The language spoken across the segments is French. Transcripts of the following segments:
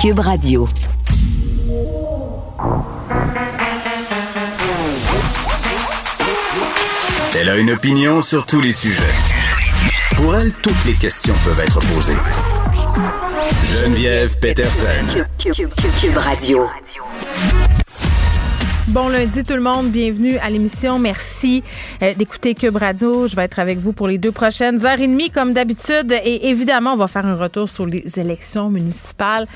Cube Radio. Elle a une opinion sur tous les sujets. Pour elle, toutes les questions peuvent être posées. Geneviève Peterson. Cube, Radio. Bon lundi tout le monde, bienvenue à l'émission. Merci euh, d'écouter Cube Radio. Je vais être avec vous pour les deux prochaines heures et demie comme d'habitude et évidemment on va faire un retour sur les élections municipales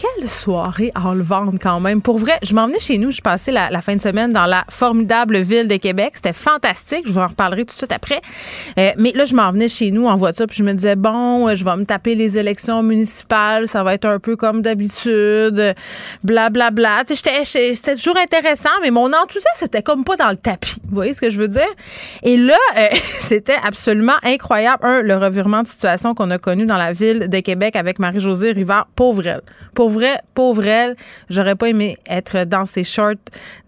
quelle soirée enlevante quand même? Pour vrai, je m'en venais chez nous, je passais la, la, fin de semaine dans la formidable ville de Québec. C'était fantastique. Je vous en reparlerai tout de suite après. Euh, mais là, je m'en venais chez nous en voiture, puis je me disais, bon, je vais me taper les élections municipales. Ça va être un peu comme d'habitude. Blablabla. Bla, bla. C'était toujours intéressant, mais mon enthousiasme, c'était comme pas dans le tapis. Vous voyez ce que je veux dire? Et là, euh, c'était absolument incroyable. Un, le revirement de situation qu'on a connu dans la ville de Québec avec Marie-Josée Rivard. Pauvre elle. Pauvre vrai, pauvre elle, j'aurais pas aimé être dans ses shorts,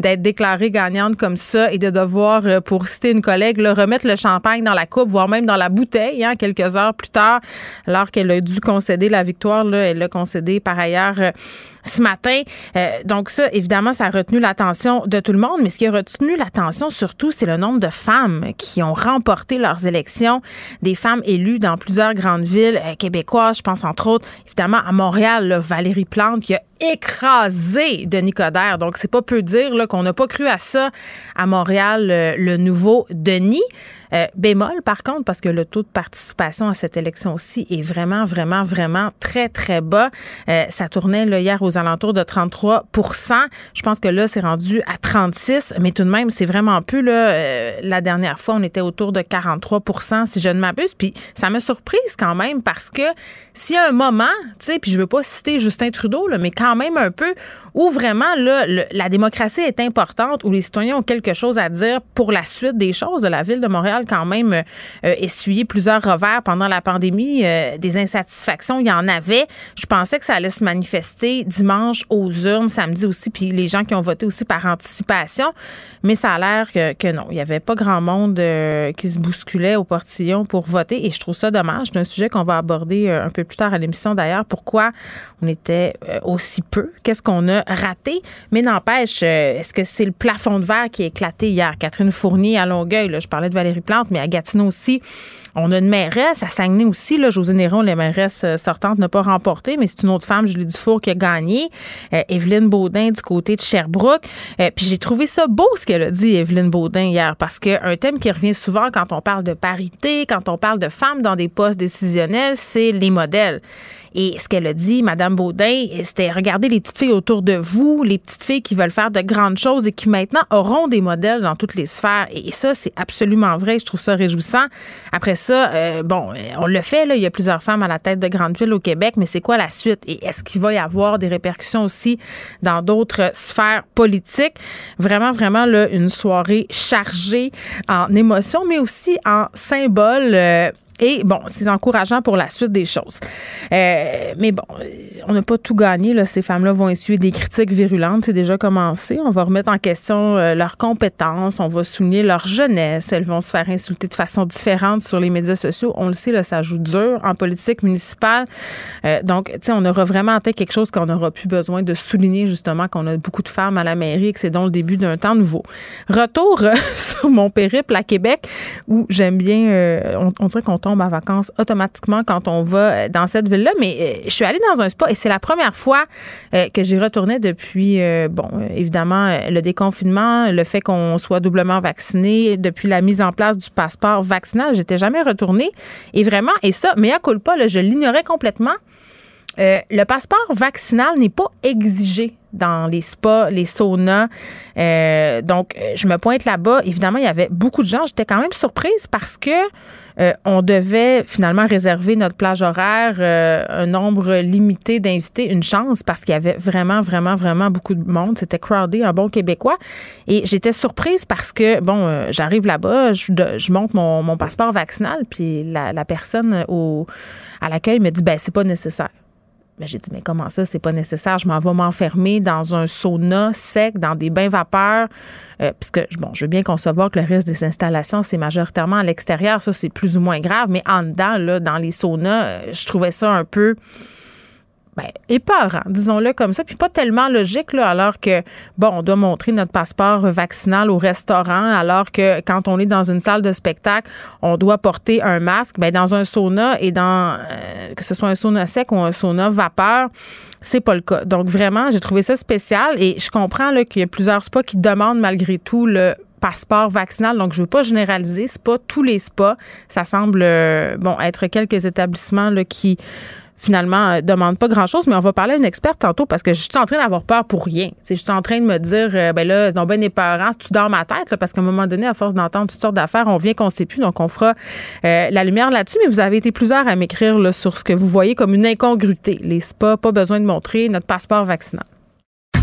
d'être déclarée gagnante comme ça et de devoir, euh, pour citer une collègue, le remettre le champagne dans la coupe, voire même dans la bouteille, hein, quelques heures plus tard, alors qu'elle a dû concéder la victoire. Elle l'a concédé par ailleurs euh, ce matin. Euh, donc ça, évidemment, ça a retenu l'attention de tout le monde, mais ce qui a retenu l'attention surtout, c'est le nombre de femmes qui ont remporté leurs élections, des femmes élues dans plusieurs grandes villes québécoises. Je pense entre autres, évidemment, à Montréal, Valérie Plante qui a écrasé Denis Coderre. Donc, c'est pas peu dire qu'on n'a pas cru à ça à Montréal, le nouveau Denis. Euh, bémol, par contre, parce que le taux de participation à cette élection-ci est vraiment, vraiment, vraiment très, très bas. Euh, ça tournait là, hier aux alentours de 33 Je pense que là, c'est rendu à 36 mais tout de même, c'est vraiment peu. Là, euh, la dernière fois, on était autour de 43 si je ne m'abuse. Puis ça m'a surprise quand même parce que s'il y a un moment, tu sais, puis je veux pas citer Justin Trudeau, là, mais quand même un peu, où vraiment là, la démocratie est importante, où les citoyens ont quelque chose à dire pour la suite des choses de la ville de Montréal, quand même euh, euh, essuyé plusieurs revers pendant la pandémie, euh, des insatisfactions, il y en avait. Je pensais que ça allait se manifester dimanche aux urnes, samedi aussi, puis les gens qui ont voté aussi par anticipation, mais ça a l'air que, non, il n'y avait pas grand monde qui se bousculait au portillon pour voter, et je trouve ça dommage. C'est un sujet qu'on va aborder un peu plus tard à l'émission d'ailleurs. Pourquoi on était aussi peu? Qu'est-ce qu'on a raté. Mais n'empêche, euh, est-ce que c'est le plafond de verre qui a éclaté hier? Catherine Fournier à Longueuil, je parlais de Valérie Plante, mais à Gatineau aussi, on a une mairesse. À Saguenay aussi, là, José Néron, la mairesse euh, sortante, n'a pas remporté, mais c'est une autre femme, Julie Dufour, qui a gagné. Euh, Evelyne Baudin du côté de Sherbrooke. puis j'ai trouvé ça beau ce qu'elle a dit, Evelyne Baudin, hier, parce qu'un thème qui revient souvent quand on parle de parité, quand on parle de femmes dans des postes décisionnels, c'est les modèles. Et ce qu'elle a dit, Madame Baudin, c'était regarder les petites filles autour de vous, les petites filles qui veulent faire de grandes choses et qui maintenant auront des modèles dans toutes les sphères. Et ça, c'est absolument vrai. Je trouve ça réjouissant. Après ça, euh, bon, on le fait, là. Il y a plusieurs femmes à la tête de grandes villes au Québec, mais c'est quoi la suite? Et est-ce qu'il va y avoir des répercussions aussi dans d'autres sphères politiques? Vraiment, vraiment, là, une soirée chargée en émotions, mais aussi en symboles. Euh, et bon, c'est encourageant pour la suite des choses. Euh, mais bon, on n'a pas tout gagné. Là. Ces femmes-là vont essuyer des critiques virulentes. C'est déjà commencé. On va remettre en question euh, leurs compétences. On va souligner leur jeunesse. Elles vont se faire insulter de façon différente sur les médias sociaux. On le sait, là, ça joue dur en politique municipale. Euh, donc, tu sais, on aura vraiment en tête quelque chose qu'on n'aura plus besoin de souligner, justement, qu'on a beaucoup de femmes à la mairie et que c'est donc le début d'un temps nouveau. Retour sur mon périple à Québec où j'aime bien, on, on dirait qu'on tombe ma vacances automatiquement quand on va euh, dans cette ville-là. Mais euh, je suis allée dans un spa et c'est la première fois euh, que j'y retournais depuis, bon, évidemment, le déconfinement, le fait qu'on soit doublement vacciné, depuis la mise en place du passeport vaccinal. J'étais jamais retournée. Et vraiment, et ça, mais à culpa, là, je l'ignorais complètement. le passeport vaccinal n'est pas exigé dans les spas, les saunas. donc, je me pointe là-bas. Évidemment, il y avait beaucoup de gens. J'étais quand même surprise parce que euh, on devait finalement réserver notre plage horaire, euh, un nombre limité d'invités, une chance parce qu'il y avait vraiment, vraiment, vraiment beaucoup de monde. C'était crowded en bon québécois. Et j'étais surprise parce que, bon, euh, j'arrive là-bas, je, je, monte mon, passeport vaccinal, puis la, la personne au, à l'accueil me dit, ben c'est pas nécessaire. Ben, j'ai dit, mais comment ça, c'est pas nécessaire? Je m'en vais m'enfermer dans un sauna sec, dans des bains vapeurs. Euh, puisque, bon, je veux bien concevoir que le reste des installations, c'est majoritairement à l'extérieur. Ça, c'est plus ou moins grave. Mais en dedans, là, dans les saunas, euh, je trouvais ça un peu ben, épeurant, disons-le comme ça, puis pas tellement logique, là, alors que, bon, on doit montrer notre passeport vaccinal au restaurant, alors que quand on est dans une salle de spectacle, on doit porter un masque. Ben, dans un sauna et dans, euh, que ce soit un sauna sec ou un sauna vapeur, c'est pas le cas. Donc, vraiment, j'ai trouvé ça spécial et je comprends qu'il y a plusieurs spas qui demandent malgré tout le passeport vaccinal. Donc, je ne veux pas généraliser. C'est pas tous les spas. Ça semble, euh, bon, être quelques établissements là, qui finalement, euh, demande pas grand-chose, mais on va parler à une experte tantôt parce que je suis en train d'avoir peur pour rien. je suis en train de me dire, euh, ben là, c'est donc ben épeurant, tu dans ma tête, parce qu'à un moment donné, à force d'entendre toutes sortes d'affaires, on vient qu'on ne sait plus, donc on fera euh, la lumière là-dessus. Mais vous avez été plusieurs à m'écrire sur ce que vous voyez comme une incongruité. Les spas, pas besoin de montrer notre passeport vaccinal.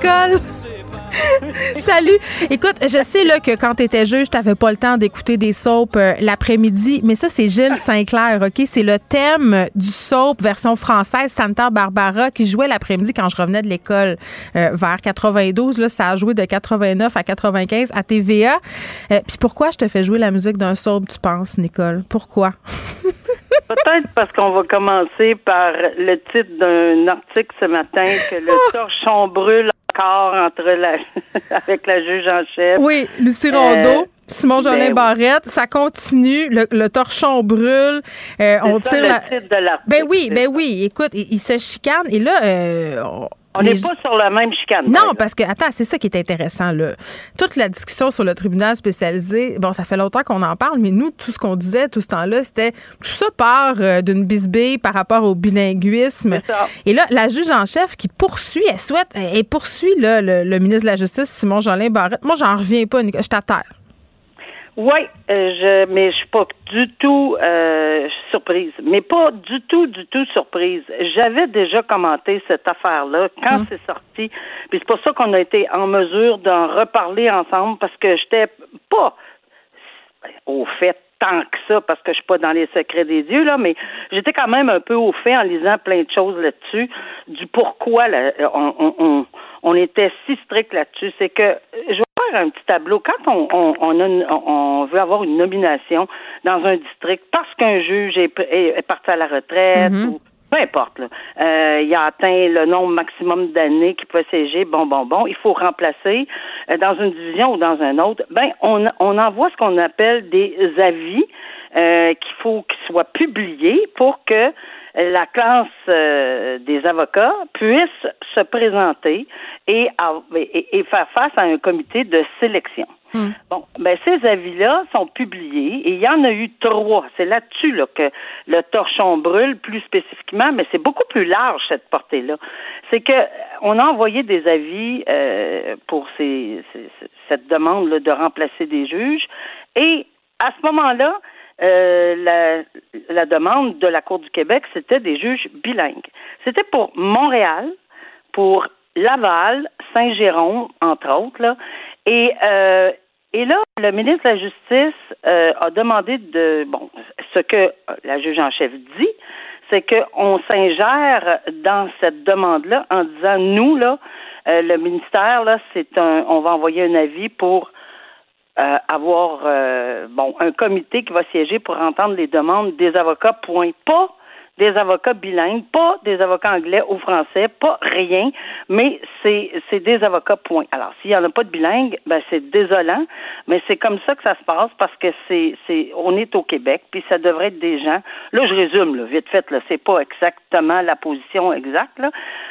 Salut. Écoute, je sais là que quand tu étais juge, tu n'avais pas le temps d'écouter des soaps euh, l'après-midi, mais ça c'est Gilles Sinclair, OK, c'est le thème du soap version française Santa Barbara qui jouait l'après-midi quand je revenais de l'école euh, vers 92 là, ça a joué de 89 à 95 à TVA. Euh, puis pourquoi je te fais jouer la musique d'un soap, tu penses Nicole? Pourquoi? Peut-être parce qu'on va commencer par le titre d'un article ce matin que le torchon brûle encore entre la avec la juge en chef. Oui, Lucie Rondeau. Euh, Simon Jolin ben Barrette, ça continue, le, torchon brûle, euh, on tire la... de Ben oui, ben oui, écoute, il, se chicane et là euh, on n'est pas sur la même chicane. Non, parce que, attends, c'est ça qui est intéressant. Là. Toute la discussion sur le tribunal spécialisé, bon, ça fait longtemps qu'on en parle, mais nous, tout ce qu'on disait tout ce temps-là, c'était tout ça part euh, d'une bisbille par rapport au bilinguisme. Et là, la juge en chef qui poursuit, elle souhaite, elle poursuit là, le, ministre de la Justice, Simon Jolin Barrette. Moi, j'en reviens pas, je t'atterre. Oui, euh, je, mais je suis pas du tout euh, surprise. Mais pas du tout, du tout surprise. J'avais déjà commenté cette affaire-là quand hum. c'est sorti. Puis c'est pour ça qu'on a été en mesure d'en reparler ensemble parce que j'étais pas au fait tant que ça parce que je suis pas dans les secrets des dieux là, mais j'étais quand même un peu au fait en lisant plein de choses là-dessus du pourquoi on, on, on, était si strict là-dessus. C'est que je un petit tableau. Quand on, on, on, veut avoir une nomination dans un district parce qu'un juge est, est, parti à la retraite mm-hmm. ou peu importe, là, euh, il a atteint le nombre maximum d'années qu'il peut siéger, bon, bon, bon, il faut remplacer euh, dans une division ou dans un autre, ben, on, on envoie ce qu'on appelle des avis euh, qu'il faut qu'ils soient publiés pour que la classe euh, des avocats puisse se présenter et, et, faire face à un comité de sélection. Hmm. Bon, ben ces avis-là sont publiés et il y en a eu trois. C'est là-dessus là, que le torchon brûle plus spécifiquement, mais c'est beaucoup plus large cette portée-là. C'est que on a envoyé des avis euh, pour ces, cette demande de remplacer des juges et à ce moment-là, euh, la, la, demande de la Cour du Québec, c'était des juges bilingues. C'était pour Montréal, pour Laval, Saint-Jérôme, entre autres, là. Et, euh, et là, le ministre de la Justice euh, a demandé de bon ce que la juge en chef dit, c'est qu'on s'ingère dans cette demande-là en disant nous, là, euh, le ministère, là, c'est un on va envoyer un avis pour euh, avoir bon un comité qui va siéger pour entendre les demandes des avocats, point. Pas des avocats bilingues, pas des avocats anglais ou français, pas rien, mais c'est des avocats point. Alors s'il y en a pas de bilingues, ben c'est désolant, mais c'est comme ça que ça se passe parce que c'est c'est on est au Québec, puis ça devrait être des gens. Là je résume vite fait là, c'est pas exactement la position exacte là,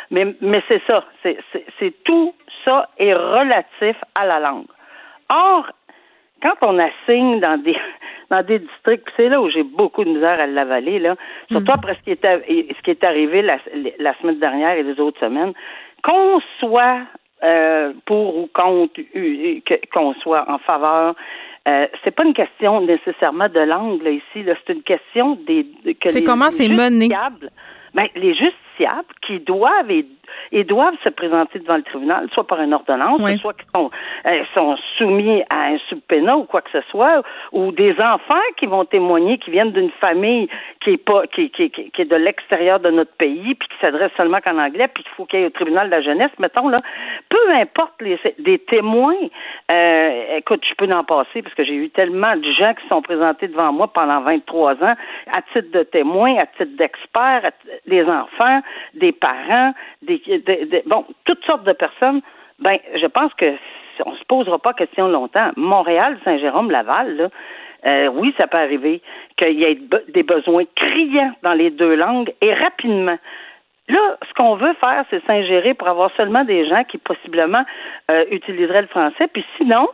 mais mais c'est ça, c'est tout ça est relatif à la langue. Or, quand on assigne dans des dans des districts, c'est là où j'ai beaucoup de misère à l'avaler, là, surtout mm. après ce qui est, ce qui est arrivé la, la semaine dernière et les autres semaines, qu'on soit euh, pour ou contre, qu'on soit en faveur Euh, c'est pas une question nécessairement de langue là, ici. Là. C'est une question des que C'est comment c'est mené. Ben, les justiciables qui doivent et, et doivent se présenter devant le tribunal, soit par une ordonnance, Oui. soit qui sont, euh, sont soumis à un subpénat ou quoi que ce soit, ou des enfants qui vont témoigner, qui viennent d'une famille qui est pas qui, qui, qui, qui est de l'extérieur de notre pays, puis qui s'adresse seulement qu'en anglais, puis qu'il faut qu'il y ait au tribunal de la jeunesse, mettons là, peu importe les des témoins. Euh, écoute, je peux en passer parce que j'ai eu tellement de gens qui sont présentés devant moi pendant 23 ans à titre de témoins, à titre d'experts, des enfants, des parents, des, de- de- bon, toutes sortes de personnes. Ben, je pense que on se posera pas question longtemps. Montréal, Saint-Jérôme, Laval, là, euh, oui, ça peut arriver qu'il y ait des besoins criants dans les deux langues et rapidement. Là, ce qu'on veut faire, c'est s'ingérer pour avoir seulement des gens qui possiblement euh, utiliseraient le français. Puis sinon,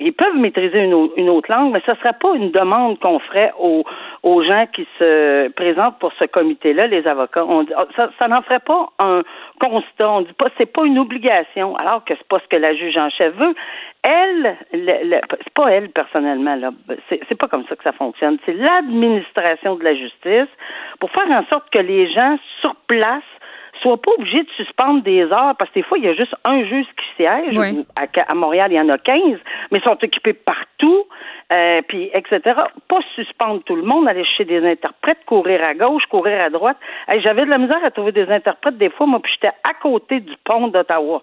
ils peuvent maîtriser une, une autre langue, mais ce ne serait pas une demande qu'on ferait aux, gens qui se présentent pour ce comité-là, les avocats. On dit, ah, ça, ça n'en ferait pas un constat. On dit pas, c'est pas une obligation, alors que c'est pas ce que la juge en chef veut. Elle, le- le- c'est pas elle personnellement là. C'est pas comme ça que ça fonctionne. C'est l'administration de la justice pour faire en sorte que les gens sur place soient pas obligés de suspendre des heures parce que des fois il y a juste un juge qui siège. Oui. À, à Montréal il y en a 15, mais ils sont occupés partout, euh, puis etc. Pas suspendre tout le monde, aller chez des interprètes, courir à gauche, courir à droite. Hey, J'avais de la misère à trouver des interprètes des fois, moi puis j'étais à côté du pont d'Ottawa.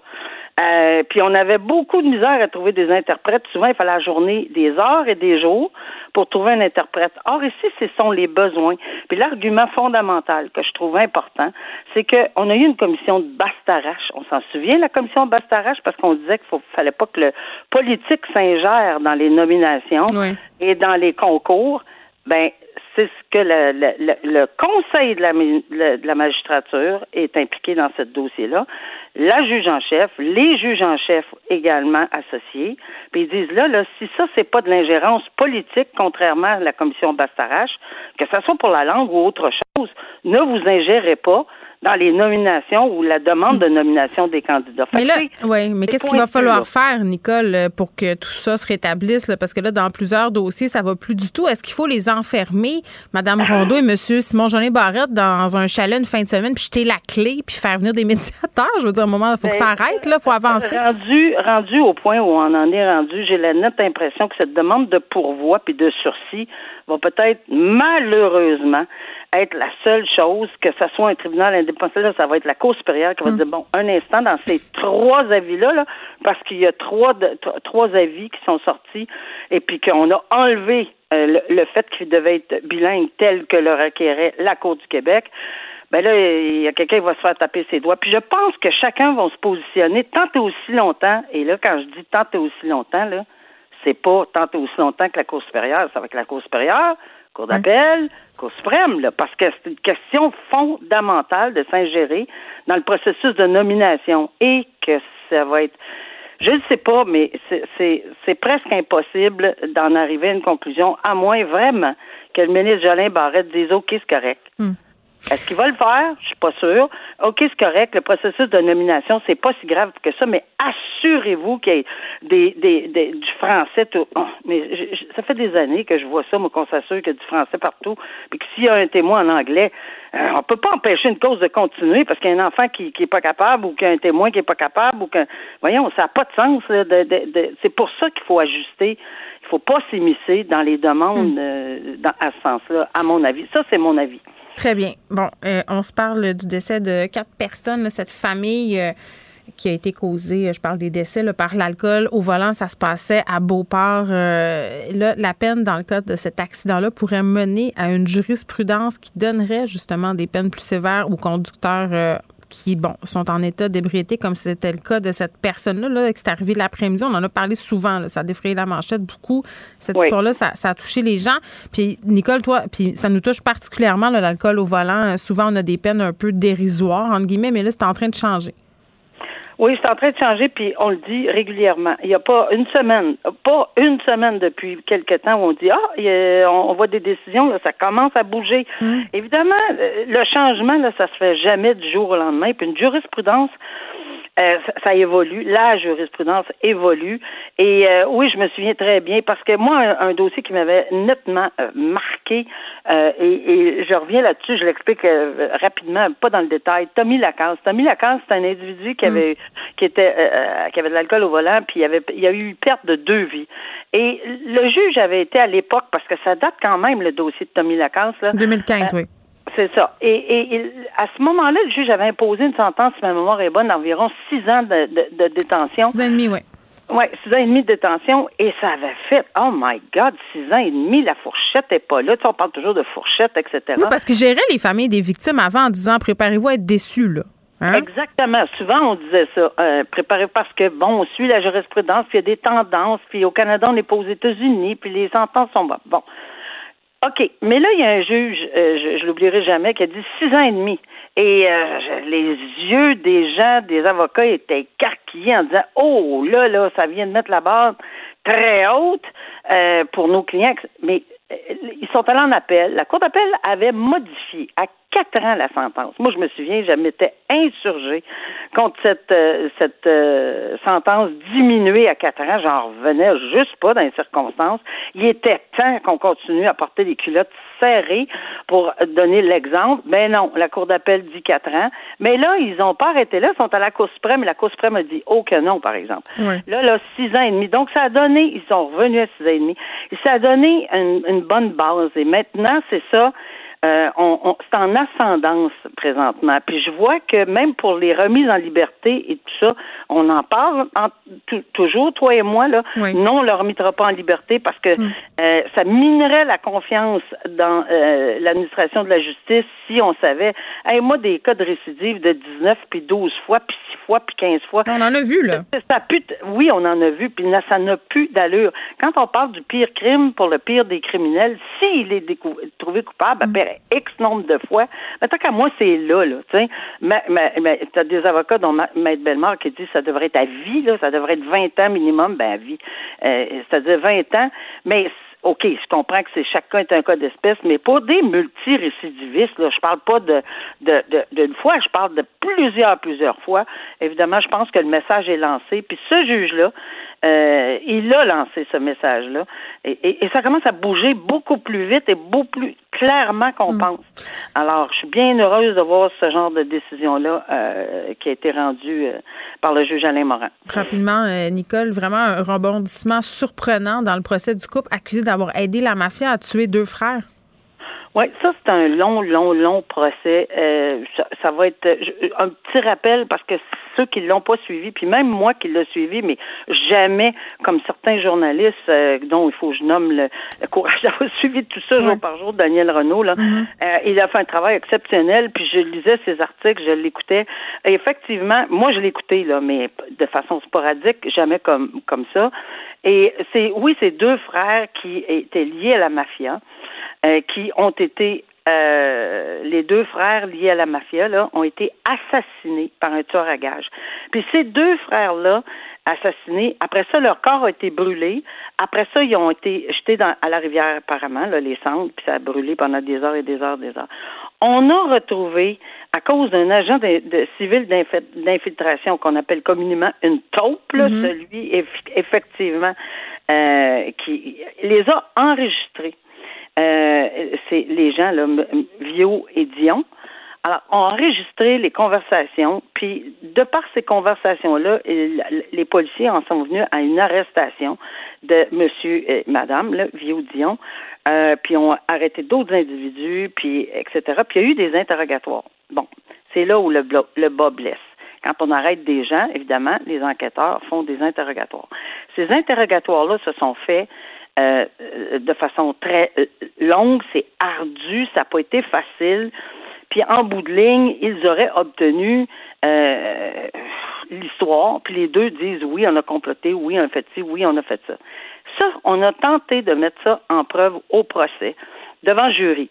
Euh, puis on avait beaucoup de misère à trouver des interprètes. Souvent, il fallait la journée des heures et des jours pour trouver un interprète. Or, ici, ce sont les besoins. Puis l'argument fondamental que je trouve important, c'est qu'on a eu une commission de Bastarache. On s'en souvient, la commission de Bastarache, parce qu'on disait qu'il ne fallait pas que le politique s'ingère dans les nominations Oui. et dans les concours. Ben, c'est ce que le, le, le, le Conseil de la, de la magistrature est impliqué dans ce dossier-là. La juge en chef, les juges en chef également associés, puis ils disent là, là, si ça, c'est pas de l'ingérence politique, contrairement à la commission Bastarache, que ce soit pour la langue ou autre chose, ne vous ingérez pas dans les nominations ou la demande de nomination des candidats. Mais là, oui, mais qu'est-ce qu'il va falloir faire, Nicole, euh, pour que tout ça se rétablisse? là? Parce que là, dans plusieurs dossiers, ça va plus du tout. Est-ce qu'il faut les enfermer, Mme Rondeau et M. Simon-Jeanin Barrette, dans un chalet une fin de semaine, puis jeter la clé, puis faire venir des médiateurs? Je veux dire, un moment, il faut que ça Ben, arrête, là, il faut avancer. Rendu, rendu au point où on en est rendu, j'ai la nette impression que cette demande de pourvoi puis de sursis va peut-être malheureusement être la seule chose, que ce soit un tribunal indépendant, là, ça va être la Cour supérieure qui va dire, bon, un instant, dans ces trois avis-là, là, parce qu'il y a trois, de- trois avis qui sont sortis, et puis qu'on a enlevé euh, le, le fait qu'il devait être bilingue tel que le requérait la Cour du Québec, ben là, il y a quelqu'un qui va se faire taper ses doigts. Puis je pense que chacun va se positionner tant et aussi longtemps, et là, quand je dis tant et aussi longtemps, là, c'est pas tant et aussi longtemps que la Cour supérieure, ça va être la Cour supérieure, Cour d'appel, Cour suprême, là, parce que c'est une question fondamentale de s'ingérer dans le processus de nomination et que ça va être je ne sais pas, mais c'est- c'est c'est presque impossible d'en arriver à une conclusion, à moins vraiment que le ministre Jolin Barrette dise OK, c'est correct. Hmm. Est-ce qu'il va le faire? Je suis pas sûre. OK, c'est correct. Le processus de nomination, c'est pas si grave que ça, mais assurez-vous qu'il y ait des, des, des- du français. Tout. Oh, mais je- je- ça fait des années que je vois ça, moi, qu'on s'assure qu'il y a du français partout. Puis que s'il y a un témoin en anglais, euh, on peut pas empêcher une cause de continuer parce qu'il y a un enfant qui, qui est pas capable ou qu'il y a un témoin qui est pas capable ou que, voyons, ça n'a pas de sens. là, de, de- de- c'est pour ça qu'il faut ajuster. Il faut pas s'immiscer dans les demandes euh, dans, à ce sens-là, à mon avis. Ça, c'est mon avis. Très bien. Bon, euh, on se parle du décès de quatre personnes, cette famille. euh, qui a été causée, je parle des décès par l'alcool au volant, ça se passait à Beauport. Euh, là, la peine dans le cas de cet accident-là pourrait mener à une jurisprudence qui donnerait justement des peines plus sévères aux conducteurs euh, qui, bon, sont en état d'ébriété, comme c'était le cas de cette personne-là, là, qui est arrivée l'après-midi. On en a parlé souvent, là, ça a défrayé la manchette beaucoup. Cette Oui. histoire-là, ça, ça a touché les gens. Puis, Nicole, toi, puis ça nous touche particulièrement, l'alcool au volant. Souvent, on a des peines un peu dérisoires, entre guillemets, mais là, c'est en train de changer. Oui, c'est en train de changer, puis on le dit régulièrement. Il n'y a pas une semaine, pas une semaine depuis quelque temps où on dit ah, a- on voit des décisions, là, ça commence à bouger. Évidemment, euh, le changement là, ça se fait jamais du jour au lendemain. Puis une jurisprudence, Euh, ça, évolue, la jurisprudence évolue. Et euh, oui, je me souviens très bien parce que moi, un, un dossier qui m'avait nettement euh, marqué, et, et, je reviens là-dessus, je l'explique rapidement, pas dans le détail. Tommy Lacasse. Tommy Lacasse, c'est un individu qui avait mm. qui était qui avait de l'alcool au volant, puis il y avait il y a eu perte de deux vies. Et le juge avait été à l'époque, parce que ça date quand même le dossier de Tommy Lacasse. Là, 2015, oui. C'est ça. Et, et, à ce moment-là, le juge avait imposé une sentence, si ma mémoire est bonne, d'environ six ans de, de, de détention. Six ans et demi, oui. Oui, six ans et demi de détention et ça avait fait, oh my God, six ans et demi, la fourchette n'est pas là. Tu sais, on parle toujours de fourchette, etc. Oui, parce que gérait les familles des victimes avant en disant préparez-vous à être déçus, là. Hein? Exactement. Souvent, on disait ça. Euh, préparez parce que, bon, on suit la jurisprudence, puis il y a des tendances, puis au Canada, on n'est pas aux États-Unis, puis les sentences sont Bon. OK. Mais là, il y a un juge, euh, je, je l'oublierai jamais, qui a dit six ans et demi. Et euh, les yeux des gens, des avocats étaient écarquillés en disant Oh là, là, ça vient de mettre la barre très haute euh, pour nos clients. Mais ils sont allés en appel. La Cour d'appel avait modifié quatre ans la sentence. Moi, je me souviens, je m'étais insurgée contre cette, euh, cette euh, sentence diminuée à quatre ans. J'en revenais juste pas dans les circonstances. Il était temps qu'on continue à porter des culottes serrées pour donner l'exemple. Mais ben non, la Cour d'appel dit quatre ans. Mais là, ils n'ont pas arrêté là. Ils sont à la Cour suprême et la Cour suprême a dit oh que non, par exemple. Là, là, six ans et demi. Donc, ça a donné, ils sont revenus à six ans et demi. Et ça a donné une, une bonne base. Et maintenant, c'est ça euh, on, c'est en ascendance présentement. Puis je vois que même pour les remises en liberté et tout ça, on en parle toujours, toi et moi, là. Non, on ne le remettra pas en liberté parce que mm. euh, ça minerait la confiance dans euh, l'administration de la justice si on savait. Hey, moi, des cas de récidive de 19, puis 12 fois, puis 6 fois, puis 15 fois. On en a vu, là. Ça, oui, on en a vu, puis ça n'a plus d'allure. Quand on parle du pire crime pour le pire des criminels, s'il est trouvé coupable, mm. X nombre de fois. Mais tant qu'à moi, c'est là, là, tu sais. Mais, mais, mais t'as des avocats dont Maître Bellemare qui dit que ça devrait être à vie, là, ça devrait être 20 ans minimum, ben à vie. Euh, c'est-à-dire 20 ans, mais OK, je comprends que c'est chacun est un cas d'espèce, mais pour des multirécidivistes, là, je parle pas de d'une de, fois, je parle de plusieurs, plusieurs fois. Évidemment, je pense que le message est lancé. Puis ce juge-là, euh, il a lancé ce message-là. Et, et, ça commence à bouger beaucoup plus vite et beaucoup plus clairement qu'on mm. pense. Alors, je suis bien heureuse de voir ce genre de décision-là euh, qui a été rendue euh, par le juge Alain Morin. Rapidement, Nicole, vraiment un rebondissement surprenant dans le procès du couple accusé d'avoir aidé la mafia à tuer deux frères. Oui, ça c'est un long, long, long procès. Euh, ça, va être un petit rappel parce que ceux qui l'ont pas suivi, puis même moi qui l'ai suivi, mais jamais comme certains journalistes euh, dont il faut que je nomme le, courage d'avoir suivi tout ça jour par jour, Daniel Renault, là, mm-hmm. euh, il a fait un travail exceptionnel. Puis je lisais ses articles, je l'écoutais. Effectivement, moi je l'écoutais là, mais de façon sporadique, jamais comme comme ça. Et c'est oui, c'est deux frères qui étaient liés à la mafia. Euh, qui ont été euh, les deux frères liés à la mafia là ont été assassinés par un tueur à gages. Puis ces deux frères là assassinés. Après ça, leur corps a été brûlé. Après ça, ils ont été jetés dans, à la rivière apparemment, là, les cendres, puis ça a brûlé pendant des heures et des heures, des heures. On a retrouvé, à cause d'un agent de, de civil d'infiltration qu'on appelle communément une taupe, mm-hmm. celui effectivement euh, qui les a enregistrés euh, c'est les gens, là, Vio et Dion, alors, ont enregistré les conversations, puis de par ces conversations-là, les policiers en sont venus à une arrestation de monsieur et madame, là, Vio Dion, euh, puis ont arrêté d'autres individus, puis etc. Puis il y a eu des interrogatoires. Bon, c'est là où le, le bas blesse. Quand on arrête des gens, évidemment, les enquêteurs font des interrogatoires. Ces interrogatoires-là se sont faits euh, de façon très euh, longue, c'est ardu, ça n'a pas été facile. Puis en bout de ligne, ils auraient obtenu euh, l'histoire, puis les deux disent oui, on a comploté, oui, on a fait ci, oui, on a fait ça. Ça, on a tenté de mettre ça en preuve au procès, devant jury.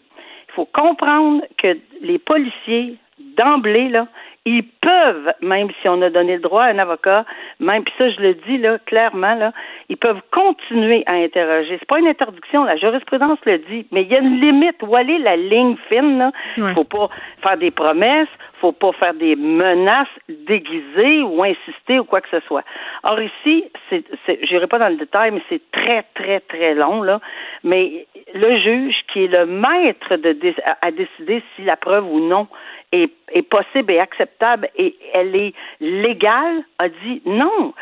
Il faut comprendre que les policiers, d'emblée, là, ils peuvent, même si on a donné le droit à un avocat, même, puis ça, je le dis là, clairement, là, ils peuvent continuer à interroger. C'est pas une interdiction, la jurisprudence le dit, mais il y a une limite. Où aller la ligne fine, là? Il Ouais. faut pas faire des promesses, faut pas faire des menaces déguisées ou insister ou quoi que ce soit. Or ici, c'est, c'est j'irai pas dans le détail, mais c'est très, très, très long, là. Mais le juge, qui est le maître de à décider si la preuve ou non est, est possible et acceptable et elle est légale, a dit non.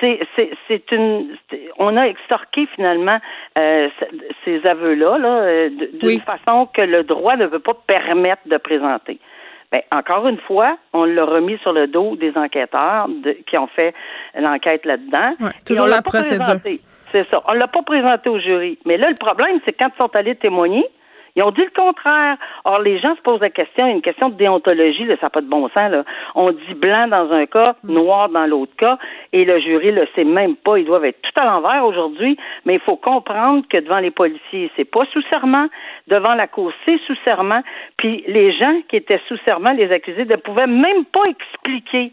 C'est, c'est, c'est une. c'est- on a extorqué finalement euh, ces aveux-là là, euh, d'une Oui. façon que le droit ne veut pas permettre de présenter. Ben, encore une fois, on l'a remis sur le dos des enquêteurs de- qui ont fait l'enquête là-dedans. Ouais, toujours on l'a procédure. présenté. C'est ça. On l'a pas présenté au jury. Mais là, le problème, c'est quand ils sont allés témoigner, ils ont dit le contraire. Or, les gens se posent la question, une question de déontologie, là, ça n'a pas de bon sens. Là. On dit blanc dans un cas, noir dans l'autre cas, et le jury le sait même pas. Ils doivent être tout à l'envers aujourd'hui, mais il faut comprendre que devant les policiers, c'est pas sous serment, devant la cour, c'est sous serment, puis les gens qui étaient sous serment, les accusés, ne pouvaient même pas expliquer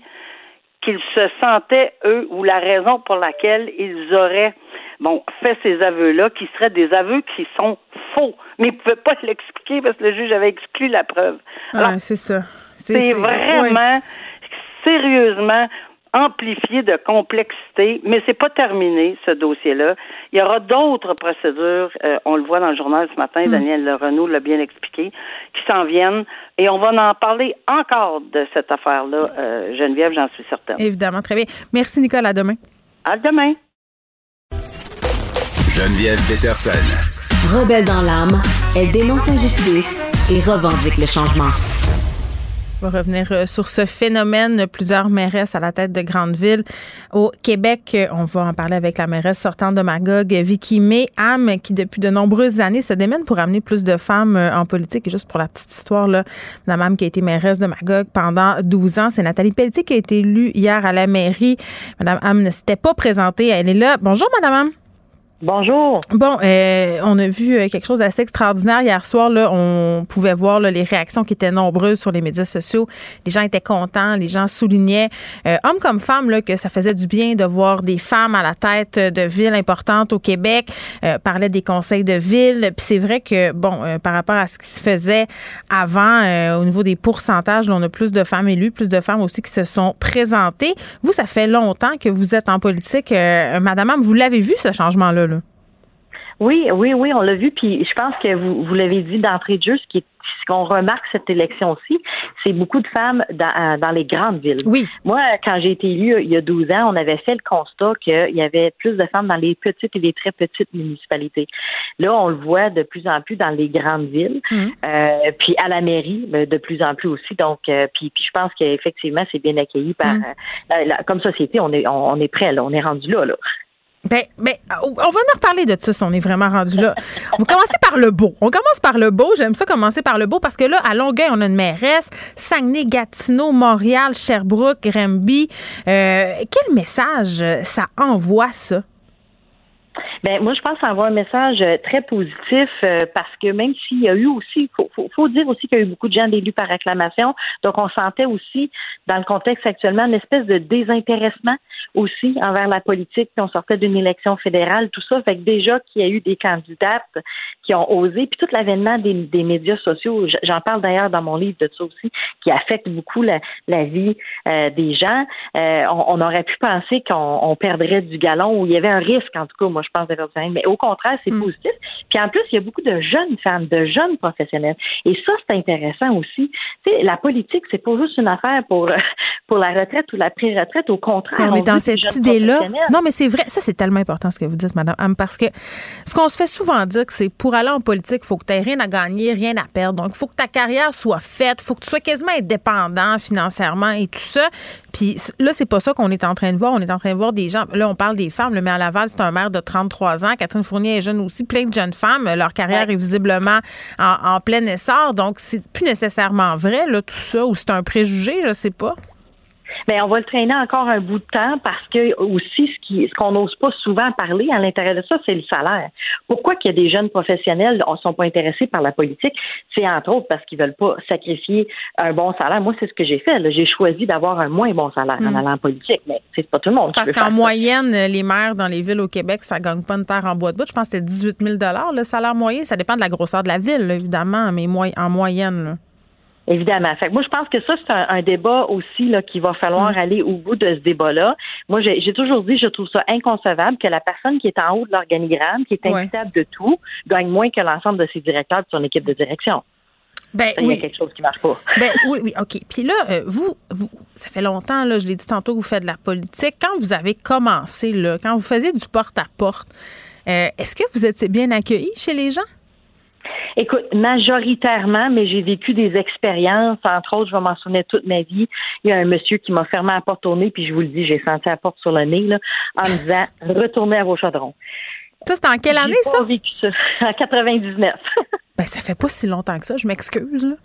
qu'ils se sentaient, eux, ou la raison pour laquelle ils auraient bon, fait ces aveux-là, qui seraient des aveux qui sont faux. Mais ils ne pouvaient pas l'expliquer parce que le juge avait exclu la preuve. Alors, Ouais, c'est ça. c'est ouais. vraiment, sérieusement, amplifié de complexité, mais c'est pas terminé, ce dossier-là. Il y aura d'autres procédures, euh, on le voit dans le journal ce matin, Daniel Renaud l'a bien expliqué, qui s'en viennent, et on va en parler encore de cette affaire-là, euh, Geneviève, j'en suis certaine. Évidemment, très bien. Merci, Nicole. À demain. À demain. Geneviève Peterson. Rebelle dans l'âme, elle dénonce l'injustice et revendique le changement. On va revenir euh, sur ce phénomène. Plusieurs mairesses à la tête de grandes villes. Au Québec, on va en parler avec la mairesse sortante de Magog, Vicky May Ham, qui depuis de nombreuses années se démène pour amener plus de femmes euh, en politique. Et juste pour la petite histoire, là, Mme Ham qui a été mairesse de Magog pendant 12 ans, c'est Nathalie Pelletier qui a été élue hier à la mairie. Mme Ham ne s'était pas présentée. Elle est là. Bonjour, Mme Ham. Bonjour. Bon, euh, on a vu euh, quelque chose d'assez extraordinaire hier soir. Là, on pouvait voir les réactions qui étaient nombreuses sur les médias sociaux. Les gens étaient contents, les gens soulignaient, euh, hommes comme femmes, là, que ça faisait du bien de voir des femmes à la tête de villes importantes au Québec. Euh, parlait des conseils de ville. Puis c'est vrai que, bon, par rapport à ce qui se faisait avant, au niveau des pourcentages, on a plus de femmes élues, plus de femmes aussi qui se sont présentées. Vous, ça fait longtemps que vous êtes en politique. Madame, vous l'avez vu, ce changement-là? Oui, oui, oui, on l'a vu, puis je pense que vous, vous l'avez dit d'entrée de jeu, ce qui est ce qu'on remarque cette élection-ci, c'est beaucoup de femmes dans, euh, dans les grandes villes. Oui. Moi, quand j'ai été élue il y a 12 ans, on avait fait le constat qu'il y avait plus de femmes dans les petites et les très petites municipalités. Là, on le voit de plus en plus dans les grandes villes, Mhm. euh, puis à la mairie, ben, de plus en plus aussi. Donc, euh, puis, puis je pense qu'effectivement, c'est bien accueilli par Mhm. euh, la- la- comme société. On est, on, on est prêt, là, on est rendu là, là. Ben, ben, on va en reparler de ça si on est vraiment rendu là. On va commencer par le beau. On commence par le beau. J'aime ça commencer par le beau parce que là, à Longueuil, on a une mairesse. Saguenay, Gatineau, Montréal, Sherbrooke, Granby. Euh, quel message ça envoie, ça? Ben moi, je pense avoir un message euh, très positif euh, parce que même s'il y a eu aussi, faut, faut, dire aussi qu'il y a eu beaucoup de gens d'élus par acclamation, donc on sentait aussi dans le contexte actuellement une espèce de désintéressement aussi envers la politique. Puis on sortait d'une élection fédérale, tout ça, fait que déjà qu'il y a eu des candidates qui ont osé, puis tout l'avènement des, des médias sociaux, j'en parle d'ailleurs dans mon livre de ça aussi, qui affecte beaucoup la, la vie euh, des gens. On, aurait pu penser qu'on on perdrait du galon ou il y avait un risque, en tout cas, moi je pense de galon. mais au contraire, c'est Mm. positif. Puis en plus, il y a beaucoup de jeunes femmes, de jeunes professionnels. Et ça, c'est intéressant aussi. Tu sais, la politique, c'est pas juste une affaire pour, pour la retraite ou la pré-retraite. Au contraire, on est dans cette idée-là. professionnels. Non, mais c'est vrai. Ça, c'est tellement important ce que vous dites, Madame parce que ce qu'on se fait souvent dire, que c'est pour aller en politique, il faut que tu aies rien à gagner, rien à perdre. Donc, il faut que ta carrière soit faite, il faut que tu sois quasiment indépendant financièrement et tout ça. Puis là, c'est pas ça qu'on est en train de voir. On est en train de voir des gens. Là, on parle des femmes, mais à Laval, c'est un maire de 33 ans. Catherine Fournier est jeune aussi. Plein de jeunes femmes. Leur carrière est visiblement en, en plein essor. Donc, c'est plus nécessairement vrai, là, tout ça, ou c'est un préjugé, je sais pas. Mais on va le traîner encore un bout de temps parce que aussi ce qui ce qu'on n'ose pas souvent parler à l'intérieur de ça, c'est le salaire. Pourquoi qu'il y a des jeunes professionnels ne sont pas intéressés par la politique? C'est entre autres parce qu'ils veulent pas sacrifier un bon salaire. Moi, c'est ce que j'ai fait. J'ai choisi d'avoir un moins bon salaire en hmm. allant en politique, mais c'est pas tout le monde. Parce qu'en moyenne, les maires dans les villes au Québec, ça gagne pas une terre en bois de bout. Je pense que c'était 18 000 le salaire moyen. Ça dépend de la grosseur de la ville, évidemment, mais en moyenne. Évidemment. Fait moi, je pense que ça, c'est un, débat aussi là qu'il va falloir mm. aller au bout de ce débat-là. Moi, j'ai toujours dit, je trouve ça inconcevable que la personne qui est en haut de l'organigramme, qui est imputable de tout, gagne moins que l'ensemble de ses directeurs de son équipe de direction. Ben, il y a quelque chose qui marche pas. Ben, oui, oui, OK. Puis là, euh, vous, vous, ça fait longtemps, là, je l'ai dit tantôt, que vous faites de la politique. Quand vous avez commencé, là, quand vous faisiez du porte-à-porte, euh, est-ce que vous étiez bien accueilli chez les gens? Écoute, majoritairement, mais j'ai vécu des expériences. Entre autres, je vais m'en souvenir toute ma vie. Il y a un monsieur qui m'a fermé la porte au nez, puis je vous le dis, j'ai senti la porte sur le nez, là, en me disant retournez à vos chaudrons. Ça, c'était en quelle année, ça? J'ai vécu ça. En 99. ben, ça fait pas si longtemps que ça, je m'excuse, là.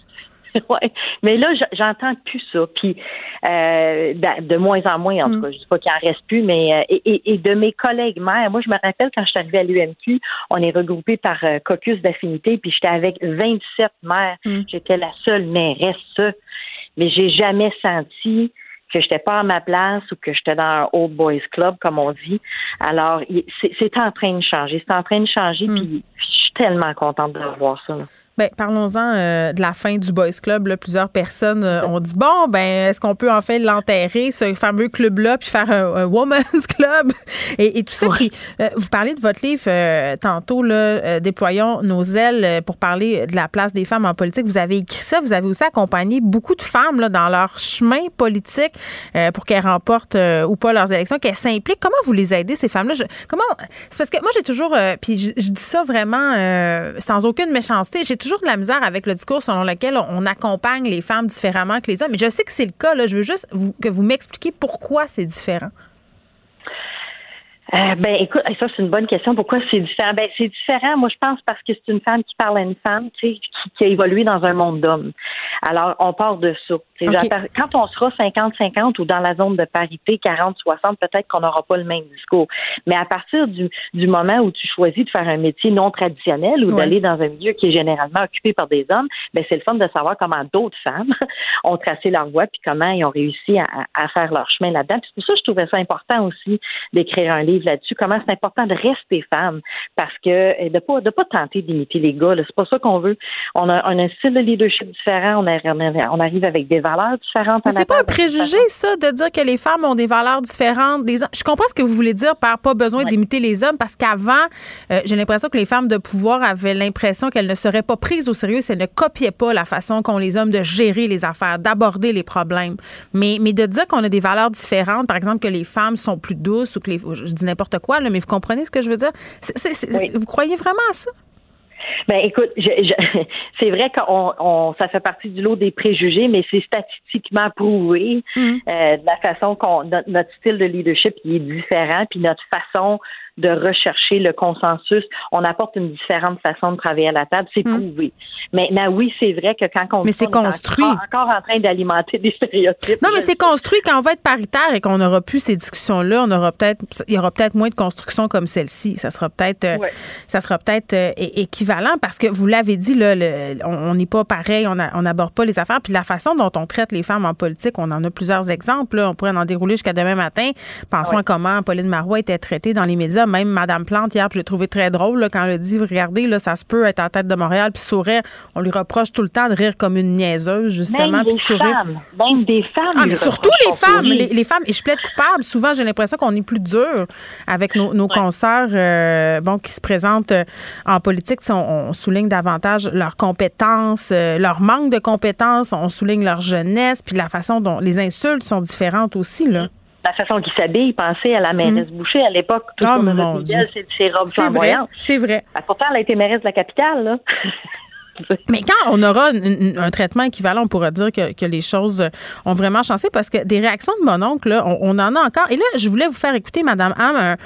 ouais. Mais là, j'entends plus ça. Puis euh, ben, de moins en moins, en tout mm. cas, je dis pas qu'il en reste plus, mais euh, et, et, de mes collègues mères, moi, je me rappelle quand je suis arrivée à l'UMQ, on est regroupé par euh, caucus d'affinité, puis j'étais avec 27 mères. Mm. J'étais la seule mairesse, mais j'ai jamais senti que j'étais pas à ma place ou que j'étais dans un old boys club comme on dit. Alors c'est en train de changer, c'est en train de changer mm. puis je suis tellement contente de voir ça. Là. Ben, parlons-en euh, de la fin du Boys Club. Là. Plusieurs personnes euh, ont dit bon, ben, est-ce qu'on peut enfin l'enterrer, ce fameux club-là, puis faire un, Women's Club? Et, tout ça. Puis, euh, vous parlez de votre livre tantôt, là, Déployons nos ailes pour parler de la place des femmes en politique. Vous avez écrit ça. Vous avez aussi accompagné beaucoup de femmes là, dans leur chemin politique pour qu'elles remportent ou pas leurs élections, qu'elles s'impliquent. Comment vous les aidez, ces femmes-là? comment C'est parce que moi, j'ai toujours, puis je, je, dis ça vraiment sans aucune méchanceté, j'ai toujours de la misère avec le discours selon lequel on accompagne les femmes différemment que les hommes. Mais je sais que c'est le cas. Je veux juste que vous m'expliquiez pourquoi c'est différent. Euh, ben, écoute, ça, c'est une bonne question. Pourquoi c'est différent? Ben, c'est différent, moi, je pense, parce que c'est une femme qui parle à une femme, qui, qui, a évolué dans un monde d'hommes. Alors, on part de ça. Quand on sera 50-50 ou dans la zone de parité 40-60, peut-être qu'on n'aura pas le même discours. Mais à partir du, du, moment où tu choisis de faire un métier non traditionnel ou d'aller dans un milieu qui est généralement occupé par des hommes, ben, c'est le fun de savoir comment d'autres femmes ont tracé leur voie puis comment ils ont réussi à, à faire leur chemin là-dedans. Puis pour ça, je trouvais ça important aussi d'écrire un livre là-dessus, comment c'est important de rester femme, parce que eh, de pas de pas tenter d'imiter les gars, c'est pas ça qu'on veut. On a, un style de leadership différent, on, on arrive avec des valeurs différentes. C'est pas un préjugé ça de dire que les femmes ont des valeurs différentes. Des... Je comprends ce que vous voulez dire par pas besoin d'imiter les hommes, parce qu'avant, euh, j'ai l'impression que les femmes de pouvoir avaient l'impression qu'elles ne seraient pas prises au sérieux si elles ne copiaient pas la façon qu'ont les hommes de gérer les affaires, d'aborder les problèmes. Mais, mais de dire qu'on a des valeurs différentes, par exemple que les femmes sont plus douces ou que les, je dis n'importe quoi, là, mais vous comprenez ce que je veux dire? Vous croyez vraiment à ça? Ben écoute, c'est vrai qu'on on, ça fait partie du lot des préjugés, mais c'est statistiquement prouvé mmh. euh, de la façon qu'on notre, notre, style de leadership est différent, puis notre façon de rechercher le consensus. On apporte une différente façon de travailler à la table, c'est hmm. prouvé. Maintenant, oui, c'est vrai que quand on, mais c'est construit. encore, en train d'alimenter des stéréotypes. Non, mais c'est construit quand on va être paritaire et qu'on n'aura plus ces discussions-là, on aura peut-être, il y aura peut-être moins de construction comme celle-ci. Ça sera peut-être, euh, ça sera peut-être euh, équivalent parce que vous l'avez dit là, on n'est pas pareil, on n'aborde pas les affaires. Puis la façon dont on traite les femmes en politique, on en a plusieurs exemples. On pourrait en dérouler jusqu'à demain matin. Pensons à comment Pauline Marois était traitée dans les médias même Madame Plante, hier, je l'ai trouvé très drôle quand elle a dit Regardez, là, ça se peut être en tête de Montréal, puis sourire. On lui reproche tout le temps de rire comme une niaiseuse, justement. Même des femmes. Même des femmes. Ah, mais surtout les femmes. Les, femmes, et je plaide coupable. Souvent, j'ai l'impression qu'on est plus dur avec nos, nos consoeurs euh, bon, qui se présentent euh, en politique. On, souligne davantage leurs compétences, euh, leur manque de compétences, on souligne leur jeunesse, puis la façon dont les insultes sont différentes aussi. Là la façon qu'ils s'habillent, pensez à la mairesse mm. Boucher à l'époque, tout oh, mon c'est ses robes flamboyantes. C'est vrai. Ben, pourtant, elle a été mairesse de la capitale, là. Mais quand on aura un, traitement équivalent, on pourra dire que, les choses ont vraiment changé parce que des réactions de mon oncle, on, en a encore. Et là, je voulais vous faire écouter, Madame Ham, Un,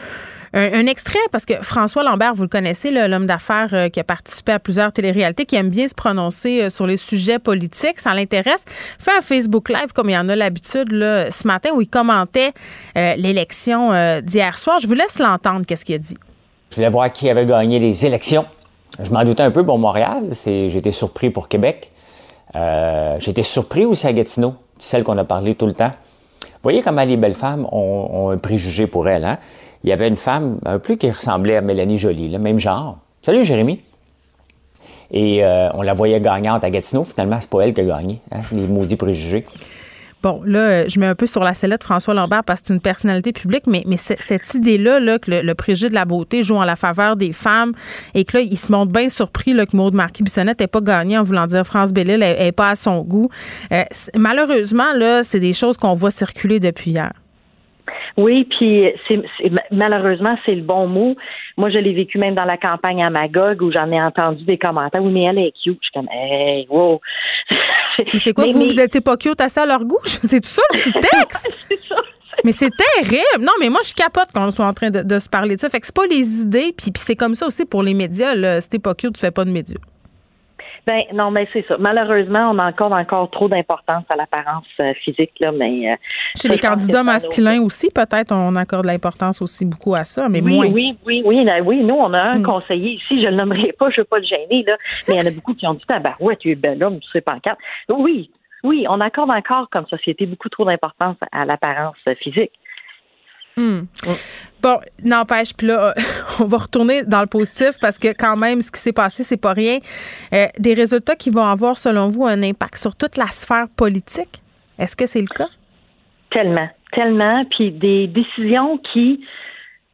extrait, parce que François Lambert, vous le connaissez, l'homme d'affaires euh, qui a participé à plusieurs téléréalités, qui aime bien se prononcer euh, sur les sujets politiques, ça l'intéresse, fait un Facebook Live comme il y en a l'habitude ce matin où il commentait l'élection d'hier soir. Je vous laisse l'entendre, qu'est-ce qu'il a dit. Je voulais voir qui avait gagné les élections. Je m'en doutais un peu pour Montréal. J'étais surpris pour Québec. J'étais surpris aussi à Gatineau, celle qu'on a parlé tout le temps. Vous voyez comment les belles femmes ont, un préjugé pour elles. Hein? Il y avait une femme un peu qui ressemblait à Mélanie Jolie, le même genre. Salut Jérémy. Et euh, on la voyait gagnante à Gatineau. Finalement, c'est pas elle qui a gagné, hein, les maudits préjugés. Bon, là, euh, je mets un peu sur la sellette François Lambert parce que c'est une personnalité publique, mais, cette idée-là, là, que le, préjugé de la beauté joue en la faveur des femmes et que là, il se montre bien surpris là, que Maude Marquis-Bissonnette n'ait pas gagné en voulant dire France Bellil n'est pas à son goût. Euh, malheureusement, là, c'est des choses qu'on voit circuler depuis hier. Oui, puis c'est, malheureusement, c'est le bon mot. Moi, je l'ai vécu même dans la campagne à Magog où j'en ai entendu des commentaires. Oui, mais elle est cute. Je suis comme, hey, wow. Mais c'est quoi, vous, vous étiez pas cute à ça à leur goût? C'est tout ça le sous-texte? Mais c'est terrible. Non, mais moi, je capote quand on soit en train de, se parler de ça. Fait que c'est pas les idées, puis, puis c'est comme ça aussi pour les médias. Là. Si t'es pas cute, tu fais pas de médias. Ben non, mais c'est ça. Malheureusement, on accorde encore trop d'importance à l'apparence euh, physique là, mais euh, chez les candidats masculins aussi, peut-être on accorde l'importance aussi beaucoup à ça, mais oui, moins. Oui, oui, oui, oui. Nous, on a un hmm. conseiller ici, je le nommerai pas, je veux pas le gêner là, mais il y en a beaucoup qui ont dit ouais, tu es bel homme, tu sais pas en Oui, oui, on accorde encore comme société beaucoup trop d'importance à l'apparence physique. Hmm. Bon, n'empêche, puis là, on va retourner dans le positif parce que quand même, ce qui s'est passé, c'est pas rien. Euh, des résultats qui vont avoir, selon vous, un impact sur toute la sphère politique? Est-ce que c'est le cas? Tellement, tellement. Puis des décisions qui,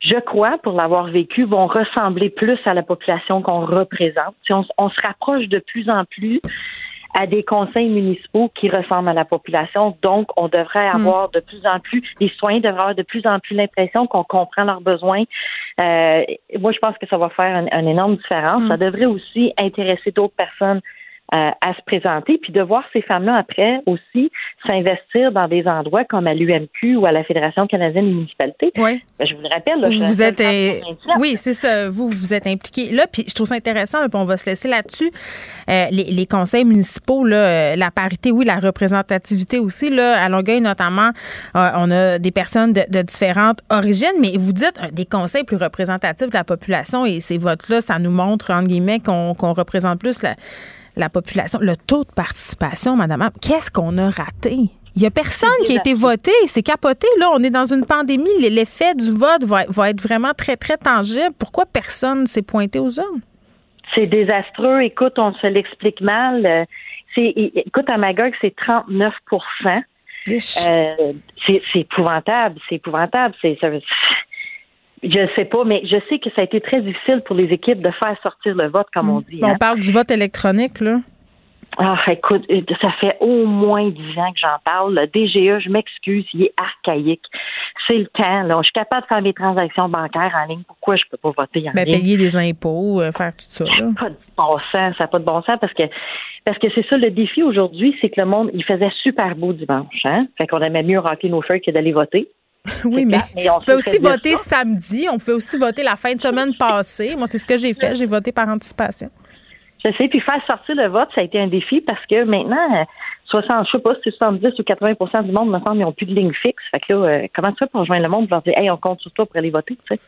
je crois, pour l'avoir vécu, vont ressembler plus à la population qu'on représente. Si on, on se rapproche de plus en plus à des conseils municipaux qui ressemblent à la population. Donc, on devrait hmm. avoir de plus en plus, les soins devraient avoir de plus en plus l'impression qu'on comprend leurs besoins. Euh, moi, je pense que ça va faire une, énorme différence. Hmm. Ça devrait aussi intéresser d'autres personnes euh, à se présenter, puis de voir ces femmes-là après aussi s'investir dans des endroits comme à l'UMQ ou à la Fédération canadienne des municipalités. Oui. Ben, je vous le rappelle, vous êtes oui, c'est ça. Vous vous êtes impliqué là, puis je trouve ça intéressant. puis on va se laisser là-dessus. Euh, les, conseils municipaux, là, euh, la parité, oui, la représentativité aussi. Là, à Longueuil notamment, on a des personnes de, différentes origines, mais vous dites des conseils plus représentatifs de la population et ces votes-là, ça nous montre entre guillemets qu'on représente plus la la population, le taux de participation, madame, qu'est-ce qu'on a raté? Il n'y a personne qui a été voté. C'est capoté. Là, on est dans une pandémie. L'effet du vote va, être vraiment très, très tangible. Pourquoi personne s'est pointé aux urnes? C'est désastreux. Écoute, on se l'explique mal. Euh, écoute, à Magog, c'est 39% euh, c'est, épouvantable. C'est épouvantable. C'est, je ne sais pas, mais je sais que ça a été très difficile pour les équipes de faire sortir le vote, comme on dit. On hein. parle du vote électronique, là. Ah, écoute, euh, ça fait au moins dix ans que j'en parle. Le DGE, je m'excuse, il est archaïque. C'est le temps. Là. Je suis capable de faire mes transactions bancaires en ligne. Pourquoi je peux pas voter en ben, ligne? Payer des impôts, euh, faire tout ça. Ça n'a pas de bon sens. Ça n'a pas de bon sens parce que parce que c'est ça le défi aujourd'hui, c'est que le monde, il faisait super beau dimanche. Hein? Fait qu'on aimait mieux remplir nos feuilles que d'aller voter. Oui, mais, on, peut aussi voter samedi. On peut aussi voter la fin de semaine passée. Moi, c'est ce que j'ai fait. J'ai voté par anticipation. Je sais. Puis faire sortir le vote, ça a été un défi parce que maintenant, 60, je sais pas si c'est 70 ou 80% du monde, me semble, ils n'ont plus de ligne fixe. Fait que là, euh, comment tu fais pour rejoindre le monde et leur dire, hey, on compte sur toi pour aller voter, tu sais?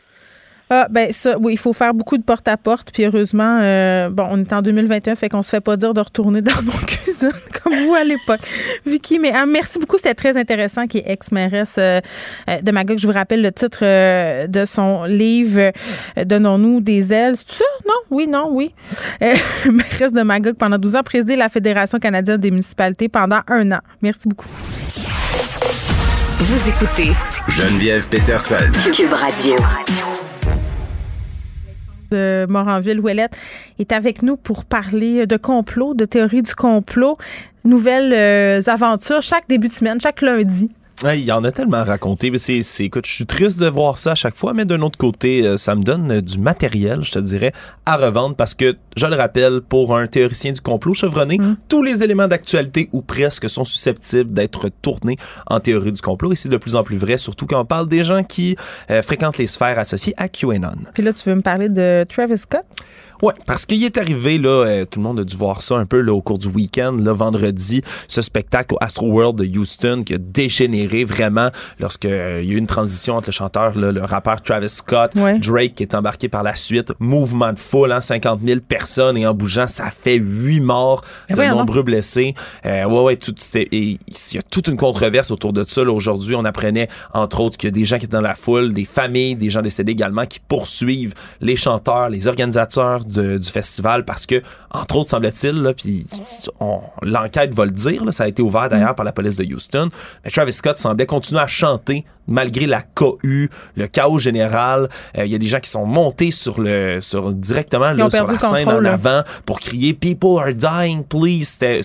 Ah, ben ça, oui, il faut faire beaucoup de porte-à-porte. Puis heureusement, euh, bon, on est en 2021, fait qu'on se fait pas dire de retourner dans nos comme vous à l'époque. Vicky, mais ah, merci beaucoup, c'était très intéressant, qui est ex-mairesse euh, euh, de Magog. Je vous rappelle le titre de son livre Donnons-nous des ailes. C'est ça? Non? Oui, non, oui. mairesse de Magog pendant 12 ans, présidé la Fédération canadienne des municipalités pendant un an. Merci beaucoup. Vous écoutez Geneviève Peterson. Cube Radio de Moranville-Ouellette est avec nous pour parler de complot, de théorie du complot, nouvelles euh, aventures chaque début de semaine, chaque lundi Ouais, il y en a tellement à raconter. Mais c'est, c'est- écoute, je suis triste de voir ça à chaque fois, mais d'un autre côté, euh, ça me donne euh, du matériel, je te dirais, à revendre parce que, je le rappelle, pour un théoricien du complot chevronné, tous les éléments d'actualité ou presque sont susceptibles d'être tournés en théorie du complot et c'est de plus en plus vrai, surtout quand on parle des gens qui euh, fréquentent les sphères associées à QAnon. Puis là, tu veux me parler de Travis Scott? Ouais, parce qu'il est arrivé, là, euh, tout le monde a dû voir ça un peu là, au cours du week-end, là, vendredi, ce spectacle au Astro World de Houston qui a dégénéré vraiment lorsque euh, y a eu une transition entre le chanteur, là, le rappeur Travis Scott, Ouais. Drake qui est embarqué par la suite, mouvement de foule, hein, 50 000 personnes et en bougeant, ça fait huit morts, Mais de nombreux blessés. Euh, ouais, ouais, tout, il y a toute une controverse autour de ça. Aujourd'hui, on apprenait, entre autres, qu'il y a des gens qui étaient dans la foule, des familles, des gens décédés également, qui poursuivent les chanteurs, les organisateurs de- du festival parce que, entre autres, semble-t-il, puis l'enquête va le dire, là, ça a été ouvert d'ailleurs par la police de Houston, mais Travis Scott semblait continuer à chanter malgré la cohue, le chaos général. Euh, Il y a des gens qui sont montés sur le, sur directement là, sur la scène contrôle, en là. avant pour crier People are dying, please. C'était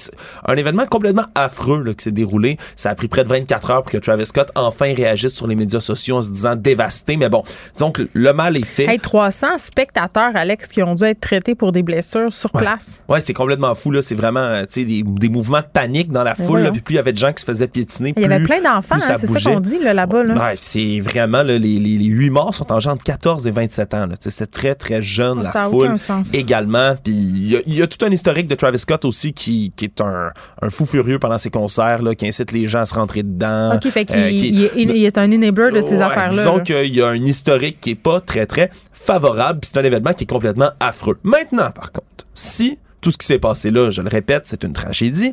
un événement complètement affreux là, qui s'est déroulé. Ça a pris près de 24 heures pour que Travis Scott enfin réagisse sur les médias sociaux en se disant dévasté. Mais bon, disons que le mal est fait. Hey, 300 spectateurs, Alex, qui ont dû être traités pour des blessures sur Ouais. place? Ouais, c'est complètement fou là. C'est vraiment euh, tu sais, des, des mouvements de panique dans la foule. voyons. Là, puis plus il y avait de gens qui se faisaient piétiner. Il y avait plein d'enfants, hein, c'est ça qu'on dit là, là-bas. Là. Ouais, c'est vraiment là, les, les, les 8 morts sont en genre de 14 et 27 ans. là. Tu sais, C'est très très jeune Oh, la ça a foule aucun sens. également. Puis il y, a- il y a tout un historique de Travis Scott aussi qui, qui est un, un fou furieux pendant ses concerts, là, qui incite les gens à se rentrer dedans. OK, fait qu'il Euh, qui- est, un enabler de ces Ouais, affaires-là. Disons là. qu'il y a un historique qui est pas très très favorable. puis C'est un événement qui est complètement affreux. Maintenant, par contre, si tout ce qui s'est passé là, je le répète, c'est une tragédie,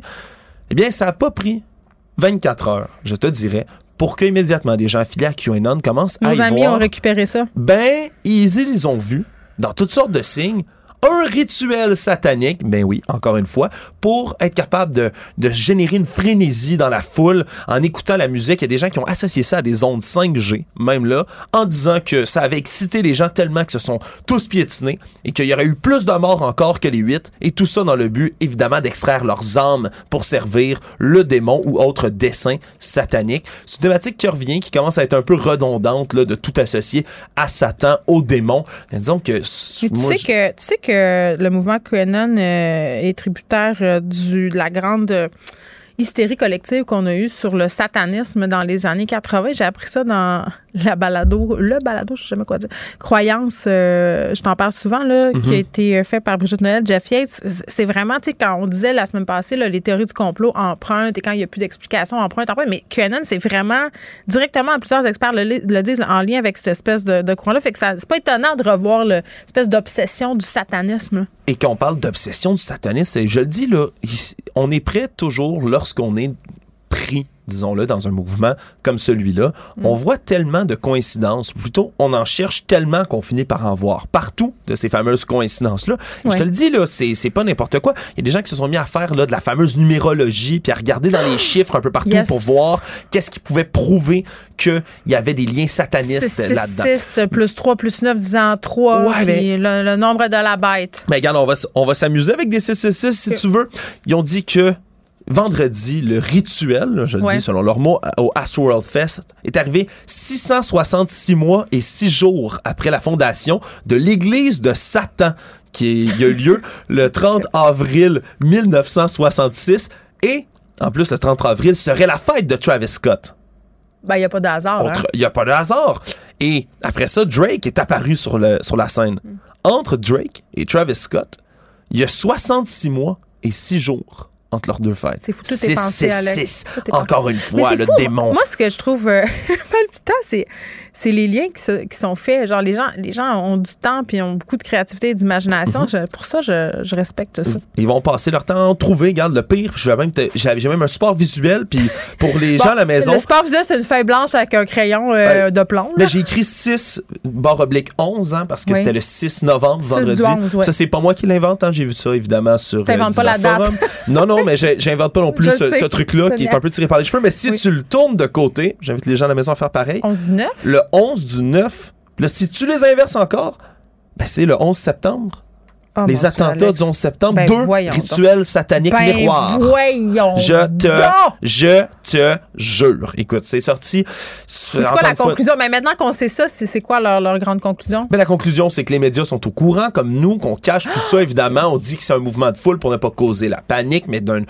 eh bien, ça a pas pris 24 heures, je te dirais, pour que immédiatement des gens affiliés à QAnon commencent à Nos y amis voir ont récupéré ça. ben, ils, ils ont vu, dans toutes sortes de signes, un rituel satanique, ben oui, encore une fois, pour être capable de, de générer une frénésie dans la foule en écoutant la musique. Il y a des gens qui ont associé ça à des ondes 5G, même là, en disant que ça avait excité les gens tellement qu'ils se sont tous piétinés et qu'il y aurait eu plus de morts encore que les huit, et tout ça dans le but, évidemment, d'extraire leurs âmes pour servir le démon ou autre dessin satanique. C'est une thématique qui revient, qui commence à être un peu redondante, là, de tout associer à Satan, au démon. Mais disons que... Mais tu, moi, sais que, tu sais que le mouvement QAnon euh, est tributaire euh, de la grande euh, hystérie collective qu'on a eue sur le satanisme dans les années 80. J'ai appris ça dans la balado, le balado, je sais jamais quoi dire, Croyance, euh, je t'en parle souvent, là, qui a été euh, fait par Brigitte Noël, Jeff Yates. C'est vraiment, tu sais, quand on disait la semaine passée, là, les théories du complot empruntent et quand il n'y a plus d'explications, empruntent, empruntent. Mais QAnon, c'est vraiment directement, plusieurs experts le, le disent, en lien avec cette espèce de, de courant-là. Fait que c'est pas étonnant de revoir l'espèce d'obsession du satanisme. là. Et qu'on parle d'obsession du satanisme, je le dis là, on est prêt toujours lorsqu'on est pris disons-le, dans un mouvement comme celui-là, Mm. on voit tellement de coïncidences, ou plutôt on en cherche tellement qu'on finit par en voir partout de ces fameuses coïncidences-là. Ouais. Je te le dis, là, c'est pas n'importe quoi. Il y a des gens qui se sont mis à faire là, de la fameuse numérologie, puis à regarder dans les chiffres un peu partout Yes. pour voir qu'est-ce qui pouvait prouver qu'il y avait des liens satanistes 6, là-dedans. 6, plus 3, plus 9, disant 3, Ouais, mais- puis le, le nombre de la bête. Mais regarde, on va, on va s'amuser avec des 666 si tu veux. Ils ont dit que vendredi, le rituel, je le dis selon leurs mots, au Astroworld Fest, est arrivé 666 mois et 6 jours après la fondation de l'église de Satan, qui a eu lieu le 30 avril 1966. Et, en plus, le 30 avril serait la fête de Travis Scott. Ben, il n'y a pas de hasard. hein. Il n'y a pas de hasard. Et après ça, Drake est apparu sur, le, sur la scène. Entre Drake et Travis Scott, il y a 66 mois et 6 jours entre leurs deux fêtes. C'est fou, tout est pensé, six, Alex. Encore une fois, le démon. Moi, ce que je trouve euh, palpitant, c'est, c'est les liens qui, se- qui sont faits. Genre, les gens, les gens ont du temps puis ont beaucoup de créativité et d'imagination. Mhm. Pour ça, je, je respecte ça. Ils vont passer leur temps à trouver. Regarde, le pire, même j'ai j'ai même un support visuel. Puis pour les gens à la maison, Le sport visuel, c'est une feuille blanche avec un crayon euh, Ouais. de plomb. là. Mais j'ai écrit 6 barre oblique 11 hein, parce que Oui. c'était le 6 novembre, 6 vendredi. du 11, ouais. Ça, c'est pas moi qui l'invente. Hein. J'ai vu ça, évidemment, sur. T'inventes pas la date. Non, non, mais j'invente pas non plus Je ce, truc-là qui est un peu tiré par les cheveux. Mais si Oui. tu le tournes de côté, j'invite les gens à la maison à faire pareil. 11 du 9. Le 11 du 9, là, si tu les inverses encore, ben, c'est le 11 septembre. Oh, les Dieu, attentats du 11 septembre. Ben, Deux donc. rituels sataniques Ben, miroirs. voyons. Je te, donc. je te jure. Écoute, c'est sorti. C'est quoi la conclusion? Mais maintenant qu'on sait ça, c'est quoi leur, leur, grande conclusion? Ben, la conclusion, c'est que les médias sont au courant, comme nous, qu'on cache tout ça, évidemment. On dit que c'est un mouvement de foule pour ne pas causer la panique, mais d'un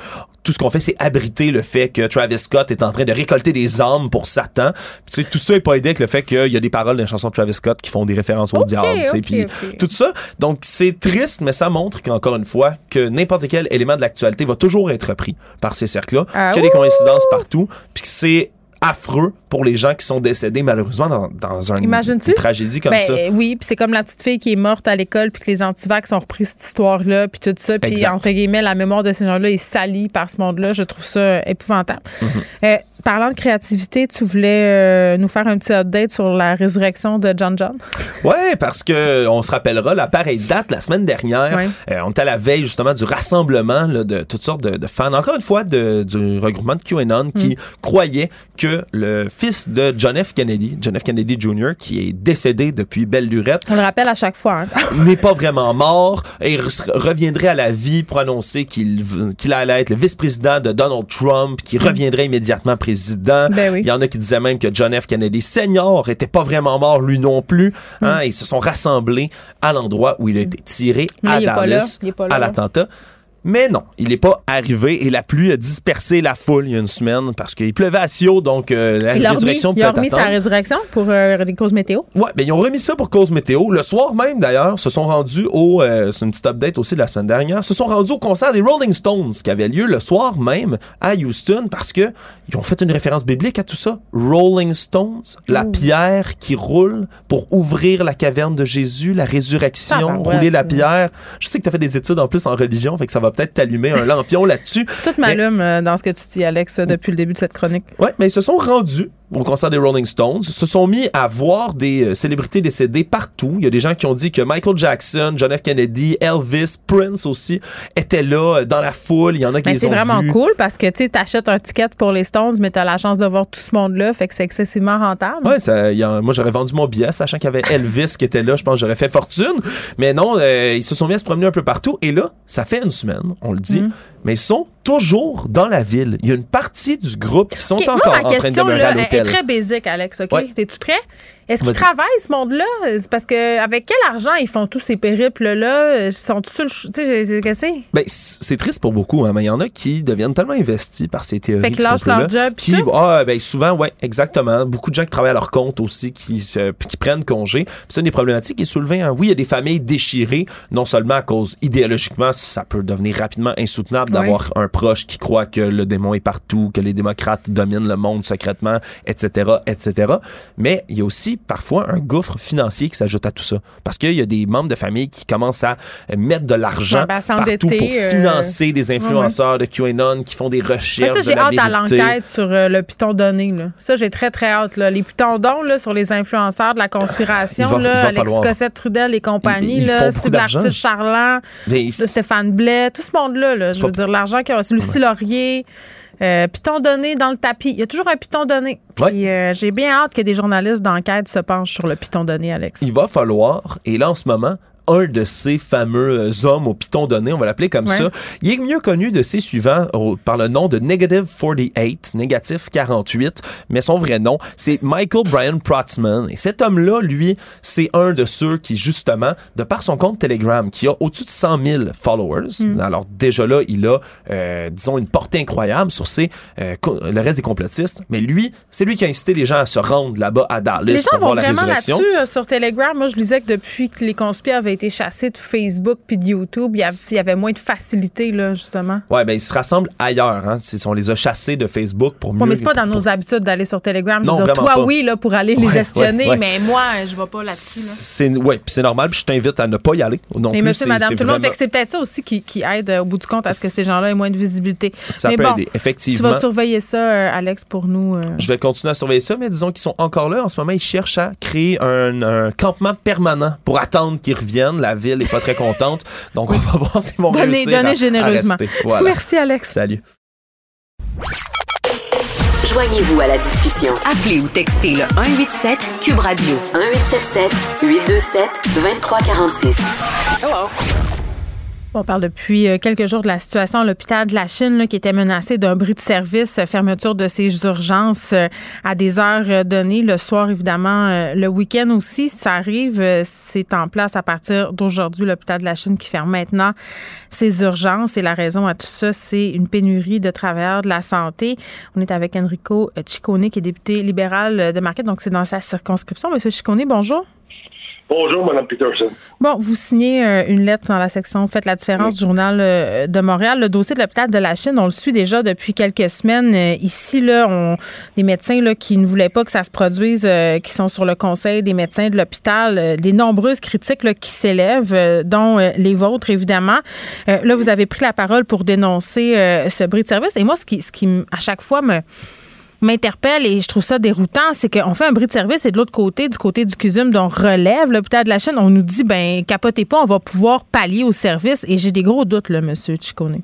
tout ce qu'on fait, c'est abriter le fait que Travis Scott est en train de récolter des armes pour Satan. tu sais, tout ça est pas aidé avec le fait qu'il y a des paroles dans la chanson de Travis Scott qui font des références au diable. puis tout ça. Donc, c'est triste, mais ça montre qu'encore une fois, que n'importe quel élément de l'actualité va toujours être pris par ces cercles-là, ah qu'il y a des coïncidences partout, puis que c'est affreux pour les gens qui sont décédés malheureusement dans, dans un, une tragédie comme ben, ça. Oui, puis c'est comme la petite fille qui est morte à l'école puis que les antivax ont repris cette histoire-là puis tout ça puis entre guillemets la mémoire de ces gens-là est salie par ce monde-là. Je trouve ça épouvantable. Mm-hmm. Euh, parlant de créativité, tu voulais euh, nous faire un petit update sur la résurrection de John John? Oui, parce que on se rappellera, la pareille date la semaine dernière, euh, on était à la veille justement du rassemblement de toutes sortes de, fans, encore une fois de, du regroupement de QAnon qui mm. croyaient que le fils de John F. Kennedy, John F. Kennedy Jr., qui est décédé depuis belle lurette, on le rappelle à chaque fois, hein. n'est pas vraiment mort et reviendrait à la vie pour annoncer qu'il qu'il allait être le vice-président de Donald Trump, qui mm. reviendrait immédiatement président ben Il y en a qui disaient même que John F. Kennedy Senior était pas vraiment mort lui non plus. Hein, hmm. Ils se sont rassemblés à l'endroit où il a été tiré à Dallas, à l'attentat. Mais non, il n'est pas arrivé et la pluie a dispersé la foule il y a une semaine parce qu'il pleuvait à Sio, donc euh, la résurrection Ils ont remis sa résurrection pour euh, des causes météo? Ouais, mais ils ont remis ça pour cause météo. Le soir même, d'ailleurs, se sont rendus au. Euh, c'est une petite update aussi de la semaine dernière. Se sont rendus au concert des Rolling Stones qui avait lieu le soir même à Houston parce que ils ont fait une référence biblique à tout ça. Rolling Stones, la pierre qui roule pour ouvrir la caverne de Jésus, la résurrection, rouler la pierre. Je sais que tu as fait des études en plus en religion, fait que ça va peut-être t'allumer un lampion là-dessus. Tout m'allume euh, dans ce que tu dis, Alex, depuis le début de cette chronique. Oui, mais ils se sont rendus au concert des Rolling Stones, se sont mis à voir des euh, célébrités décédées partout. Il y a des gens qui ont dit que Michael Jackson, John F. Kennedy, Elvis, Prince aussi étaient là euh, dans la foule. Il y en a qui ben, les ont C'est vraiment cool parce que tu achètes un ticket pour les Stones, mais tu as la chance de voir tout ce monde-là, fait que c'est excessivement rentable. Ouais, ça, moi j'aurais vendu mon billet, sachant qu'il y avait Elvis qui était là, je pense que j'aurais fait fortune. Mais non, euh, ils se sont mis à se promener un peu partout. Et là, ça fait une semaine, on le dit, mm. Mais ils sont toujours dans la ville. Il y a une partie du groupe qui sont encore en train de demeurer à l'hôtel. est très basique, Alex. OK? T'es-tu prêt? Est-ce qu'ils travaillent, ce monde-là? Parce que avec quel argent ils font tous ces périples-là? Sont tu sais, qu'est-ce que ben, c'est triste pour beaucoup, hein, mais il y en a qui deviennent tellement investis par ces théories. Fait que lâchent leur job. Qui, ah, ben, souvent, ouais, exactement. Beaucoup de gens qui travaillent à leur compte aussi, qui, qui prennent congé. Puis ça, des problématiques qui est soulevées. Hein. Oui, il y a des familles déchirées, non seulement à cause idéologiquement, ça peut devenir rapidement insoutenable d'avoir un proche qui croit que le démon est partout, que les démocrates dominent le monde secrètement, etc., etc. Mais il y a aussi parfois un gouffre financier qui s'ajoute à tout ça. Parce qu'il y a des membres de famille qui commencent à mettre de l'argent ben, partout pour euh, financer des influenceurs de QAnon qui font des recherches. ça, j'ai hâte à l'enquête sur euh, le Python donné. Là. Ça, j'ai très, très hâte. Là. Les Python dons là, sur les influenceurs de la conspiration, là, Alex Cossette Trudel et compagnie, Steve l'artiste Charlant, Stéphane Blais, tout ce monde-là. je veux dire, l'argent qui a reçu Lucie Laurier. Euh, piton donné dans le tapis. Il y a toujours un piton donné. Puis euh, j'ai bien hâte que des journalistes d'enquête se penchent sur le piton donné, Alex. Il va falloir, et là en ce moment, un de ces fameux euh, hommes au piton donné, on va l'appeler comme ça. Il est mieux connu de ses suivants par le nom de Negative 48, négatif 48, mais son vrai nom, c'est Michael Brian Protzman. Et cet homme-là, lui, c'est un de ceux qui, justement, de par son compte Telegram, qui a au-dessus de 100 000 followers, mm. alors déjà là, il a, euh, disons, une portée incroyable sur ses, euh, le reste des complotistes, mais lui, c'est lui qui a incité les gens à se rendre là-bas à Dallas les gens pour voir la vraiment là-dessus sur Telegram. Moi, je disais que depuis que les avaient été chassés de Facebook puis de YouTube, il y, avait, moins de facilité, là, justement. Ouais, ben ils se rassemblent ailleurs. Hein. On les a chassés de Facebook pour mieux. Ouais, mais c'est pas dans nos habitudes d'aller sur Telegram. Non, dire, toi, oui, là, pour aller les espionner, mais moi, je vais pas là-dessus. Ouais, puis c'est normal, puis je t'invite à ne pas y aller. Non mais monsieur, madame, tout le monde. c'est peut-être ça aussi qui, aide, au bout du compte, à ce que ces gens-là aient moins de visibilité. Ça mais peut aider, effectivement. Tu vas surveiller ça, euh, Alex, pour nous. Euh. Je vais continuer à surveiller ça, mais disons qu'ils sont encore là. En ce moment, ils cherchent à créer un, un campement permanent pour attendre qu'ils reviennent. La ville n'est pas très contente. Donc, on va voir s'ils vont donnez, réussir donnez généreusement. Merci, Alex. Salut. Joignez-vous à la discussion. Appelez ou textez le 187 Cube Radio 1877 827 2346. Hello. On parle depuis euh, quelques jours de la situation l'hôpital de la Chine qui était menacé d'un bris de service, euh, fermeture de ses urgences euh, à des heures données, le soir évidemment, le week-end aussi. Ça arrive, c'est en place à partir d'aujourd'hui, l'hôpital de la Chine qui ferme maintenant ses urgences. Et la raison à tout ça, c'est une pénurie de travailleurs de la santé. On est avec Enrico Ciccone, qui est député libéral de Marquette, donc c'est dans sa circonscription. Monsieur Ciccone, bonjour. Bonjour, Mme Peterson. Bon, vous signez euh, une lettre dans la section Faites la différence du Journal euh, de Montréal. Le dossier de l'hôpital de la Chine, on le suit déjà depuis quelques semaines. Euh, ici, là, on, des médecins là, qui ne voulaient pas que ça se produise, qui sont sur le conseil des médecins de l'hôpital, des nombreuses critiques là, qui s'élèvent, dont les vôtres, évidemment. là, vous avez pris la parole pour dénoncer ce bris de service. Et moi, ce qui, ce qui à chaque fois, me m'interpelle et je trouve ça déroutant, c'est qu'on fait un bris de service et de l'autre côté, du côté du CUSUM, dont relève l'hôpital de la chaîne, on nous dit, ben, capotez pas, on va pouvoir pallier au service. Et j'ai des gros doutes, là, monsieur Chicone.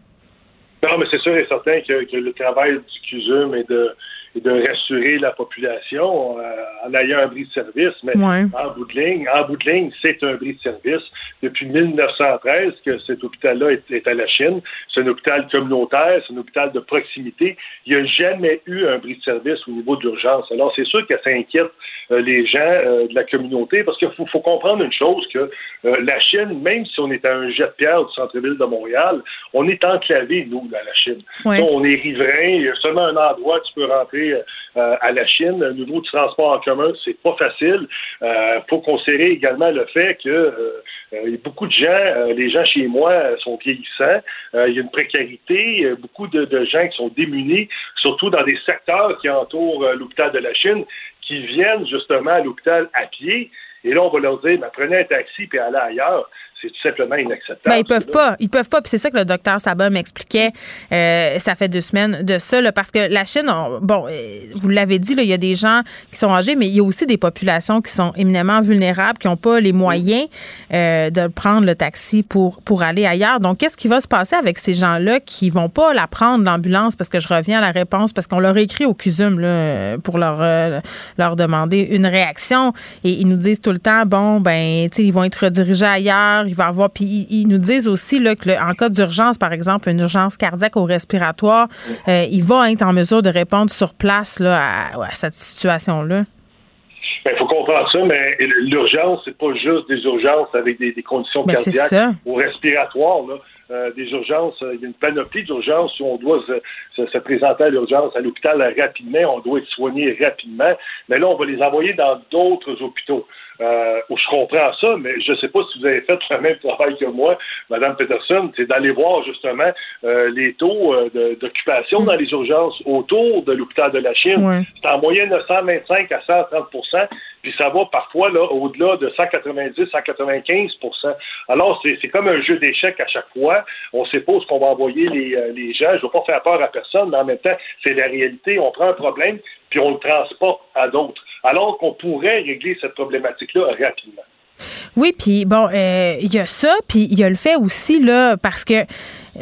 Non, mais c'est sûr et certain que, que le travail du CUSUM est de et de rassurer la population euh, en ayant un bris de service. Mais en bout de ligne, en bout de ligne, c'est un bris de service. Depuis 1913 que cet hôpital-là est, à la Chine. C'est un hôpital communautaire, c'est un hôpital de proximité. Il n'y a jamais eu un bris de service au niveau d'urgence. Alors, c'est sûr que ça inquiète euh, les gens euh, de la communauté parce qu'il faut, faut, comprendre une chose que la Chine, même si on est à un jet de pierre du centre-ville de Montréal, on est enclavé, nous, dans la Chine. on est riverain, il y a seulement un endroit où tu peux rentrer euh, à la Chine. Au niveau du transport en commun, c'est pas facile. Il euh, faut considérer également le fait que euh, beaucoup de gens, les gens chez moi sont vieillissants. il y a une précarité, beaucoup de, gens qui sont démunis, surtout dans des secteurs qui entourent l'hôpital de la Chine, qui viennent justement à l'hôpital à pied. Et là, on va leur dire, ben, prenez un taxi puis allez ailleurs c'est tout simplement inacceptable. Ben, ils peuvent pas. Ils peuvent pas. Puis c'est ça que le docteur Sabah m'expliquait. Euh, ça fait deux semaines de ça, parce que la Chine, bon, euh, vous l'avez dit, là, il y a des gens qui sont âgés, mais il y a aussi des populations qui sont éminemment vulnérables, qui n'ont pas les moyens euh, de prendre le taxi pour, pour aller ailleurs. Donc, qu'est-ce qui va se passer avec ces gens-là qui vont pas la prendre, l'ambulance, parce que je reviens à la réponse, parce qu'on leur écrit au CUSUM là, pour leur, leur demander une réaction. Et ils nous disent tout le temps, bon, ben, tu sais, ils vont être redirigés ailleurs, il va avoir. Puis ils, nous disent aussi là, que en cas d'urgence, par exemple, une urgence cardiaque ou respiratoire, euh, il va être en mesure de répondre sur place là, à, cette situation-là. Il ben, faut comprendre ça, mais l'urgence, c'est pas juste des urgences avec des, conditions ben, cardiaques ou respiratoires. Euh, des urgences, il y a une panoplie d'urgences où on doit se, présenter à l'urgence à l'hôpital rapidement, on doit être soigné rapidement, mais là, on va les envoyer dans d'autres hôpitaux. Euh, où je comprends ça, mais je ne sais pas si vous avez fait le même travail que moi, Mme Peterson, c'est d'aller voir justement euh, les taux euh, d'occupation dans les urgences autour de l'hôpital de la Chine. C'est en moyenne de 125 à 130% puis ça va parfois là au-delà de 190, 195% Alors, c'est comme un jeu d'échecs à chaque fois. On sait pas où qu'on va envoyer les, les gens. Je ne veux pas faire peur à personne, mais en même temps, c'est la réalité. On prend un problème, puis on le transporte à d'autres alors qu'on pourrait régler cette problématique-là rapidement. Oui, puis bon, euh, il y a ça, puis il y a le fait aussi, là, parce que,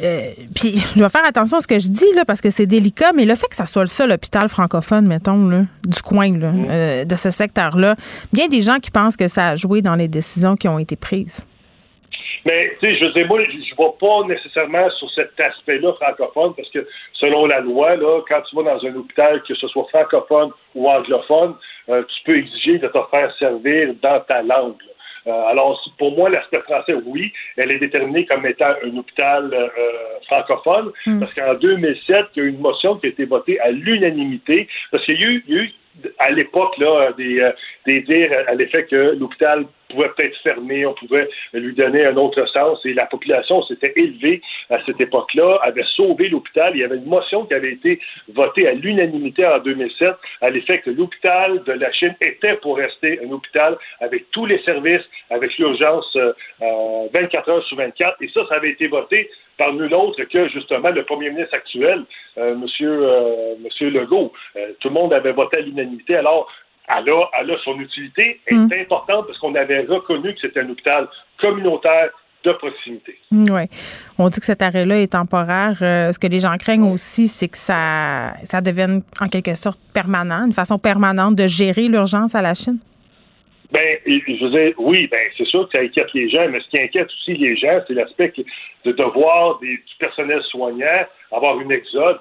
euh, puis je dois faire attention à ce que je dis, là, parce que c'est délicat, mais le fait que ça soit le seul hôpital francophone, mettons, là, du coin, là, mm. euh, de ce secteur-là, bien des gens qui pensent que ça a joué dans les décisions qui ont été prises. Mais, tu sais, je sais, moi, je ne vois pas nécessairement sur cet aspect-là francophone, parce que selon la loi, là, quand tu vas dans un hôpital, que ce soit francophone ou anglophone, euh, tu peux exiger de te faire servir dans ta langue. Euh, alors, pour moi, l'aspect français, oui, elle est déterminée comme étant un hôpital euh, francophone, hmm. parce qu'en 2007, il y a eu une motion qui a été votée à l'unanimité, parce qu'il y, a eu à l'époque là des, des dires à l'effet que l'hôpital pouvait peut-être fermer, on pouvait lui donner un autre sens. Et la population s'était élevée à cette époque-là, avait sauvé l'hôpital. Il y avait une motion qui avait été votée à l'unanimité en 2007 à l'effet que l'hôpital de la Chine était pour rester un hôpital avec tous les services, avec l'urgence 24 euh, heures sur 24. Et ça, ça avait été voté par nul autre que justement le premier ministre actuel, euh, Monsieur, euh, Monsieur Legault. tout le monde avait voté à l'unanimité. Alors, elle a, son utilité est mm. importante parce qu'on avait reconnu que c'était un hôpital communautaire de proximité. Mm, oui. On dit que cet arrêt-là est temporaire. Euh, ce que les gens craignent aussi, c'est que ça, ça devienne en quelque sorte permanent, une façon permanente de gérer l'urgence à la Chine. Ben, je veux dire, oui, ben, c'est sûr que ça inquiète les gens, mais ce qui inquiète aussi les gens, c'est l'aspect de devoir des, du personnel soignant avoir une exode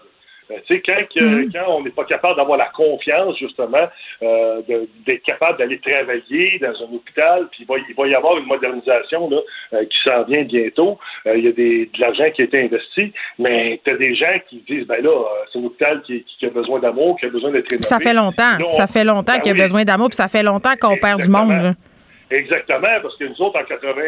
euh, tu sais, quand, quand on n'est pas capable d'avoir la confiance, justement, euh, d'être capable d'aller travailler dans un hôpital, puis il va, il va y avoir une modernisation là, euh, qui s'en vient bientôt. il y a des, de l'argent qui a été investi, mais tu as des gens qui disent, ben là, c'est un hôpital qui, qui, a besoin d'amour, qui a besoin d'être rénové. Ça fait longtemps. ça fait longtemps ben qu'il y a besoin d'amour, puis ça fait longtemps qu'on perd du monde. Exactement, parce que nous autres, en 80,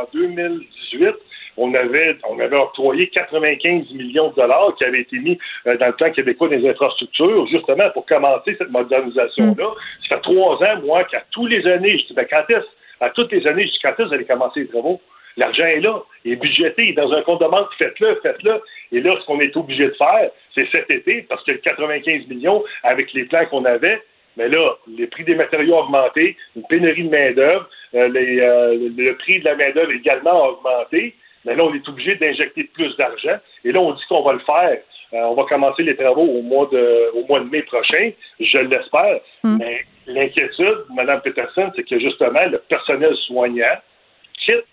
en 2018, on avait, on avait octroyé 95 millions de dollars qui avaient été mis euh, dans le plan québécois des infrastructures, justement pour commencer cette modernisation-là. Mm. Ça fait trois ans, moi, qu'à tous les années, je dis, ben, quand est-ce, à toutes les années, je dis, quand est-ce vous allez commencer les travaux? L'argent est là, il est budgété, il est dans un compte de banque, faites-le, faites-le. Et là, ce qu'on est obligé de faire, c'est cet été, parce que 95 millions, avec les plans qu'on avait, mais là, les prix des matériaux ont augmenté, une pénurie de main-d'œuvre, euh, euh, le prix de la main-d'œuvre également a augmenté. Mais là, on est obligé d'injecter plus d'argent. Et là, on dit qu'on va le faire. Euh, on va commencer les travaux au mois de, au mois de mai prochain, je l'espère. Hmm. Mais l'inquiétude, Mme Peterson, c'est que justement, le personnel soignant quitte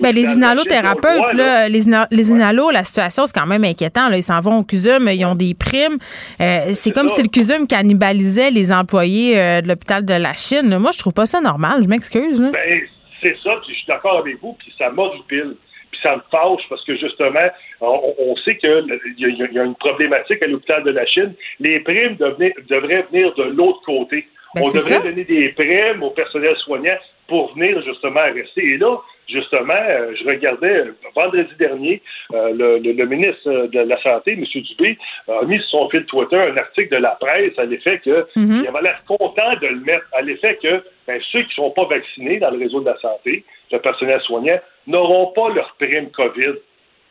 ben, les inhalothérapeutes, là, les, les inhalos, la situation, c'est quand même inquiétant. Là. Ils s'en vont au CUSUM, ils ont des primes. Euh, c'est comme si le CUSUM cannibalisait les employés euh, de l'hôpital de la Chine. Moi, je trouve pas ça normal. Je m'excuse. Ben, c'est ça, puis je suis d'accord avec vous, puis ça m'horripile ça me fâche parce que justement, on, sait qu'il y, y, a une problématique à l'hôpital de la Chine. Les primes devraient venir de l'autre côté. Ben, on devrait donner des primes au personnel soignant pour venir justement rester. Et là, justement, euh, je regardais euh, vendredi dernier, euh, le, ministre de la Santé, M. Dubé, a mis sur son fil Twitter un article de la presse à l'effet que mm-hmm. il avait l'air content de le mettre, à l'effet que ben, ceux qui ne sont pas vaccinés dans le réseau de la santé, le personnel soignant, n'auront pas leur prime COVID.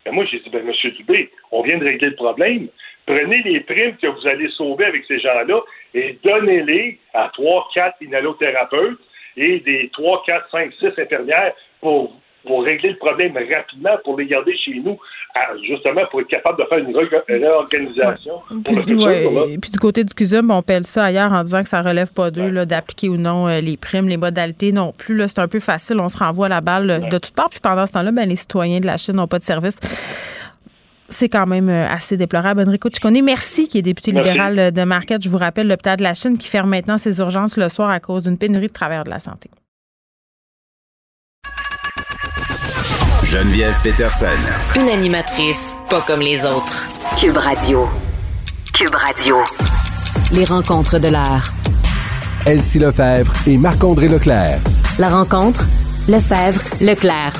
Ben, moi, j'ai dit, ben, M. Dubé, on vient de régler le problème. Prenez les primes que vous allez sauver avec ces gens-là et donnez-les à trois, quatre inhalothérapeutes et des 3, 4, 5, 6 infirmières pour, pour régler le problème rapidement, pour les garder chez nous, justement pour être capable de faire une réorganisation. Puis, puis, du côté du CUSUM, on pèle ça ailleurs en disant que ça relève pas d'eux d'appliquer ou non euh, les primes, les modalités non plus. C'est un peu facile, on se renvoie la balle de toutes parts. Puis pendant ce temps-là, ben, les citoyens de la Chine n'ont pas de service c'est quand même euh, assez déplorable. Enrico Ciccone, merci, qui est député libéral euh, de Marquette. Je vous rappelle l'hôpital de la Chine qui ferme maintenant ses urgences le soir à cause d'une pénurie de travailleurs de la santé. Geneviève Peterson. Une animatrice pas comme les autres. Cube Radio. Cube Radio. Les rencontres de l'heure. Elsie Lefebvre et Marc-André Leclerc. La rencontre, Lefebvre, Leclerc.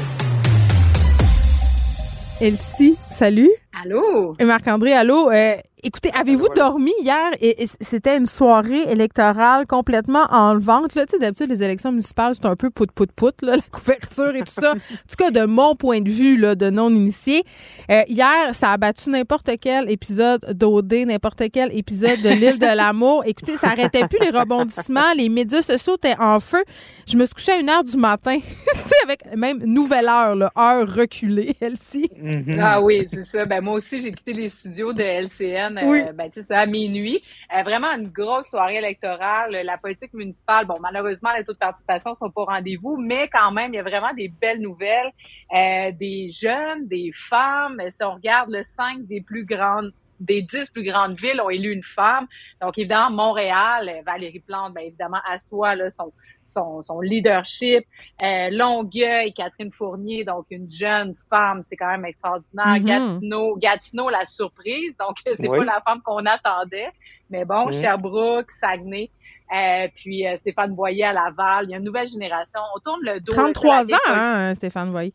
Elsie, salut. Allô? Et Marc-André, allô? Euh, Écoutez, avez-vous dormi hier? Et, c'était une soirée électorale complètement enlevante. Là? Tu sais, d'habitude, les élections municipales, c'est un peu pout-pout-pout, la couverture et tout ça. en tout cas, de mon point de vue là, de non-initié. Euh, hier, ça a battu n'importe quel épisode d'OD, n'importe quel épisode de l'île de l'amour. Écoutez, ça arrêtait plus les rebondissements. Les médias sociaux étaient en feu. Je me suis couchée à une heure du matin. tu sais, avec même nouvelle heure, là, heure reculée, Elsie. Mm-hmm. Ah oui, c'est ça. Ben, moi aussi, j'ai quitté les studios de LCN oui. Euh, ben, à minuit. Euh, vraiment une grosse soirée électorale. La politique municipale, bon, malheureusement, les taux de participation sont pas au rendez-vous, mais quand même, il y a vraiment des belles nouvelles. Euh, des jeunes, des femmes. Si on regarde le 5 des plus grandes des dix plus grandes villes ont élu une femme. Donc, évidemment, Montréal, Valérie Plante, bien évidemment, assoit là, son, son, son leadership. Euh, Longueuil, Catherine Fournier, donc une jeune femme, c'est quand même extraordinaire. Mm-hmm. Gatineau, Gatineau, la surprise, donc c'est pas la femme qu'on attendait. Mais bon, mm-hmm. Sherbrooke, Saguenay. Euh, puis euh, Stéphane Boyer à Laval, il y a une nouvelle génération. On tourne le dos. 33 ans, hein, Stéphane Boyer.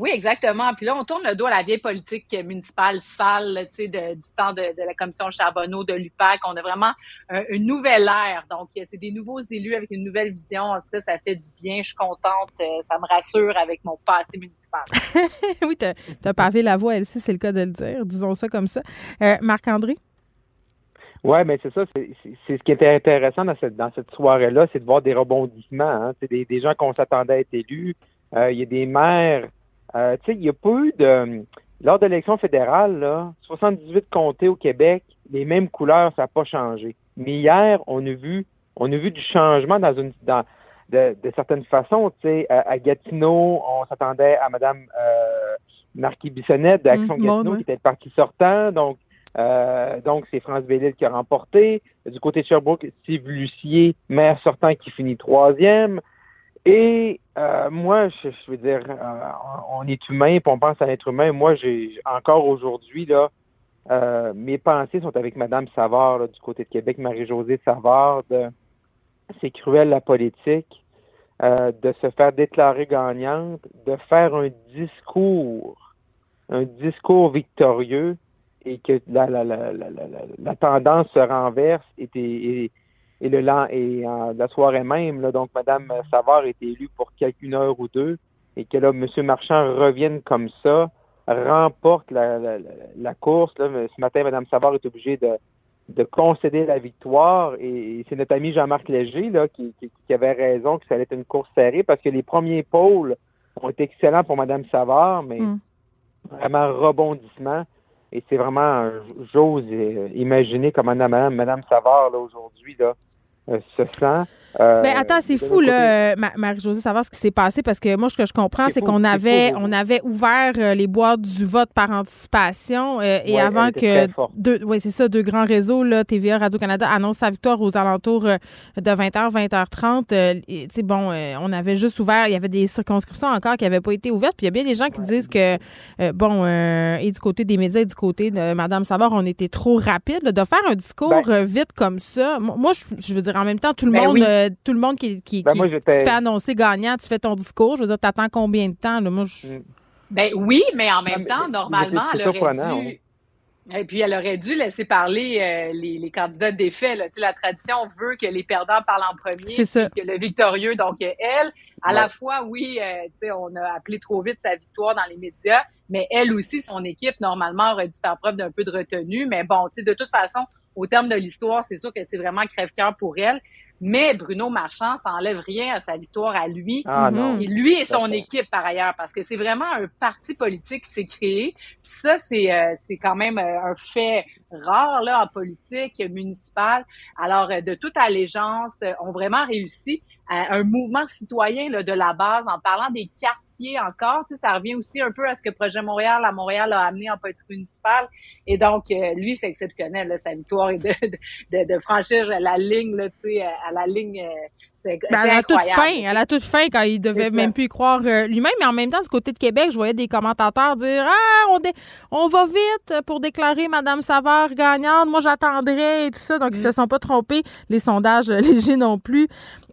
Oui, exactement. Puis là, on tourne le dos à la vieille politique municipale sale, tu sais, du temps de, la commission Charbonneau, de l'UPAC. On a vraiment une nouvelle ère. Donc, c'est des nouveaux élus avec une nouvelle vision. En tout cas, ça fait du bien. Je suis contente. Euh, ça me rassure avec mon passé municipal. oui, tu as, pavé la voie, Elsie, c'est le cas de le dire. Disons ça comme ça. Euh, Marc-André? Oui, mais c'est ça, c'est ce qui était intéressant dans cette, dans cette soirée-là, c'est de voir des rebondissements. Hein. Des, des gens qu'on s'attendait à être élus. Euh, il y a des maires euh, tu sais, il n'y a pas eu de... Lors de l'élection fédérale, là, 78 comtés au Québec, les mêmes couleurs, ça n'a pas changé. Mais hier, on a vu, on a vu du changement dans une, dans, de, certaines façons. Tu sais, à, Gatineau, on s'attendait à Mme euh, Marquis Bissonnette d'Action mmh, Gatineau, qui était le parti sortant. Donc, euh, donc c'est France Bellil qui a remporté. Du côté de Sherbrooke, Steve Lucier, maire sortant, qui finit troisième. Et euh, moi, je, veux dire, euh, on est humain, puis on pense à l'être humain. Moi, j'ai encore aujourd'hui, là, euh, mes pensées sont avec Mme Savard du côté de Québec, Marie-Josée Savard. C'est cruel la politique, de se faire déclarer gagnante, de faire un discours, un discours victorieux et que la, la, la, la tendance se renverse et, et, et le et la soirée même, là, donc Mme Savard est élue pour quelques heure ou deux, et que là, M. Marchand revienne comme ça, remporte la, la, course. Là, ce matin, Mme Savard est obligée de, de concéder la victoire, et, c'est notre ami Jean-Marc Léger là, qui, qui, avait raison que ça allait être une course serrée, parce que les premiers pôles ont été excellents pour Mme Savard, mais mm. vraiment rebondissement. Et c'est vraiment, j'ose imaginer comment Mme, Mme Savard, là, aujourd'hui, là, euh, se sent euh, ben attends, c'est fou là, Marie-Josée, savoir ce qui s'est passé parce que moi ce que je comprends c'est qu'on avait on avait ouvert euh, les boîtes du vote par anticipation euh, et avant que deux oui, c'est ça deux grands réseaux là TVA Radio Canada annoncent sa victoire aux alentours de 20h 20h30 tu sais bon on avait juste ouvert, il y avait des circonscriptions encore qui n'avaient pas été ouvertes puis il y a bien des gens qui disent que bon et du côté des médias et du côté de madame Savard, on était trop rapide de faire un discours ben vite comme ça. Moi je, veux dire en même temps tout le ben monde euh, tout le monde qui, qui, ben, te fait annoncer gagnant, tu fais ton discours. Je veux dire, t'attends combien de temps? Là? Moi, mm. Ben oui, mais en même temps, normalement, elle aurait dû. Et puis, elle aurait dû laisser parler euh, les, les, candidats défaits. Là. La tradition veut que les perdants parlent en premier, que le victorieux. Donc, elle, à la fois, oui, euh, on a appelé trop vite sa victoire dans les médias, mais elle aussi, son équipe, normalement, aurait dû faire preuve d'un peu de retenue. Mais bon, de toute façon, au terme de l'histoire, c'est sûr que c'est vraiment crève-cœur pour elle. Mais Bruno Marchand, ça enlève rien à sa victoire à lui. Ah, non. Et lui et son équipe par ailleurs, parce que c'est vraiment un parti politique qui s'est créé. Puis ça, c'est euh, c'est quand même euh, un fait rare là en politique municipale. Alors, euh, de toute allégeance, ont vraiment réussi un mouvement citoyen là, de la base en parlant des cartes encore. ça revient aussi un peu à ce que Projet Montréal à Montréal a amené en politique municipale. Et donc, euh, lui, c'est exceptionnel, sa victoire et de, de, franchir la ligne, là, à la ligne. Euh, ben, elle a toute fin, elle a toute fin quand il devait même plus y croire euh, lui-même. Mais en même temps, du côté de Québec, je voyais des commentateurs dire Ah, on, on va vite pour déclarer Madame Savard gagnante. Moi, j'attendrai et tout ça. Donc, ils mm. se sont pas trompés. Les sondages légers non plus.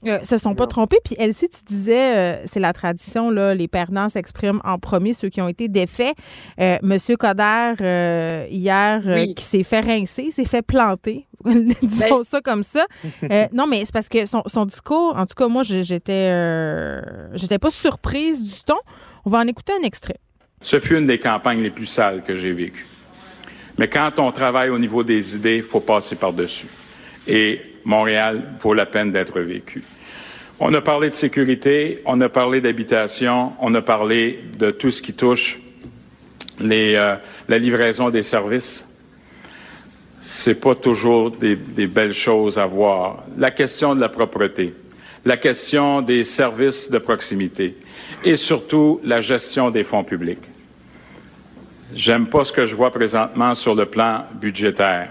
Euh, se sont pas trompés. Puis Elsie, tu disais, euh, c'est la tradition, là, les perdants s'expriment en premier, ceux qui ont été défaits. Euh, Monsieur Coder, hier, qui s'est fait rincer, s'est fait planter, disons ben ça comme ça. non, mais c'est parce que son, discours, en tout cas, moi, j'étais, j'étais pas surprise du ton. On va en écouter un extrait. Ce fut une des campagnes les plus sales que j'ai vécues. Mais quand on travaille au niveau des idées, il faut passer par-dessus. Et Montréal vaut la peine d'être vécu. On a parlé de sécurité, on a parlé d'habitation, on a parlé de tout ce qui touche euh, la livraison des services. C'est pas toujours des, des, belles choses à voir. La question de la propreté, la question des services de proximité et surtout la gestion des fonds publics. J'aime pas ce que je vois présentement sur le plan budgétaire.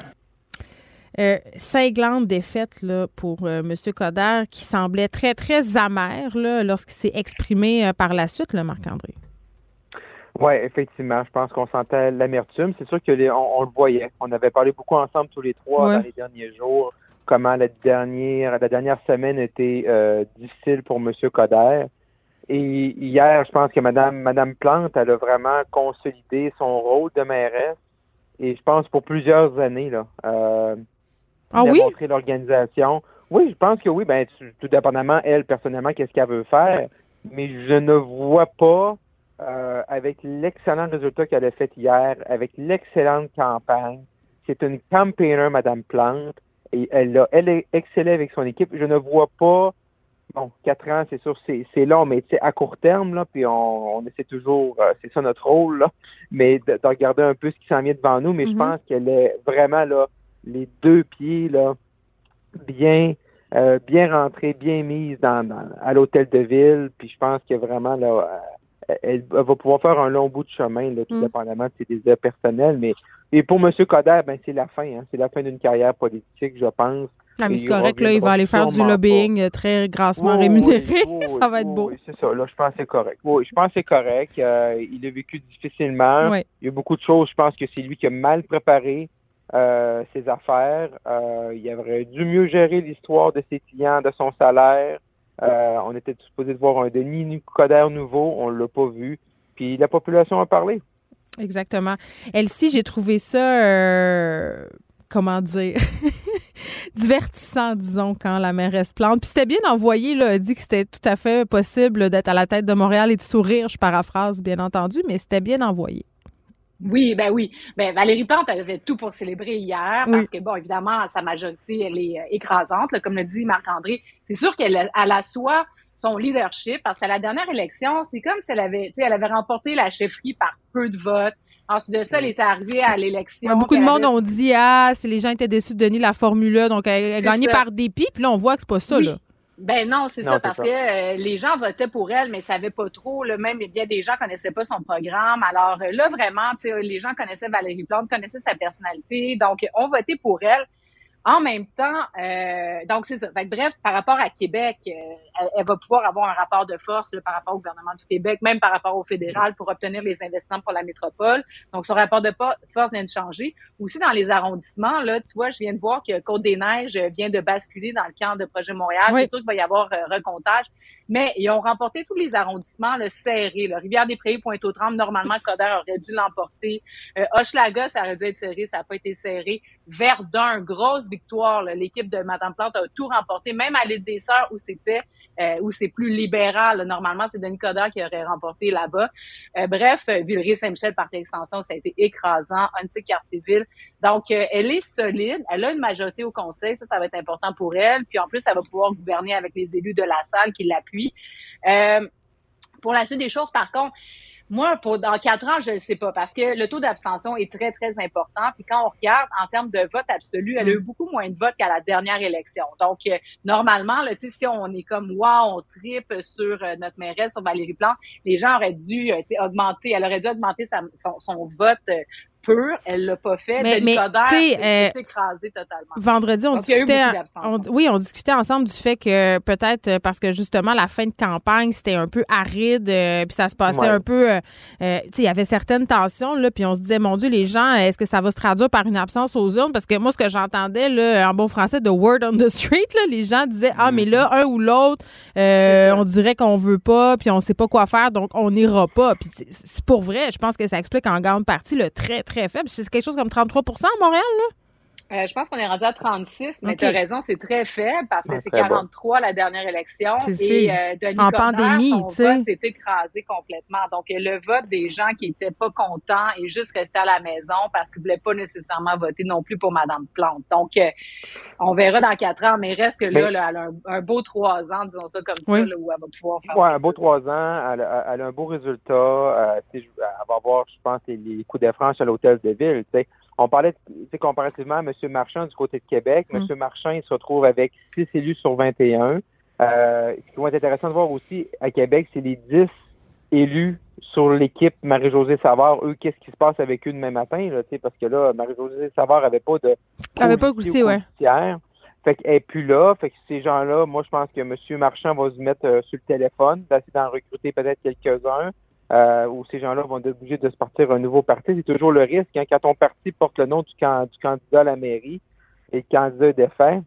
Euh, cinglante défaite là, pour euh, M. Coder qui semblait très, très amer lorsqu'il s'est exprimé euh, par la suite, Marc-André. Oui, effectivement. Je pense qu'on sentait l'amertume. C'est sûr qu'on on le voyait. On avait parlé beaucoup ensemble tous les trois dans les derniers jours, comment la dernière, la dernière semaine était euh, difficile pour M. Coder. Et hier, je pense que Mme, Madame Plante, elle a vraiment consolidé son rôle de mairesse. Et je pense pour plusieurs années. Là. Ah oui? l'organisation. Oui, je pense que oui. Ben, tout dépendamment, elle, personnellement, qu'est-ce qu'elle veut faire. Mais je ne vois pas, euh, avec l'excellent résultat qu'elle a fait hier, avec l'excellente campagne, c'est une campaigner, Madame Plante, et elle a, elle est excellée avec son équipe. Je ne vois pas, bon, quatre ans, c'est sûr, c'est long, mais à court terme, là, puis on, essaie toujours, euh, c'est ça notre rôle, là, mais de, regarder un peu ce qui s'en vient devant nous, mais je mm-hmm. pense qu'elle est vraiment, là, les deux pieds là, bien euh, bien rentrée, bien mise dans, à l'hôtel de ville. Puis je pense que vraiment là, euh, elle, va pouvoir faire un long bout de chemin, là, tout mm. dépendamment de ses désirs personnels. Mais et pour M. Coder, ben c'est la fin. Hein, c'est la fin d'une carrière politique, je pense. Ah, c'est correct, là, il va aller faire du lobbying euh, très grassement rémunéré. ça va être beau. Oui, c'est ça. Là, je pense que c'est correct. Oui, je pense que c'est correct. il a vécu difficilement. Il y a beaucoup de choses. Je pense que c'est lui qui a mal préparé euh, ses affaires. Euh, il aurait dû mieux gérer l'histoire de ses clients, de son salaire. Euh, on était supposé de voir un Denis Coderre nouveau, on l'a pas vu. Puis la population a parlé. Exactement. Elsie, j'ai trouvé ça, comment dire, divertissant, disons, quand la mairesse plante. Puis c'était bien envoyé, là, a dit que c'était tout à fait possible d'être à la tête de Montréal et de sourire, je paraphrase, bien entendu, mais c'était bien envoyé. Oui, ben oui. Ben Valérie Plante avait tout pour célébrer hier parce que bon, évidemment, sa majorité elle est euh, écrasante, comme le dit Marc-André. C'est sûr qu'elle a, elle soi son leadership parce qu'à la dernière élection, c'est comme si elle avait, elle avait remporté la chefferie par peu de votes. Ensuite de ça, elle est arrivée à l'élection. beaucoup de monde ont dit ah, si les gens étaient déçus de Denis la formule donc elle a gagné par dépit. Puis là, on voit que c'est pas ça là. Ben non, c'est ça, parce que euh, les gens votaient pour elle, mais savaient pas trop. Là, même bien des gens connaissaient pas son programme. Alors euh, là, vraiment, les gens connaissaient Valérie Plante, connaissaient sa personnalité, donc ont voté pour elle. En même temps, euh, donc c'est ça. bref, par rapport à Québec, euh, elle, va pouvoir avoir un rapport de force par rapport au gouvernement du Québec, même par rapport au fédéral pour obtenir les investissements pour la métropole. Donc son rapport de force vient de changer. Aussi dans les arrondissements, là, tu vois, je viens de voir que Côte-des-Neiges vient de basculer dans le camp de Projet Montréal. C'est sûr qu'il va y avoir euh, recomptage mais ils ont remporté tous les arrondissements le serrés. Rivière-des-Prairies, Pointe-aux-Trembles, normalement, Coder aurait dû l'emporter. Euh, Hochelaga, ça aurait dû être serré, ça n'a pas été serré. Verdun, grosse victoire. L'équipe de Madame Plante a tout remporté, même à l'île des Sœurs où c'était euh, où c'est plus libéral. Normalement, c'est Denis Coderre qui aurait remporté là-bas. Euh, bref, euh, Villeray-Saint-Michel, par extension, ça a été écrasant. Annecy-Cartierville. Donc, euh, elle est solide. Elle a une majorité au conseil. Ça, ça va être important pour elle. Puis en plus, elle va pouvoir gouverner avec les élus de la salle qui l'appuient. Pour la suite des choses, par contre, moi, pour dans quatre ans, je ne sais pas, parce que le taux d'abstention est très, très important. Puis quand on regarde en termes de vote absolu, elle a eu mm. beaucoup moins de votes qu'à la dernière élection. Donc, euh, normalement, là, si on est comme wow, on tripe sur euh, notre mairesse, sur Valérie Plante, les gens auraient dû euh, augmenter, elle aurait dû augmenter son, son, vote elle l'a pas fait. Mais, mais euh, écrasé totalement. Vendredi, on discutait, oui, on discutait ensemble du fait que peut-être euh, parce que justement la fin de campagne c'était un peu aride, euh, puis ça se passait un peu, euh, tu sais, il y avait certaines tensions là, puis on se disait mon Dieu, les gens, est-ce que ça va se traduire par une absence aux urnes? Parce que moi, ce que j'entendais là, en bon français, de word on the street, là, les gens disaient ah mais là un ou l'autre, on dirait qu'on veut pas, puis on sait pas quoi faire, donc on n'ira pas. Puis c'est pour vrai, je pense que ça explique en grande partie le très très C'est quelque chose comme 33% à Montréal, là? Euh, je pense qu'on est rendu à 36, mais tu as raison, c'est très faible parce que c'est 43 la dernière élection. Et euh, Denis en pandémie, son vote s'est écrasé complètement. Donc, le vote des gens qui étaient pas contents et juste restés à la maison parce qu'ils voulaient pas nécessairement voter non plus pour Madame Plante. Donc, euh, on verra dans quatre ans, mais reste que là, elle a un, beau trois ans, disons ça comme ça, où elle va pouvoir faire. Oui, un beau trois ans, elle a, elle a un beau résultat. Euh, elle va avoir, je pense, les, coups de France à l'hôtel de ville. sais. On parlait, comparativement à M. Marchand du côté de Québec. M. Mm. Marchand, il se retrouve avec 6 élus sur 21. Euh, ce qui va être intéressant de voir aussi à Québec, c'est les 10 élus sur l'équipe Marie-Josée Savard. Eux, qu'est-ce qui se passe avec eux demain matin? Là, parce que là, Marie-Josée Savard n'avait pas de... avait pas goûté, ouais. Fait qu'elle n'est plus là. Fait que ces gens-là, moi, je pense que M. Marchand va se mettre euh, sur le téléphone, d'essayer d'en recruter peut-être quelques-uns euh, où ces gens-là vont être obligés de se partir un nouveau parti. C'est toujours le risque hein, quand ton parti porte le nom du, du, candidat à la mairie et le candidat est défait.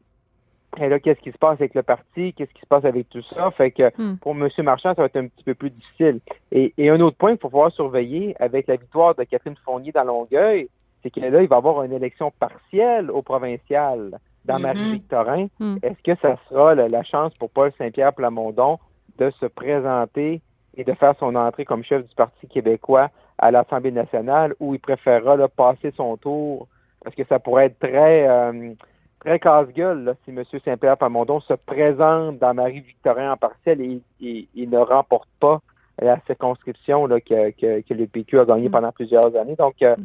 Et là, qu'est-ce qui se passe avec le parti? Qu'est-ce qui se passe avec tout ça? Fait que hmm. pour M. Marchand, ça va être un petit peu plus difficile. Et, un autre point qu'il faut pouvoir surveiller avec la victoire de Catherine Fournier dans Longueuil, c'est que là, il va y avoir une élection partielle au provincial dans mm-hmm. Marie-Victorin. Hmm. Est-ce que ça sera la chance pour Paul Saint-Pierre Plamondon de se présenter et de faire son entrée comme chef du Parti québécois à l'Assemblée nationale où il préférera passer son tour parce que ça pourrait être très euh, très casse-gueule si M. Saint-Pierre Pamondon se présente dans Marie-Victorin en partiel et, il ne remporte pas la circonscription là, que, que, le PQ a gagné mm. pendant plusieurs années. Donc, euh,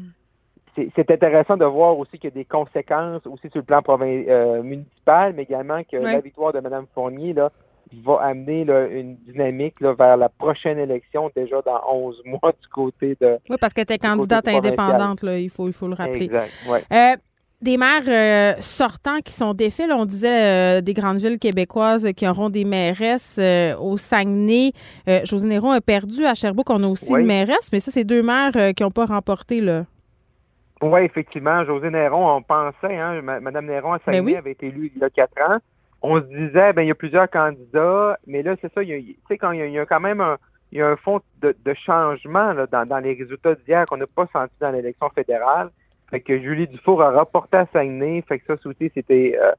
mm. c'est intéressant de voir aussi qu'il y a des conséquences aussi sur le plan euh, municipal, mais également que la victoire de Mme Fournier là, va amener une dynamique vers la prochaine élection déjà dans 11 mois du côté de. Oui, parce qu'elle était candidate indépendante, là, il, faut, il faut le rappeler. Exact, ouais. Euh, des maires euh, sortants qui sont défaits. on disait des grandes villes québécoises qui auront des mairesses au Saguenay. José Néron a perdu à Sherbrooke. On a aussi une mairesse, mais ça, c'est deux maires qui n'ont pas remporté. Là. Oui, effectivement. José Néron, on pensait, hein, Mme Néron à Saguenay ben avait été élue il y a quatre ans. On se disait, ben il y a plusieurs candidats, mais là, c'est ça, tu sais, quand il y, a, quand même un, il y a un fond de, changement dans, les résultats d'hier qu'on n'a pas senti dans l'élection fédérale. Fait que Julie Dufour a rapporté à Saguenay. Fait que ça aussi, c'était. Euh,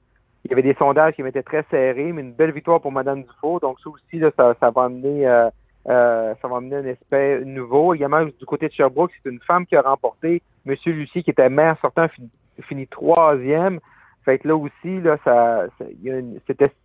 il y avait des sondages qui étaient très serrés, mais une belle victoire pour Mme Dufour. Donc, ça aussi, là, ça, ça va amener. Euh, euh, ça va amener un aspect nouveau. Du côté de Sherbrooke, c'est une femme qui a remporté. Monsieur Lucie, qui était maire sortant, fini, troisième. Fait que là aussi, là, ça, y a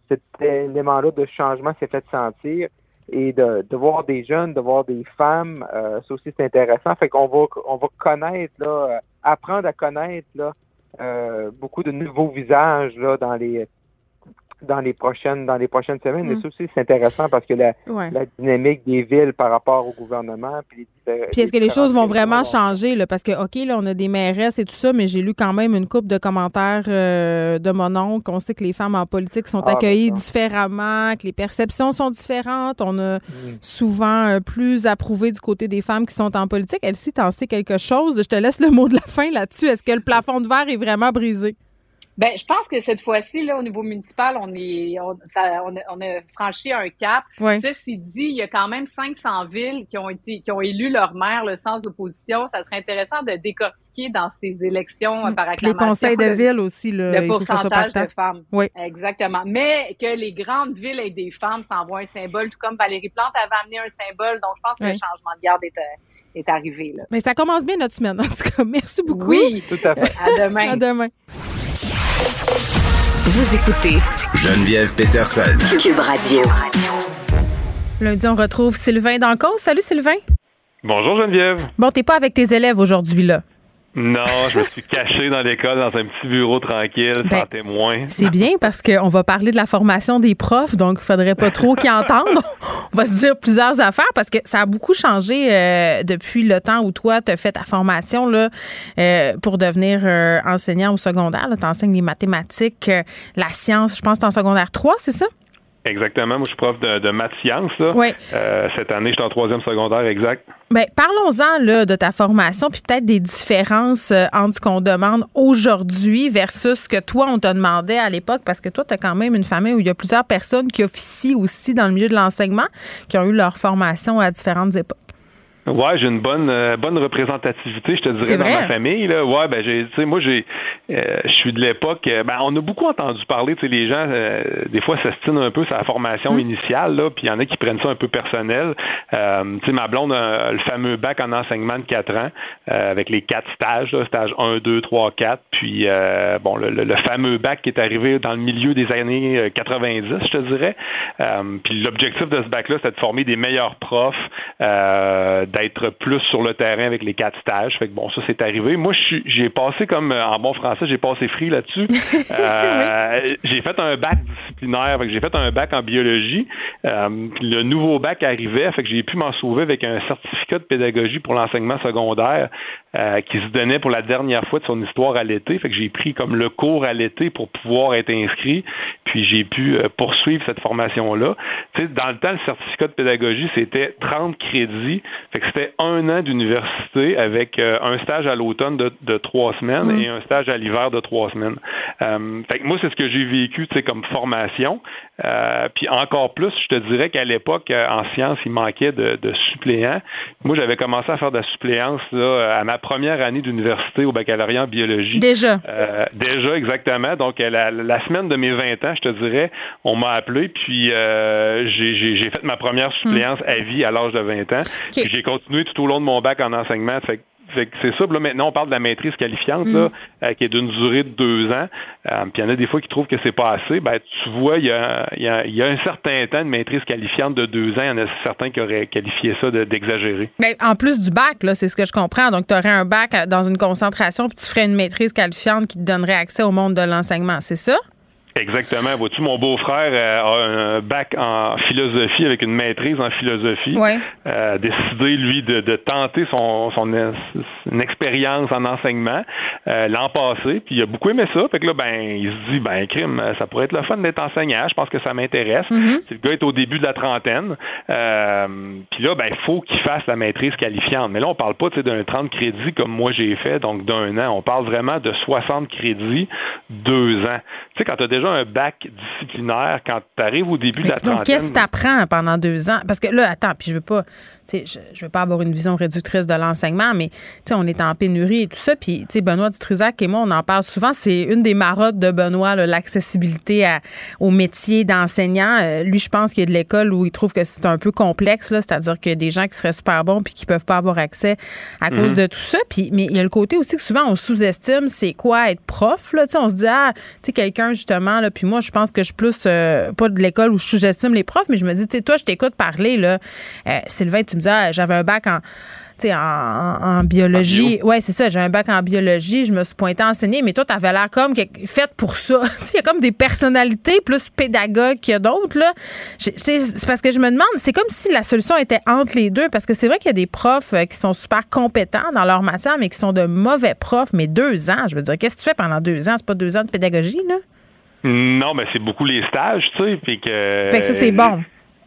cet élément-là de changement s'est fait sentir. Et de, de, voir des jeunes, de voir des femmes, euh, ça aussi c'est intéressant. Fait qu'on va on va connaître, là, euh, apprendre à connaître là, euh, beaucoup de nouveaux visages là, dans les dans les prochaines dans les prochaines semaines. Mais mm. ça aussi, c'est intéressant parce que la, la, dynamique des villes par rapport au gouvernement. Puis, puis est-ce que les choses vont vraiment changer? Là? Parce que, OK, là, on a des mairesses et tout ça, mais j'ai lu quand même une coupe de commentaires euh, de mon oncle. On sait que les femmes en politique sont ah, accueillies différemment, que les perceptions sont différentes. On a mm. souvent euh, plus approuvé du côté des femmes qui sont en politique. Elsie, t'en sais quelque chose? Je te laisse le mot de la fin là-dessus. Est-ce que le plafond de verre est vraiment brisé? Ben, je pense que cette fois-ci, là, au niveau municipal, on est, on, ça, on, a, on a, franchi un cap. Ceci dit, il y a quand même 500 villes qui ont été, qui ont élu leur maire, le sans opposition. Ça serait intéressant de décortiquer dans ces élections euh, par acclamation. Les conseils de ville aussi, le, le pourcentage de femmes. Oui. Exactement. Mais que les grandes villes aient des femmes, ça envoie un symbole, tout comme Valérie Plante avait amené un symbole. Donc, je pense que le changement de garde est, euh, est arrivé. Là. Mais ça commence bien notre semaine, en tout cas. Merci beaucoup. Oui, tout à fait. À demain. à demain. Vous écoutez Geneviève Peterson. Cube Radio. Lundi, on retrouve Sylvain Dancos. Salut Sylvain. Bonjour Geneviève. Bon, t'es pas avec tes élèves aujourd'hui, là. Non, je me suis caché dans l'école, dans un petit bureau tranquille, sans ben, témoin. C'est bien parce qu'on va parler de la formation des profs, donc il faudrait pas trop qu'ils entendent. On va se dire plusieurs affaires parce que ça a beaucoup changé euh, depuis le temps où toi, tu as fait ta formation là, euh, pour devenir euh, enseignant au secondaire. Tu enseignes les mathématiques, la science, je pense que tu en secondaire 3, c'est ça? Exactement. Moi, je suis prof de, de maths sciences. Euh, cette année, je suis en troisième secondaire, exact. Bien, parlons-en là, de ta formation, puis peut-être des différences euh, entre ce qu'on demande aujourd'hui versus ce que toi, on te demandait à l'époque, parce que toi, tu as quand même une famille où il y a plusieurs personnes qui officient aussi dans le milieu de l'enseignement, qui ont eu leur formation à différentes époques. Ouais, j'ai une bonne euh, bonne représentativité, je te dirais, dans ma famille. Là. Ouais, ben j'ai, tu sais, moi j'ai, euh, je suis de l'époque. Euh, ben on a beaucoup entendu parler, tu sais, les gens des fois s'estinent un peu la formation mm. initiale, là, puis il y en a qui prennent ça un peu personnel. tu sais, ma blonde a le fameux bac en enseignement de 4 ans avec les quatre stages, là, stage 1, 2, 3, 4, puis bon le, le, fameux bac qui est arrivé dans le milieu des années 90, je te dirais. puis l'objectif de ce bac-là, c'est de former des meilleurs profs d'être plus sur le terrain avec les quatre stages. Fait que bon, ça c'est arrivé. Moi, j'ai passé comme euh, en bon français, j'ai passé free là-dessus. euh, j'ai fait un bac disciplinaire, fait que j'ai fait un bac en biologie. Euh, le nouveau bac arrivait, fait que j'ai pu m'en sauver avec un certificat de pédagogie pour l'enseignement secondaire euh, qui se donnait pour la dernière fois de son histoire à l'été. Fait que j'ai pris comme le cours à l'été pour pouvoir être inscrit, puis j'ai pu poursuivre cette formation-là. Tu sais, dans le temps, le certificat de pédagogie, c'était 30 crédits. Fait c'était un an d'université avec euh, un stage à l'automne de, trois semaines mm. et un stage à l'hiver de trois semaines. Euh, fait que moi, c'est ce que j'ai vécu, tu sais, comme formation. Euh, puis encore plus, je te dirais qu'à l'époque, en sciences, il manquait de, suppléants. Moi, j'avais commencé à faire de la suppléance là, à ma première année d'université au baccalauréat en biologie. Déjà. déjà, exactement. Donc, la, la, semaine de mes 20 ans, je te dirais, on m'a appelé, puis j'ai fait ma première suppléance à vie à l'âge de 20 ans. J'ai continué tout au long de mon bac en enseignement. Fait c'est ça. Là, maintenant, on parle de la maîtrise qualifiante, là, mm. euh, qui est d'une durée de deux ans. Euh, puis il y en a des fois qui trouvent que c'est pas assez. Ben, tu vois, il y a, y, a, y a, un certain temps de maîtrise qualifiante de deux ans. Il y en a certains qui auraient qualifié ça d'exagéré. Mais en plus du bac, là, c'est ce que je comprends. Donc, tu aurais un bac dans une concentration, puis tu ferais une maîtrise qualifiante qui te donnerait accès au monde de l'enseignement. C'est ça? Exactement. Vois-tu, mon beau-frère euh, a un bac en philosophie avec une maîtrise en philosophie. Ouais. Euh, a décidé, lui, de, de tenter son, son une expérience en enseignement euh, l'an passé. Puis il a beaucoup aimé ça. Fait que là, ben, il se dit, ben, crime, ça pourrait être le fun d'être enseignant. Je pense que ça m'intéresse. Mm-hmm. Le gars est au début de la trentaine. Euh, puis là, ben, il faut qu'il fasse la maîtrise qualifiante. Mais là, on parle pas d'un 30 crédits comme moi j'ai fait, donc d'un an. On parle vraiment de 60 crédits, deux ans. Tu sais, quand tu as déjà un bac disciplinaire quand tu arrives au début de la trentaine. Qu'est-ce que tu apprends pendant deux ans? Parce que là, attends, puis je veux pas, je, je veux pas avoir une vision réductrice de l'enseignement, mais on est en pénurie et tout ça. Puis Benoît Dutrisac et moi, on en parle souvent. C'est une des marottes de Benoît, l'accessibilité au métier d'enseignant. Euh, lui, je pense qu'il est de l'école où il trouve que c'est un peu complexe, c'est-à-dire qu'il y a des gens qui seraient super bons puis qui peuvent pas avoir accès à cause mhm. de tout ça. Puis, mais il y a le côté aussi que souvent on sous-estime c'est quoi être prof. Là. On se dit, ah, tu quelqu'un justement, là, puis moi, je pense que je suis plus, euh, pas de l'école où je sous-estime les profs, mais je me dis, tu sais, toi, je t'écoute parler, là. Euh, Sylvain, tu me dis, ah, j'avais un bac en en, biologie. Oui, ouais, c'est ça. J'ai un bac en biologie. Je me suis pointée à enseigner, mais toi, tu avais l'air comme faite pour ça. Il y a comme des personnalités plus pédagogues que d'autres. Là. C'est parce que je me demande, c'est comme si la solution était entre les deux, parce que c'est vrai qu'il y a des profs euh, qui sont super compétents dans leur matière, mais qui sont de mauvais profs. Mais deux ans, je veux dire, qu'est-ce que tu fais pendant deux ans? C'est pas deux ans de pédagogie, là? Non, mais c'est beaucoup les stages, tu sais. Puis que. Fait que ça, c'est bon.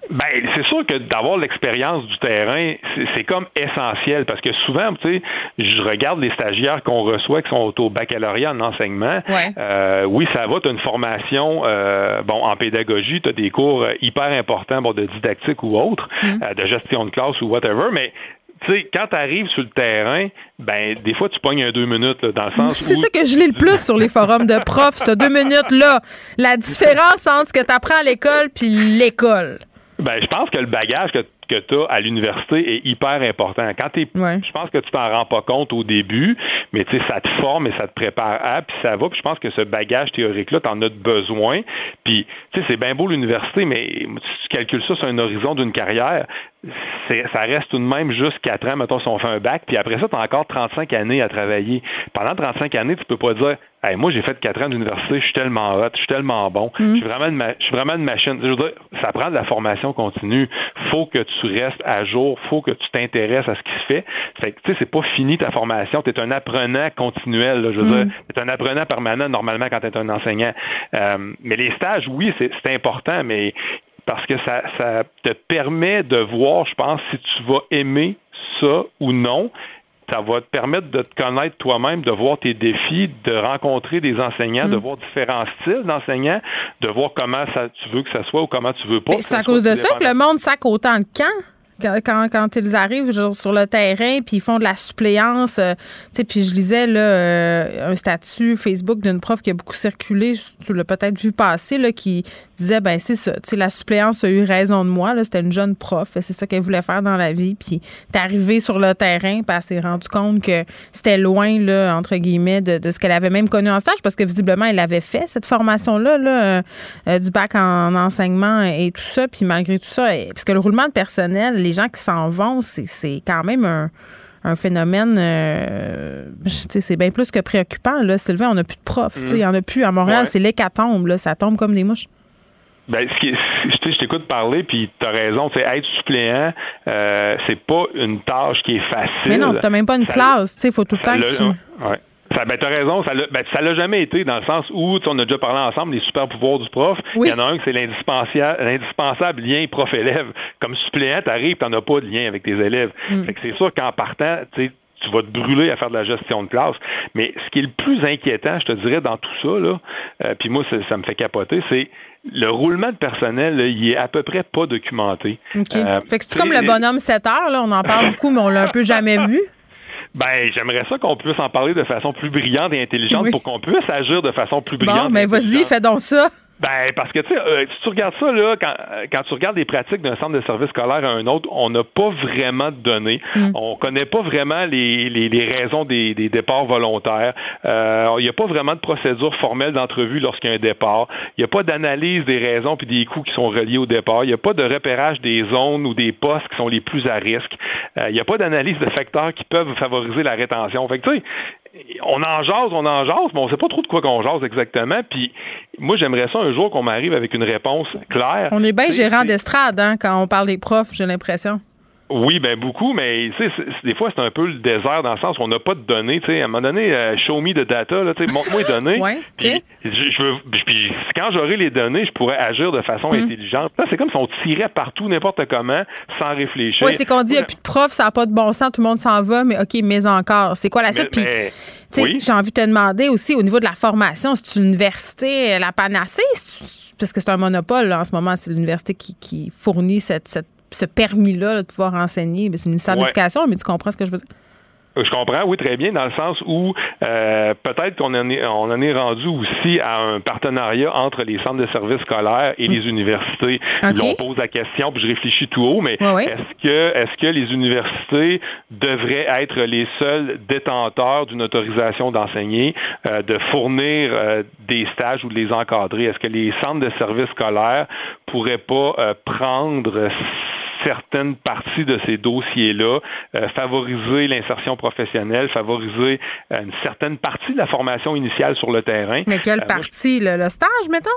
Ben, c'est sûr que d'avoir l'expérience du terrain, c'est comme essentiel parce que souvent, tu sais, je regarde les stagiaires qu'on reçoit qui sont au baccalauréat en enseignement. Euh, oui, ça va, tu as une formation euh, bon en pédagogie, tu as des cours euh, hyper importants bon, de didactique ou autre, mm. de gestion de classe ou whatever, mais tu sais, quand tu arrives sur le terrain, ben des fois tu pognes un deux minutes dans le sens C'est ça que je lis le plus sur les forums de profs, ce deux minutes là, la différence entre ce que tu apprends à l'école puis l'école. Ben, je pense que le bagage que, que tu as à l'université est hyper important. Quand tu je pense que tu t'en rends pas compte au début, mais tu sais, ça te forme et ça te prépare à, puis ça va. Puis je pense que ce bagage théorique-là, tu en as besoin. Puis, tu sais, c'est bien beau l'université, mais si tu calcules ça sur un horizon d'une carrière, ça reste tout de même juste 4 ans, mettons, si on fait un bac, puis après ça, tu as encore 35 années à travailler. Pendant 35 années, tu peux pas dire hey, moi j'ai fait 4 ans d'université, je suis tellement hot, je suis tellement bon, mm. je suis vraiment une je suis vraiment une machine. Je veux dire, ça prend de la formation continue. Faut que tu restes à jour, faut que tu t'intéresses à ce qui se fait. Fait que tu sais, c'est pas fini ta formation, tu es un apprenant continuel, là, je veux dire, mm. tu es un apprenant permanent normalement quand tu es un enseignant. Euh, mais les stages, oui, c'est important, mais parce que ça, ça te permet de voir, je pense, si tu vas aimer ça ou non. Ça va te permettre de te connaître toi-même, de voir tes défis, de rencontrer des enseignants, de mm. voir différents styles d'enseignants, de voir comment ça, tu veux que ça soit ou comment tu veux pas. C'est à cause de ça que le monde sac autant de camp? Quand, quand, ils arrivent sur le terrain puis ils font de la suppléance, euh, puis je lisais là, euh, un statut Facebook d'une prof qui a beaucoup circulé, tu l'as peut-être vu passer, là, qui disait ben c'est ça, la suppléance a eu raison de moi, c'était une jeune prof, c'est ça qu'elle voulait faire dans la vie, puis t'es arrivé sur le terrain, puis elle s'est rendue compte que c'était loin, là, entre guillemets, de, ce qu'elle avait même connu en stage, parce que visiblement, elle avait fait cette formation-là, là, euh, du bac en enseignement et tout ça, puis malgré tout ça, parce que le roulement de personnel, gens qui s'en vont, c'est quand même un, phénomène, euh, c'est bien plus que préoccupant. Là. Sylvain, on n'a plus de profs. Il n'y en a plus. À Montréal, c'est l'hécatombe. Là. Ça tombe comme des mouches. Ben, ce qui je t'écoute parler, puis tu as raison. Être suppléant, euh, c'est pas une tâche qui est facile. Mais non, tu même pas une classe. Il faut tout le temps que tu. Ouais. Ça, ben, t'as raison, ça l'a ben, l'a jamais été dans le sens où, on a déjà parlé ensemble des super pouvoirs du prof. Il y en a un qui c'est l'indispensable lien prof-élève. Comme suppléant, t'arrives, t'en as pas de lien avec tes élèves. Mm. Fait que c'est sûr qu'en partant, tu vas te brûler à faire de la gestion de classe. Mais ce qui est le plus inquiétant, je te dirais, dans tout ça, là, euh, puis moi, ça, me fait capoter, c'est le roulement de personnel, il est à peu près pas documenté. OK. Euh, fait que c'est comme le bonhomme 7 heures, là, on en parle beaucoup, mais on l'a un peu jamais vu. Ben, j'aimerais ça qu'on puisse en parler de façon plus brillante et intelligente pour qu'on puisse agir de façon plus brillante. Bon, mais vas-y, fais donc ça. Ben, parce que, tu sais, euh, si tu regardes ça, là, quand, euh, quand tu regardes les pratiques d'un centre de service scolaire à un autre, on n'a pas vraiment de données. Mm. On connaît pas vraiment les, les, les raisons des, des, départs volontaires. Euh, il n'y a pas vraiment de procédure formelle d'entrevue lorsqu'il y a un départ. Il n'y a pas d'analyse des raisons puis des coûts qui sont reliés au départ. Il n'y a pas de repérage des zones ou des postes qui sont les plus à risque. Il n'y a pas d'analyse de facteurs qui peuvent favoriser la rétention. Fait que, tu sais, on en jase, on en jase, mais on sait pas trop de quoi qu'on jase exactement. Puis moi, j'aimerais ça un jour qu'on m'arrive avec une réponse claire. On est bien gérant d'estrade hein, quand on parle des profs, j'ai l'impression. Oui, ben beaucoup, mais des fois, c'est un peu le désert dans le sens où on n'a pas de données. sais À un moment donné, euh, show me the data, montre-moi les données. ouais, puis, je, veux, puis quand j'aurai les données, je pourrais agir de façon hum. intelligente. c'est comme si on tirait partout, n'importe comment, sans réfléchir. Oui, c'est qu'on dit, il n'y a plus de profs, ça n'a pas de bon sens, tout le monde s'en va, mais OK, mais encore. C'est quoi la suite? Puis, j'ai envie de te demander aussi, au niveau de la formation, c'est une université, la panacée? Parce que c'est un monopole, en ce moment, c'est l'université qui, qui fournit cette, cette ce permis-là de pouvoir enseigner. C'est une ministère de l'Éducation, mais tu comprends ce que je veux dire? Je comprends, oui, très bien, dans le sens où euh, peut-être qu'on en est, on en est rendu aussi à un partenariat entre les centres de services scolaires et les mm. universités. on pose la question, puis je réfléchis tout haut, mais est-ce que est-ce que les universités devraient être les seuls détenteurs d'une autorisation d'enseigner, euh, de fournir euh, des stages ou de les encadrer? Est-ce que les centres de services scolaires pourraient pas prendre certaines parties de ces dossiers-là, euh, favoriser l'insertion professionnelle, favoriser euh, une certaine partie de la formation initiale sur le terrain. Mais quelle euh, partie? le stage, mettons?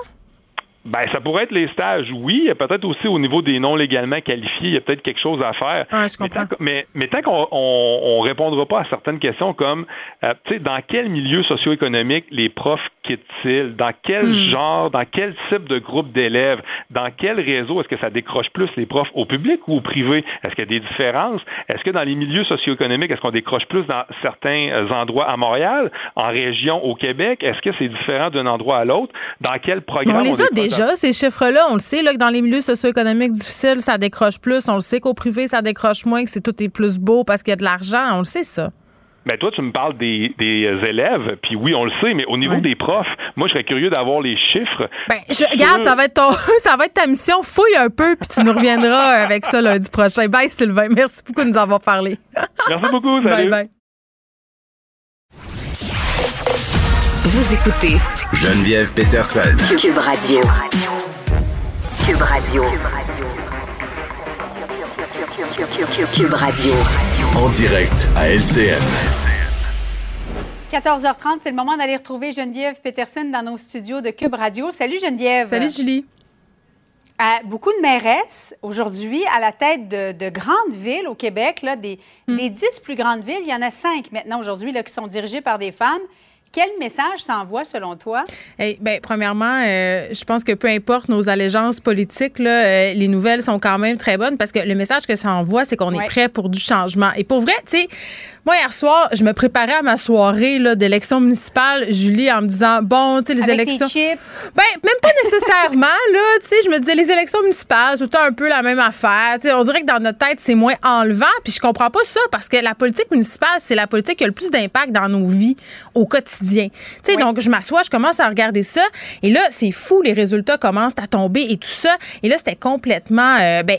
Ben, ça pourrait être les stages, oui. Peut-être aussi au niveau des non légalement qualifiés, il y a peut-être quelque chose à faire. Je comprends. Mais, mais, tant qu'on on, répondra pas à certaines questions comme, euh, tu sais, dans quel milieu socio-économique les profs quittent-ils? Dans quel hmm. genre, dans quel type de groupe d'élèves? Dans quel réseau est-ce que ça décroche plus les profs au public ou au privé? Est-ce qu'il y a des différences? Est-ce que dans les milieux socio-économiques, est-ce qu'on décroche plus dans certains euh, endroits à Montréal, en région au Québec? Est-ce que c'est différent d'un endroit à l'autre? Dans quel programme? on les a déjà ces chiffres-là. On le sait, là, que dans les milieux socio-économiques difficiles, ça décroche plus. On le sait qu'au privé, ça décroche moins, que c'est tout est plus beau parce qu'il y a de l'argent. On le sait, ça. Mais toi, tu me parles des, élèves, puis oui, on le sait, mais au niveau des profs, moi, je serais curieux d'avoir les chiffres. Ben, je, regarde, ça va être ton, ça va être ta mission. Fouille un peu, puis tu nous reviendras avec ça lundi prochain. Bye, Sylvain. Merci beaucoup de nous avoir parlé. Merci beaucoup. Salut. Bye, bye. Vous écoutez Geneviève Peterson. Cube Radio. Cube Radio. Cube Radio. En direct à LCN. 14h30, c'est le moment d'aller retrouver Geneviève Peterson dans nos studios de Cube Radio. Salut Geneviève. Salut Julie. Euh, beaucoup de mairesses aujourd'hui à la tête de, grandes villes au Québec, là, des, des dix plus grandes villes. Il y en a cinq maintenant aujourd'hui qui sont dirigées par des femmes. Quel message s'envoie selon toi? Hey, ben, premièrement, euh, je pense que peu importe nos allégeances politiques, là, euh, les nouvelles sont quand même très bonnes parce que le message que ça envoie, c'est qu'on est prêt pour du changement. Et pour vrai, tu sais, moi, hier soir, je me préparais à ma soirée d'élection municipale, Julie, en me disant, bon, tu sais, les élections. Ben, même pas nécessairement, là, tu sais, je me disais, les élections municipales, c'est un peu la même affaire. Tu sais, on dirait que dans notre tête, c'est moins enlevant, puis je comprends pas ça parce que la politique municipale, c'est la politique qui a le plus d'impact dans nos vies au quotidien. Tu sais, donc, je m'assois, je commence à regarder ça, et là, c'est fou, les résultats commencent à tomber et tout ça. Et là, c'était complètement, euh, ben,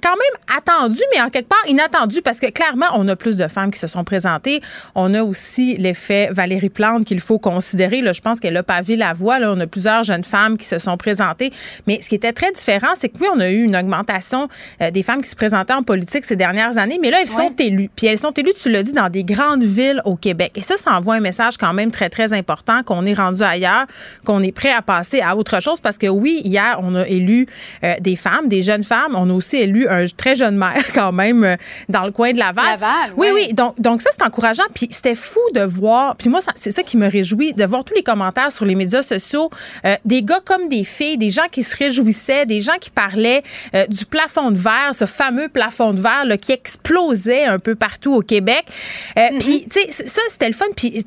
quand même attendu, mais en quelque part inattendu, parce que clairement, on a plus de femmes qui se sont présentées. On a aussi l'effet Valérie Plante qu'il faut considérer. Là, je pense qu'elle a pavé la voie. Là. On a plusieurs jeunes femmes qui se sont présentées. Mais ce qui était très différent, c'est que oui, on a eu une augmentation euh, des femmes qui se présentaient en politique ces dernières années, mais là, elles sont élues. Puis elles sont élues, tu l'as dit, dans des grandes villes au Québec. Et ça, ça envoie un message quand même très, très important qu'on est rendu ailleurs, qu'on est prêt à passer à autre chose. Parce que oui, hier, on a élu euh, des femmes, des jeunes femmes. On a aussi élu un très jeune mère quand même euh, dans le coin de Laval. Laval oui, oui. Donc, donc ça, c'est encourageant. Puis c'était fou de voir. Puis moi, c'est ça qui me réjouit, de voir tous les commentaires sur les médias sociaux, euh, des gars comme des filles, des gens qui se réjouissaient, des gens qui parlaient euh, du plafond de verre, ce fameux plafond de verre là, qui explosait un peu partout au Québec. Mm-hmm. Puis, tu sais, ça, c'était le fun. Puis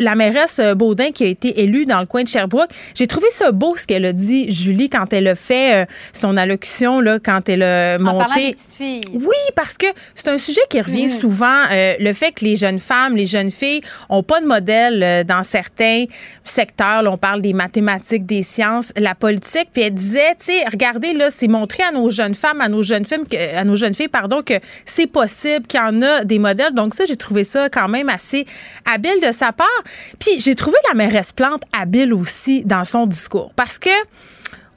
la mairesse Baudin qui a été élue dans le coin de Sherbrooke, j'ai trouvé ça beau ce qu'elle a dit, Julie, quand elle a fait son allocution, là, quand elle a monter. Oui, parce que c'est un sujet qui revient mm-hmm. souvent, euh, le fait que les jeunes femmes, les jeunes filles ont pas de modèle euh, dans certains secteurs. Là, on parle des mathématiques, des sciences, la politique. Puis elle disait, tu sais, regardez là, c'est montrer à nos jeunes femmes, à nos jeunes filles, que, à nos jeunes filles, pardon, que c'est possible, qu'il y en a des modèles. Donc ça, j'ai trouvé ça quand même assez habile de sa part. Puis j'ai trouvé la mairesse Plante habile aussi dans son discours parce que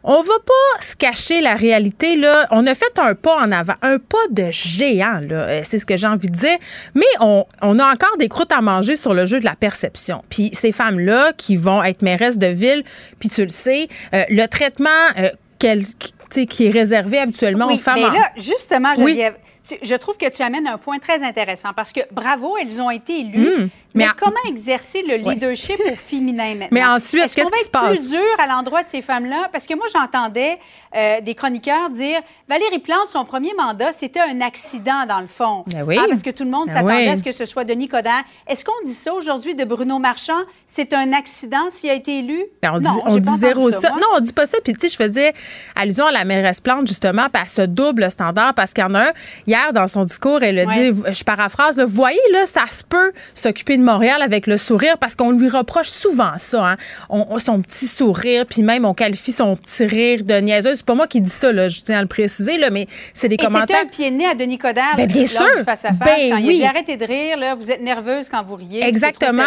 on va pas se cacher la réalité là. On a fait un pas en avant, un pas de géant là. Euh, c'est ce que j'ai envie de dire. Mais on, a encore des croûtes à manger sur le jeu de la perception. Puis ces femmes là qui vont être mairesses de ville, puis tu le sais, euh, le traitement euh, qui est réservé habituellement aux femmes. Mais là, justement, Geneviève, je trouve que tu amènes un point très intéressant parce que bravo, elles ont été élues. Mmh. Mais, comment exercer le leadership au féminin maintenant? Mais ensuite, qu'est-ce qui se passe? plus dur à l'endroit de ces femmes-là? Parce que moi, j'entendais euh, des chroniqueurs dire Valérie Plante, son premier mandat, c'était un accident, dans le fond. Ben oui. Ah, parce que tout le monde ben s'attendait à ce que ce soit Denis Coderre. Est-ce qu'on dit ça aujourd'hui de Bruno Marchand? C'est un accident s'il a été élu? Ben, on dit, non, on dit zéro ça. Non, on dit pas ça. Puis, tu sais, je faisais allusion à la mairesse Plante, justement, à ce double standard, parce qu'il y en a un, hier, dans son discours, elle a dit, je paraphrase, vous voyez, là, ça se peut s'occuper de Montréal avec le sourire, parce qu'on lui reproche souvent ça, hein. on, son petit sourire, puis même on qualifie son petit rire de niaiseuse. C'est pas moi qui dis ça, là, je tiens à le préciser, là, mais c'est des commentaires. C'était un pied de nez à Denis Coderre ben, bien sûr. face à face. Ben quand il a dit arrêtez de rire, là, vous êtes nerveuse quand vous riez. Exactement.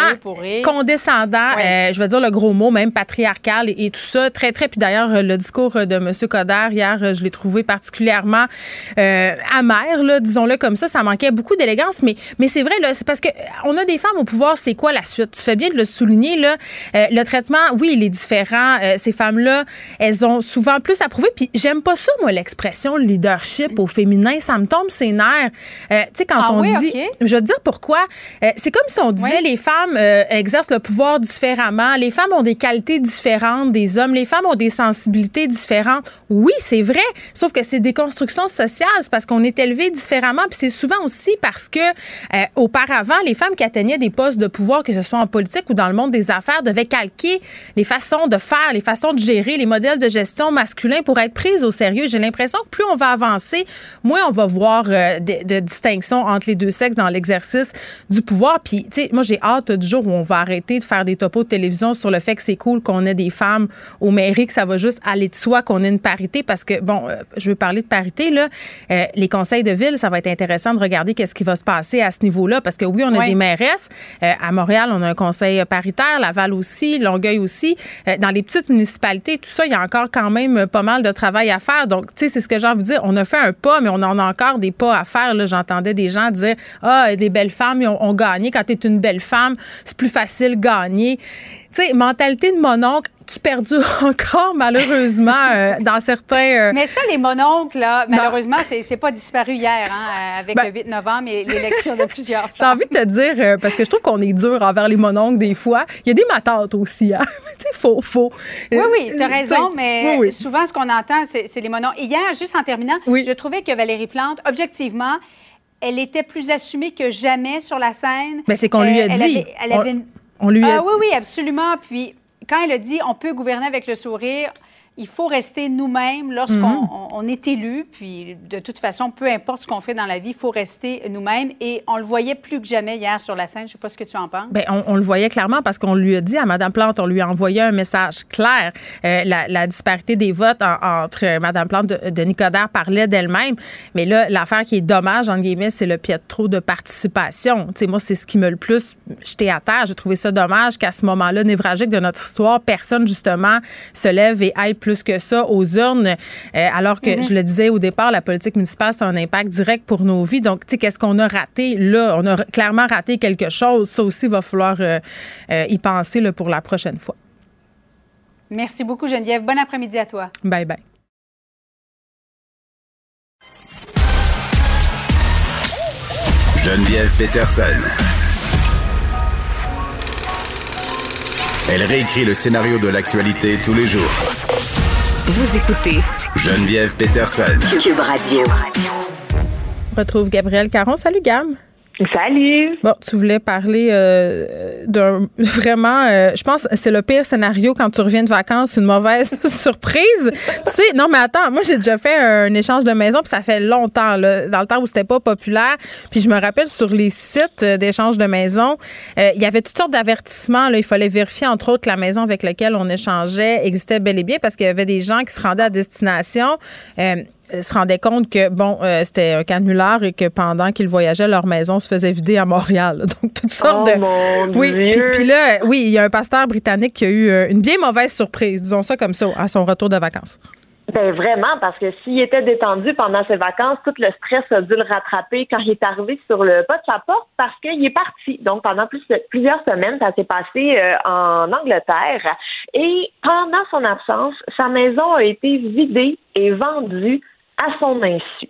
Condescendant, euh, je veux dire le gros mot, même patriarcal et, tout ça. Très, très. Puis d'ailleurs, le discours de M. Coderre hier, je l'ai trouvé particulièrement euh, amer, là, disons-le comme ça. Ça manquait beaucoup d'élégance, mais, mais c'est vrai, là, c'est parce qu'on a des femmes au pouvoir, c'est quoi la suite? Tu fais bien de le souligner, là. Euh, le traitement, oui, il est différent. ces femmes-là, elles ont souvent plus approuvé. Puis j'aime pas ça, moi, l'expression leadership au féminin. Ça me tombe ses nerfs. tu sais, quand ah on dit. Je vais te dire pourquoi. c'est comme si on disait les femmes exercent le pouvoir différemment. Les femmes ont des qualités différentes des hommes. Les femmes ont des sensibilités différentes. Oui, c'est vrai. Sauf que c'est des constructions sociales. C'est parce qu'on est élevé différemment. Puis c'est souvent aussi parce que euh, auparavant, les femmes qui atteignaient des postes de pouvoir, que ce soit en politique ou dans le monde des affaires, devaient calquer les façons de faire, les façons de gérer, les modèles de gestion masculins pour être prises au sérieux. J'ai l'impression que plus on va avancer, moins on va voir euh, de, de distinction entre les deux sexes dans l'exercice du pouvoir. Puis, tu sais, moi, j'ai hâte du jour où on va arrêter de faire des topos de télévision sur le fait que c'est cool qu'on ait des femmes aux mairies, que ça va juste aller de soi qu'on ait une parité parce que, bon, euh, je veux parler de parité, là. Les conseils de ville, ça va être intéressant de regarder qu'est-ce qui va se passer à ce niveau-là parce que oui, on a des mairesses. Euh, à Montréal, on a un conseil paritaire, Laval aussi, Longueuil aussi. dans les petites municipalités, tout ça, il y a encore quand même pas mal de travail à faire. Donc, tu sais, c'est ce que j'ai envie de dire. On a fait un pas, mais on en a encore des pas à faire. J'entendais des gens dire Ah, les belles femmes, ils ont, gagné. Quand tu es une belle femme, c'est plus facile gagner tu sais, mentalité de mononcle qui perdure encore malheureusement euh, dans certains. Euh, mais ça, les mononcles, là, malheureusement, c'est pas disparu hier hein, avec ben le 8 novembre et l'élection de plusieurs. J'ai envie de te dire, euh, parce que je trouve qu'on est dur envers les mononcles des fois. Il y a des matantes aussi. Hein? tu sais, faux, faux. Oui, oui, tu as raison, mais souvent, ce qu'on entend, c'est les mononcles. Hier, juste en terminant, je trouvais que Valérie Plante, objectivement, elle était plus assumée que jamais sur la scène. Mais ben, c'est qu'on lui a dit. elle avait une on lui ah, oui, oui, absolument. Puis quand elle a dit on peut gouverner avec le sourire, il faut rester nous-mêmes lorsqu'on mhm. est élu. Puis, de toute façon, peu importe ce qu'on fait dans la vie, il faut rester nous-mêmes. Et on le voyait plus que jamais hier sur la scène. Je ne sais pas ce que tu en penses. Bien, on, le voyait clairement parce qu'on lui a dit à Mme Plante, on lui a envoyé un message clair. Euh, la, disparité des votes entre Mme Plante de, de Nicodère parlait d'elle-même. Mais là, l'affaire qui est dommage, en guillemets, c'est le pied de trop de participation. Tu sais, moi, c'est ce qui me le plus jeté à terre. J'ai trouvé ça dommage qu'à ce moment-là, névragique de notre histoire, personne, justement, se lève et aille plus que ça aux urnes, euh, alors que, mhm. je le disais au départ, la politique municipale, c'est un impact direct pour nos vies. Donc, tu sais, qu'est-ce qu'on a raté là? On a clairement raté quelque chose. Ça aussi, il va falloir euh, euh, y penser là, pour la prochaine fois. Merci beaucoup, Geneviève. Bon après-midi à toi. Bye bye. Geneviève Peterson. Elle réécrit le scénario de l'actualité tous les jours. Vous écoutez Geneviève Peterson. Cube Radio. On retrouve Gabriel Caron. Salut Gab. Salut. Bon, tu voulais parler euh, d'un vraiment, euh, je pense, c'est le pire scénario quand tu reviens de vacances, une mauvaise surprise. tu sais, non mais attends, moi j'ai déjà fait un échange de maison puis ça fait longtemps là, dans le temps où c'était pas populaire. Puis je me rappelle sur les sites d'échange de maison, euh, il y avait toutes sortes d'avertissements. Là, il fallait vérifier entre autres que la maison avec laquelle on échangeait existait bel et bien parce qu'il y avait des gens qui se rendaient à destination. Euh, se rendaient compte que bon euh, c'était un canular et que pendant qu'ils voyageaient leur maison se faisait vider à Montréal donc toutes sortes oh de oui puis là oui il y a un pasteur britannique qui a eu euh, une bien mauvaise surprise disons ça comme ça à son retour de vacances ben vraiment, parce que s'il était détendu pendant ses vacances, tout le stress a dû le rattraper quand il est arrivé sur le pas de sa porte parce qu'il est parti. Donc pendant plus, plusieurs semaines, ça s'est passé en Angleterre. Et pendant son absence, sa maison a été vidée et vendue à son insu.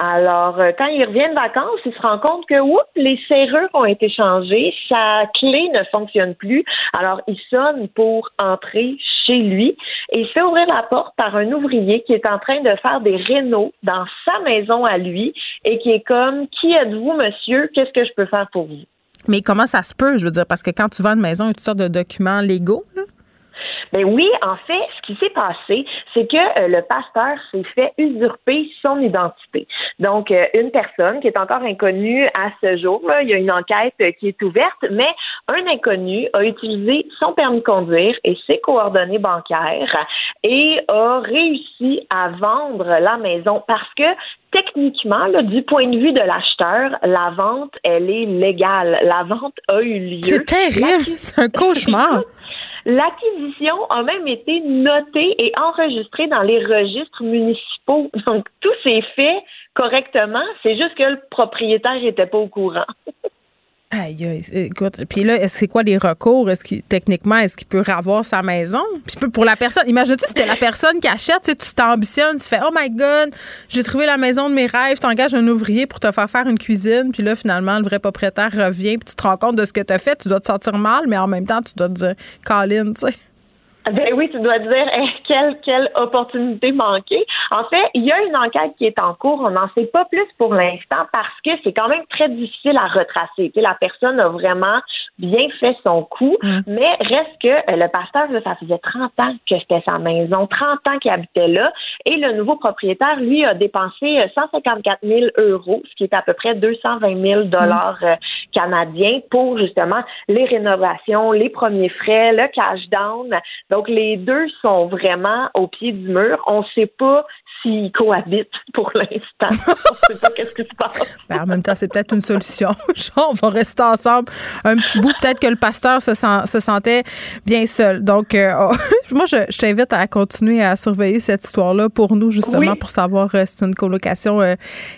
Alors, euh, quand il revient de vacances, il se rend compte que, oups, les serrures ont été changées, sa clé ne fonctionne plus. Alors, il sonne pour entrer chez lui et il fait ouvrir la porte par un ouvrier qui est en train de faire des rénaux dans sa maison à lui et qui est comme, qui êtes-vous, monsieur? Qu'est-ce que je peux faire pour vous? Mais comment ça se peut, je veux dire, parce que quand tu vas une maison, il y a toutes sortes de documents légaux? Ben oui, en fait, ce qui s'est passé, c'est que euh, le pasteur s'est fait usurper son identité. Donc, euh, une personne qui est encore inconnue à ce jour, là, il y a une enquête euh, qui est ouverte, mais un inconnu a utilisé son permis de conduire et ses coordonnées bancaires et a réussi à vendre la maison parce que techniquement, là, du point de vue de l'acheteur, la vente, elle est légale. La vente a eu lieu. C'est terrible, c'est un cauchemar. L'acquisition a même été notée et enregistrée dans les registres municipaux. Donc, tout s'est fait correctement. C'est juste que le propriétaire n'était pas au courant. Aïe, écoute, puis là, c'est quoi les recours? Est-ce qu'il, techniquement, est-ce qu'il peut revoir sa maison? Puis pour la personne, imagine-tu, c'était la personne qui achète, tu t'ambitionnes, tu fais, oh my God, j'ai trouvé la maison de mes rêves, tu engages un ouvrier pour te faire faire une cuisine, puis là, finalement, le vrai propriétaire revient, puis tu te rends compte de ce que tu as fait, tu dois te sentir mal, mais en même temps, tu dois te dire, Colin, tu sais. Ben oui, tu dois dire quelle, quelle opportunité manquée. En fait, il y a une enquête qui est en cours. On n'en sait pas plus pour l'instant parce que c'est quand même très difficile à retracer. Tu la personne a vraiment bien fait son coup, mm. mais reste que euh, le pasteur, ça faisait 30 ans que c'était sa maison, 30 ans qu'il habitait là, et le nouveau propriétaire, lui, a dépensé 154 euh, 000 euros, ce qui est à peu près 220 000 dollars mm. euh, canadiens pour justement les rénovations, les premiers frais, le cash down. Donc, les deux sont vraiment au pied du mur. On ne sait pas s'ils cohabitent pour l'instant. on ne sait pas qu'est-ce qui se passe. Ben, en même temps, c'est peut-être une solution. On va rester ensemble un petit bout. Peut-être que le pasteur se, se sentait bien seul. Donc, euh, oh, moi, je, t'invite à continuer à surveiller cette histoire-là pour nous, justement, pour savoir euh, si c'est une colocation euh,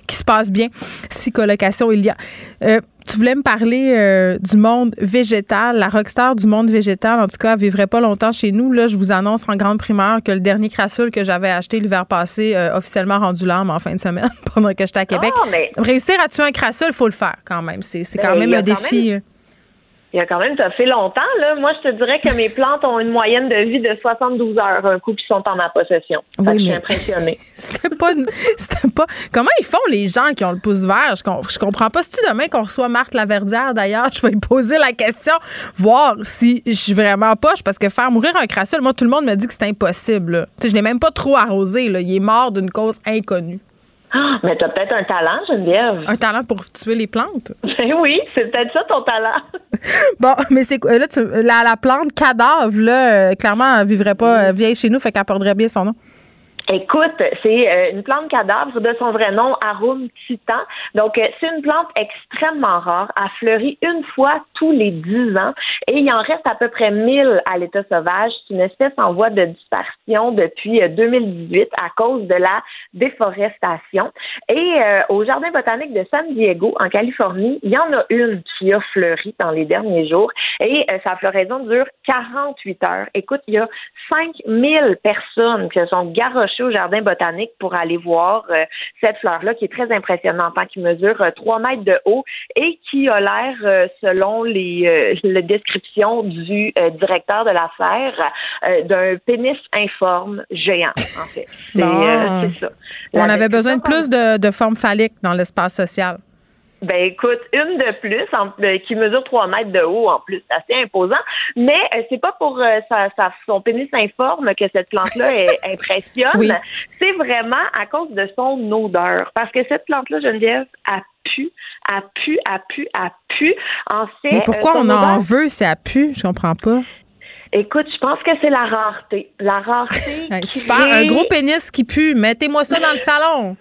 qui se passe bien, si colocation il y a. Tu voulais me parler euh, du monde végétal. La rockstar du monde végétal, en tout cas, vivrait pas longtemps chez nous. Là, je vous annonce en grande primeur que le dernier crassule que j'avais acheté l'hiver passé a officiellement rendu l'âme en fin de semaine pendant que j'étais à Québec. Ah, Réussir à tuer un crassule, il faut le faire quand même. C'est quand ben, même un défi. Euh il y a quand même, ça fait longtemps, là. Moi, je te dirais que mes plantes ont une moyenne de vie de 72 heures, un coup, qui sont en ma possession. je suis impressionnée. c'était pas, c'était pas, comment ils font les gens qui ont le pouce vert? Je, je comprends pas. Si tu demain qu'on reçoit Marc Laverdière, d'ailleurs, je vais lui poser la question, voir si je suis vraiment poche, parce que faire mourir un crassule, moi, tout le monde me dit que c'est impossible, Tu sais, je l'ai même pas trop arrosé, là. Il est mort d'une cause inconnue. Ah, mais t'as peut-être un talent, Geneviève. Un talent pour tuer les plantes? Ben oui, c'est peut-être ça ton talent. bon, mais c'est quoi? Là, tu, la, la, plante cadavre, là, euh, clairement, elle vivrait pas euh, vieille chez nous, fait qu'elle porterait bien son nom. Écoute, c'est euh, une plante cadavre de son vrai nom, Arum titan. Donc, euh, c'est une plante extrêmement rare. Elle fleurit une fois tous les dix ans et il en reste à peu près 1000 à l'état sauvage. C'est une espèce en voie de dispersion depuis 2018 euh, à cause de la déforestation. Et au Jardin botanique de San Diego, en Californie, il y en a une qui a fleuri dans les derniers jours et sa floraison dure 48 heures. Écoute, il y a 5000 personnes qui sont garochées au jardin botanique pour aller voir euh, cette fleur-là qui est très impressionnante, hein, qui mesure 3 euh, mètres de haut et qui a l'air, euh, selon les, les, descriptions du directeur de l'affaire, d'un pénis informe géant, en fait. C'est ça. On avait besoin de plus de, de formes phalliques dans l'espace social. Ben écoute, une de plus en, qui mesure 3 mètres de haut en plus, c'est assez imposant. Mais euh, c'est pas pour euh, sa, son pénis informe que cette plante-là impressionne. C'est vraiment à cause de son odeur. Parce que cette plante-là, Geneviève, a pu, a pu, a pu, a pu. En fait, Mais pourquoi on en veut, c'est a pu? Je comprends pas. Écoute, je pense que c'est la rareté. La rareté. super. Un gros pénis qui pue. Mettez-moi ça dans le salon.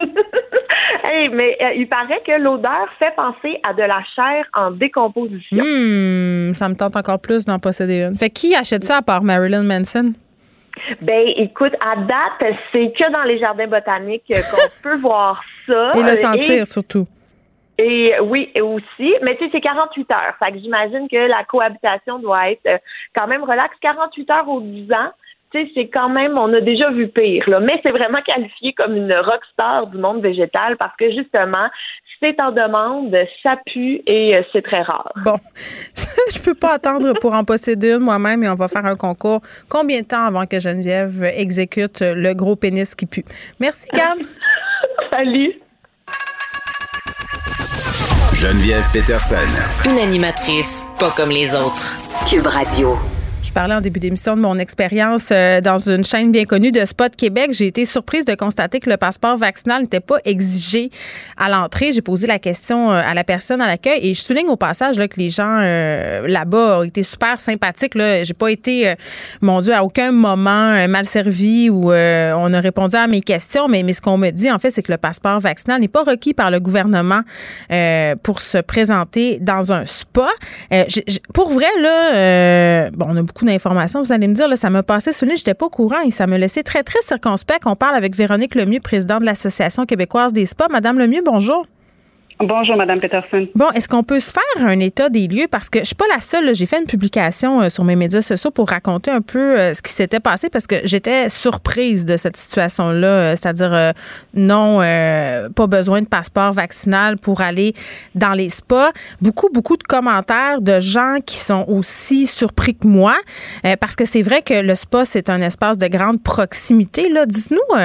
hey, mais euh, il paraît que l'odeur fait penser à de la chair en décomposition. Hmm, ça me tente encore plus d'en posséder une. Fait qui achète ça à part Marilyn Manson? Ben, écoute, à date, c'est que dans les jardins botaniques qu'on peut voir ça. Et le sentir, surtout. Et oui, aussi. Mais tu sais, c'est 48 heures. Fait que j'imagine que la cohabitation doit être euh, quand même relax. 48 heures au 10 ans c'est quand même, on a déjà vu pire, là. Mais c'est vraiment qualifié comme une rockstar du monde végétal parce que justement, c'est en demande, ça pue et euh, c'est très rare. Bon, je peux pas attendre pour en posséder une moi-même et on va faire un concours. Combien de temps avant que Geneviève exécute le gros pénis qui pue? Merci, Cam. Salut. Geneviève Peterson. Une animatrice pas comme les autres. Cube Radio parlais en début d'émission de mon expérience euh, dans une chaîne bien connue de Spot Québec. J'ai été surprise de constater que le passeport vaccinal n'était pas exigé à l'entrée. J'ai posé la question euh, à la personne à l'accueil et je souligne au passage là, que les gens euh, là-bas ont été super sympathiques. Là. J'ai pas été, mon Dieu, à aucun moment mal servi ou on a répondu à mes questions. Mais, ce qu'on me dit, en fait, c'est que le passeport vaccinal n'est pas requis par le gouvernement pour se présenter dans un spa. pour vrai, là, bon, on a beaucoup d'informations. Vous allez me dire, ça m'a passé sous le j'étais pas au courant et ça me laissait très, très circonspect. On parle avec Véronique Lemieux, présidente de l'Association québécoise des spas. Madame Lemieux, bonjour. Bonjour, Madame Peterson. Bon, est-ce qu'on peut se faire un état des lieux? Parce que je suis pas la seule. J'ai fait une publication euh, sur mes médias sociaux pour raconter un peu euh, ce qui s'était passé parce que j'étais surprise de cette situation-là. Euh, c'est-à-dire, non, pas besoin de passeport vaccinal pour aller dans les spas. Beaucoup, beaucoup de commentaires de gens qui sont aussi surpris que moi parce que c'est vrai que le spa, c'est un espace de grande proximité. Là. Dites-nous,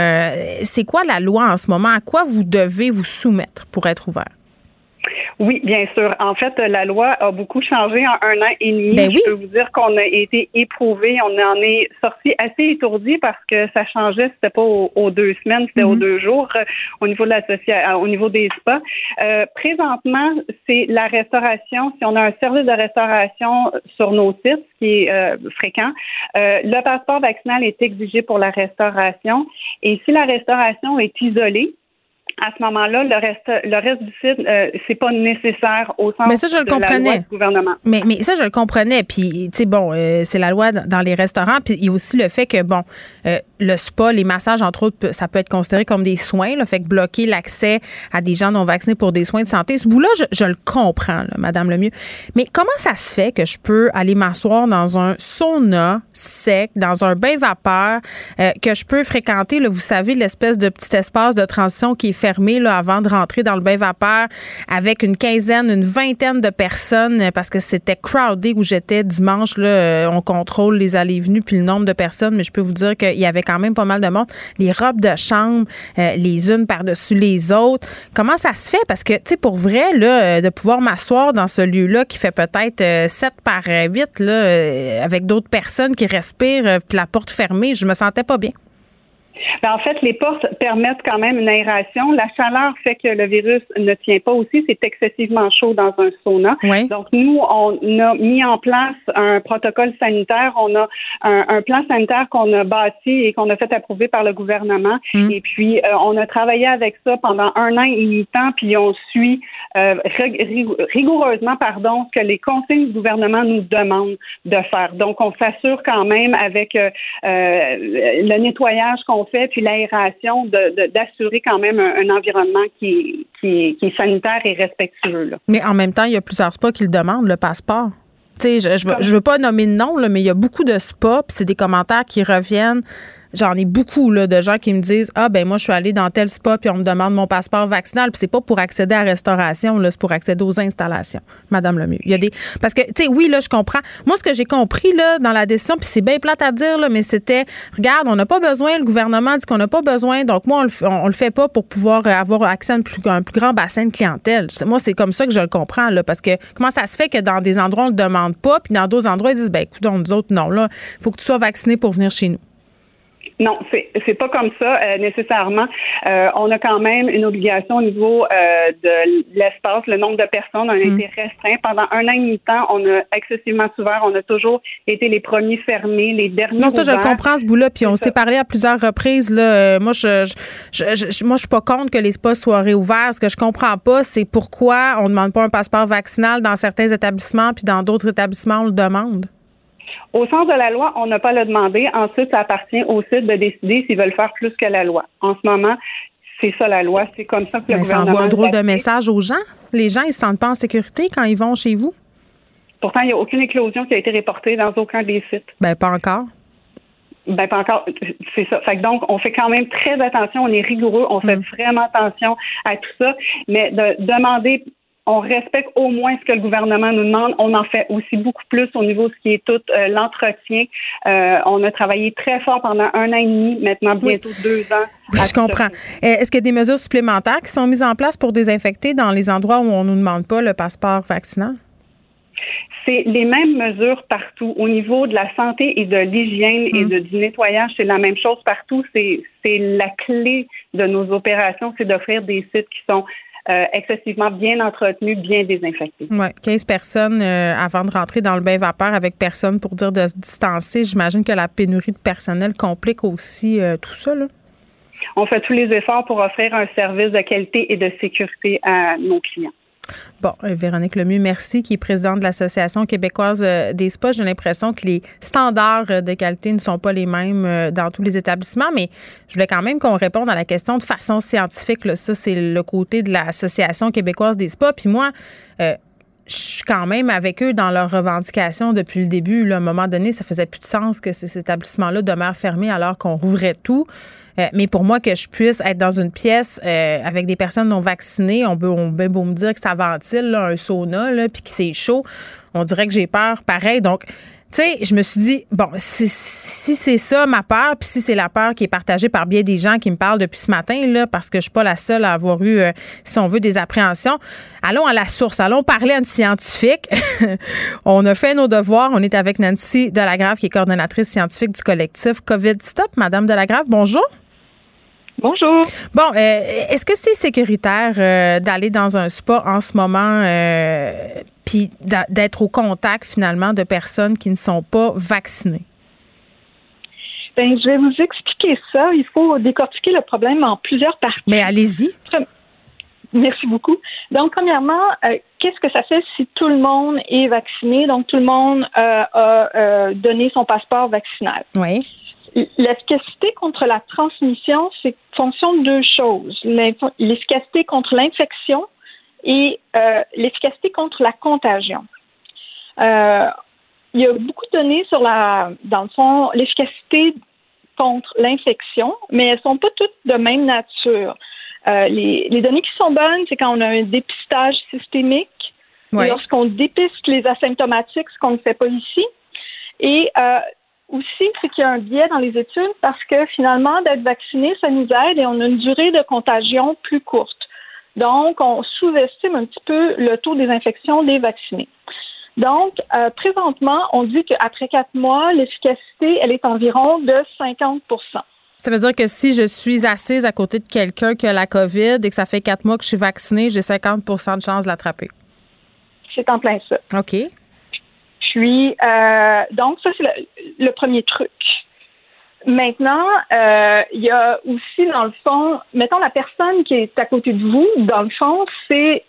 c'est quoi la loi en ce moment? À quoi vous devez vous soumettre pour être ouvert? Oui, bien sûr. En fait, la loi a beaucoup changé en un an et demi. Ben Je peux vous dire qu'on a été éprouvé, on en est sorti assez étourdi parce que ça changeait. C'était pas aux, deux semaines, c'était aux mhm. deux jours euh, au niveau de l'association, au niveau des spas. Euh, présentement, c'est la restauration. Si on a un service de restauration sur nos sites, qui est euh, fréquent, le passeport vaccinal est exigé pour la restauration. Et si la restauration est isolée, à ce moment-là, le reste, le reste du site, euh, c'est pas nécessaire au sens mais ça, je le comprenais. du gouvernement. Mais, mais ça, je le comprenais. Puis, tu sais, bon, euh, c'est la loi dans les restaurants. Puis, il y a aussi le fait que, bon, euh, le spa, les massages, entre autres, ça peut être considéré comme des soins. le fait que bloquer l'accès à des gens non vaccinés pour des soins de santé, ce bout-là, je, je, le comprends, là, Madame Lemieux. Mais comment ça se fait que je peux aller m'asseoir dans un sauna sec, dans un bain vapeur, que je peux fréquenter, là, vous savez, l'espèce de petit espace de transition qui est fait avant de rentrer dans le bain vapeur avec une quinzaine, une vingtaine de personnes euh, parce que c'était crowded où j'étais dimanche. Là, euh, on contrôle les allées et venues puis le nombre de personnes, mais je peux vous dire qu'il y avait quand même pas mal de monde. Les robes de chambre, euh, les unes par-dessus les autres. Comment ça se fait? Parce que, tu sais, pour vrai, là, de pouvoir m'asseoir dans ce lieu-là qui fait peut-être 7 par 8, là, avec d'autres personnes qui respirent, puis la porte fermée, je me sentais pas bien. Ben, en fait, les portes permettent quand même une aération. La chaleur fait que le virus ne tient pas aussi. C'est excessivement chaud dans un sauna. Donc, nous, on a mis en place un protocole sanitaire. On a un, plan sanitaire qu'on a bâti et qu'on a fait approuver par le gouvernement. Mm. Et puis, euh, on a travaillé avec ça pendant un an et demi temps, puis on suit euh, rigoureusement, pardon, ce que les conseils du gouvernement nous demandent de faire. Donc, on s'assure quand même avec euh, le nettoyage qu'on fait, puis l'aération, d'assurer quand même un, environnement qui, qui, est sanitaire et respectueux. Mais en même temps, il y a plusieurs spas qui le demandent, le passeport. Tu sais, je, je, veux, pas nommer de nom, là, mais il y a beaucoup de spas, puis c'est des commentaires qui reviennent J'en ai beaucoup là, de gens qui me disent Ah, ben moi, je suis allé dans tel spa, puis on me demande mon passeport vaccinal, puis c'est pas pour accéder à la restauration, c'est pour accéder aux installations, Madame Lemieux. Il y a. Parce que, tu sais, oui, là, je comprends. Moi, ce que j'ai compris là, dans la décision, puis c'est bien plate à dire, là, mais c'était Regarde, on n'a pas besoin, le gouvernement dit qu'on n'a pas besoin, donc moi, on le, le fait pas pour pouvoir avoir accès à un plus, grand bassin de clientèle. Moi, c'est comme ça que je le comprends, là, parce que comment ça se fait que dans des endroits, on le demande pas, puis dans d'autres endroits, ils disent ben écoute, nous autres, non, là, faut que tu sois vacciné pour venir chez nous. Non, c'est c'est pas comme ça euh, nécessairement. Euh, on a quand même une obligation au niveau euh, de l'espace, le nombre de personnes a mm. été restreint. Pendant un an et demi de temps, on a excessivement ouvert. On a toujours été les premiers fermés, les derniers. Non, ça je comprends ce bout-là. Puis on s'est parlé à plusieurs reprises. Là, moi, je, je, je, moi, je suis pas contre que les spas soient réouverts. Ce que je comprends pas, c'est pourquoi on ne demande pas un passeport vaccinal dans certains établissements, puis dans d'autres établissements on le demande. Au sens de la loi, on n'a pas le demander. Ensuite, ça appartient au site de décider s'ils veulent faire plus que la loi. En ce moment, c'est ça la loi. C'est comme ça que le Mais gouvernement. Ça envoie un drôle de message aux gens. Les gens, ils se sentent pas en sécurité quand ils vont chez vous. Pourtant, il n'y a aucune éclosion qui a été reportée dans aucun des sites. Ben, pas encore. Ben, pas encore. C'est ça. Fait que donc, on fait quand même très attention. On est rigoureux. On fait mm. vraiment attention à tout ça. Mais de demander on respecte au moins ce que le gouvernement nous demande. On en fait aussi beaucoup plus au niveau de ce qui est tout euh, l'entretien. Euh, on a travaillé très fort pendant un an et demi, maintenant bientôt deux ans. je comprends. Euh, est-ce qu'il y a des mesures supplémentaires qui sont mises en place pour désinfecter dans les endroits où on ne nous demande pas le passeport vaccinal? c'est les mêmes mesures partout. Au niveau de la santé et de l'hygiène et de, du nettoyage, c'est la même chose partout. C'est la clé de nos opérations, c'est d'offrir des sites qui sont euh, excessivement bien entretenu, bien désinfecté. Oui, 15 personnes euh, avant de rentrer dans le bain vapeur avec personne pour dire de se distancer. J'imagine que la pénurie de personnel complique aussi euh, tout ça. Là. On fait tous les efforts pour offrir un service de qualité et de sécurité à nos clients. Bon, euh, Véronique Lemieux, merci, qui est présidente de l'Association québécoise euh, des spas. J'ai l'impression que les standards euh, de qualité ne sont pas les mêmes dans tous les établissements, mais je voulais quand même qu'on réponde à la question de façon scientifique. Ça, c'est le côté de l'Association québécoise des spas. Puis moi, je suis quand même avec eux dans leurs revendications depuis le début. à un moment donné, ça faisait plus de sens que ces établissements-là demeurent fermés alors qu'on rouvrait tout. Euh, mais pour moi, que je puisse être dans une pièce euh, avec des personnes non vaccinées, on peut, on beau me dire que ça ventile, un sauna, puis que c'est chaud. On dirait que j'ai peur. Pareil. Donc, tu sais, je me suis dit, bon, si, c'est ça ma peur, puis si c'est la peur qui est partagée par bien des gens qui me parlent depuis ce matin, là, parce que je suis pas la seule à avoir eu, euh, si on veut, des appréhensions, allons à la source, allons parler à une scientifique. on a fait nos devoirs. On est avec Nancy Delagrave, qui est coordonnatrice scientifique du collectif COVID Stop. Madame Delagrave, bonjour. Bonjour. Bon, euh, est-ce que c'est sécuritaire euh, d'aller dans un spa en ce moment euh, puis d'être au contact finalement de personnes qui ne sont pas vaccinées? Bien, je vais vous expliquer ça. Il faut décortiquer le problème en plusieurs parties. Mais allez-y. Merci beaucoup. Donc, premièrement, qu'est-ce que ça fait si tout le monde est vacciné? Donc, tout le monde a donné son passeport vaccinal. Oui. L'efficacité contre la transmission, c'est fonction de deux choses. L'efficacité contre l'infection et euh, l'efficacité contre la contagion. Euh, il y a beaucoup de données sur la, dans le fond, l'efficacité contre l'infection, mais elles sont pas toutes de même nature. Euh, les, les, données qui sont bonnes, c'est quand on a un dépistage systémique, lorsqu'on dépiste les asymptomatiques, ce qu'on ne fait pas ici. Et euh, aussi, c'est qu'il y a un biais dans les études parce que finalement, d'être vacciné, ça nous aide et on a une durée de contagion plus courte. Donc, on sous-estime un petit peu le taux des infections des vaccinés. Donc, euh, présentement, on dit qu'après quatre mois, l'efficacité, elle est environ de 50% ça veut dire que si je suis assise à côté de quelqu'un qui a la COVID et que ça fait quatre mois que je suis vaccinée, j'ai 50% de chance de l'attraper. C'est en plein ça. OK. Puis, euh, donc, ça, c'est le, premier truc. Maintenant, euh, il y a aussi, dans le fond, mettons la personne qui est à côté de vous, dans le fond, c'est.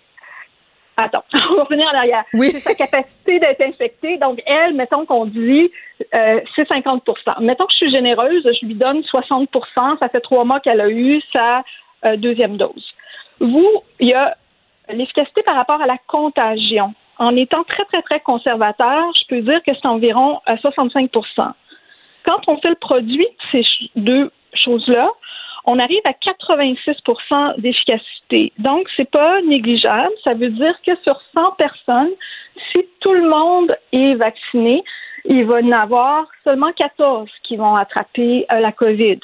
Attends, on va revenir en arrière. Oui. C'est sa capacité d'être infectée. Donc, elle, mettons qu'on dit, euh, c'est 50% Mettons que je suis généreuse, je lui donne 60% Ça fait trois mois qu'elle a eu sa deuxième dose. Vous, il y a l'efficacité par rapport à la contagion en étant très, très, très conservateur, je peux dire que c'est environ 65% euh, quand on fait le produit de ces deux choses-là, on arrive à 86% d'efficacité. Donc, c'est pas négligeable. Ça veut dire que sur 100 personnes, si tout le monde est vacciné, il va y en avoir seulement 14 qui vont attraper euh, la COVID.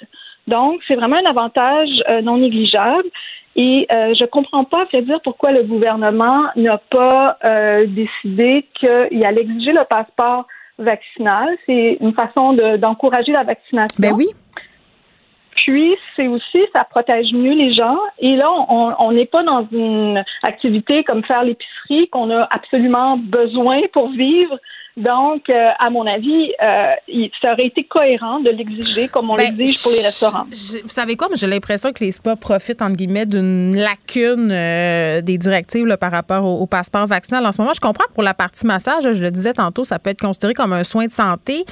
Donc, c'est vraiment un avantage euh, non négligeable. Et euh, je comprends pas, à fait dire, pourquoi le gouvernement n'a pas décidé qu'il allait exiger le passeport vaccinal. C'est une façon d'encourager la vaccination. Ben oui. Puis, c'est aussi, ça protège mieux les gens. Et là, on n'est pas dans une activité comme faire l'épicerie qu'on a absolument besoin pour vivre. Donc, euh, à mon avis, euh, ça aurait été cohérent de l'exiger comme on ben, l'exige pour les restaurants. vous savez quoi? J'ai l'impression que les spas profitent, entre guillemets, d'une lacune euh, des directives là, par rapport au, passeport vaccinal. En ce moment, je comprends pour la partie massage, je le disais tantôt, ça peut être considéré comme un soin de santé.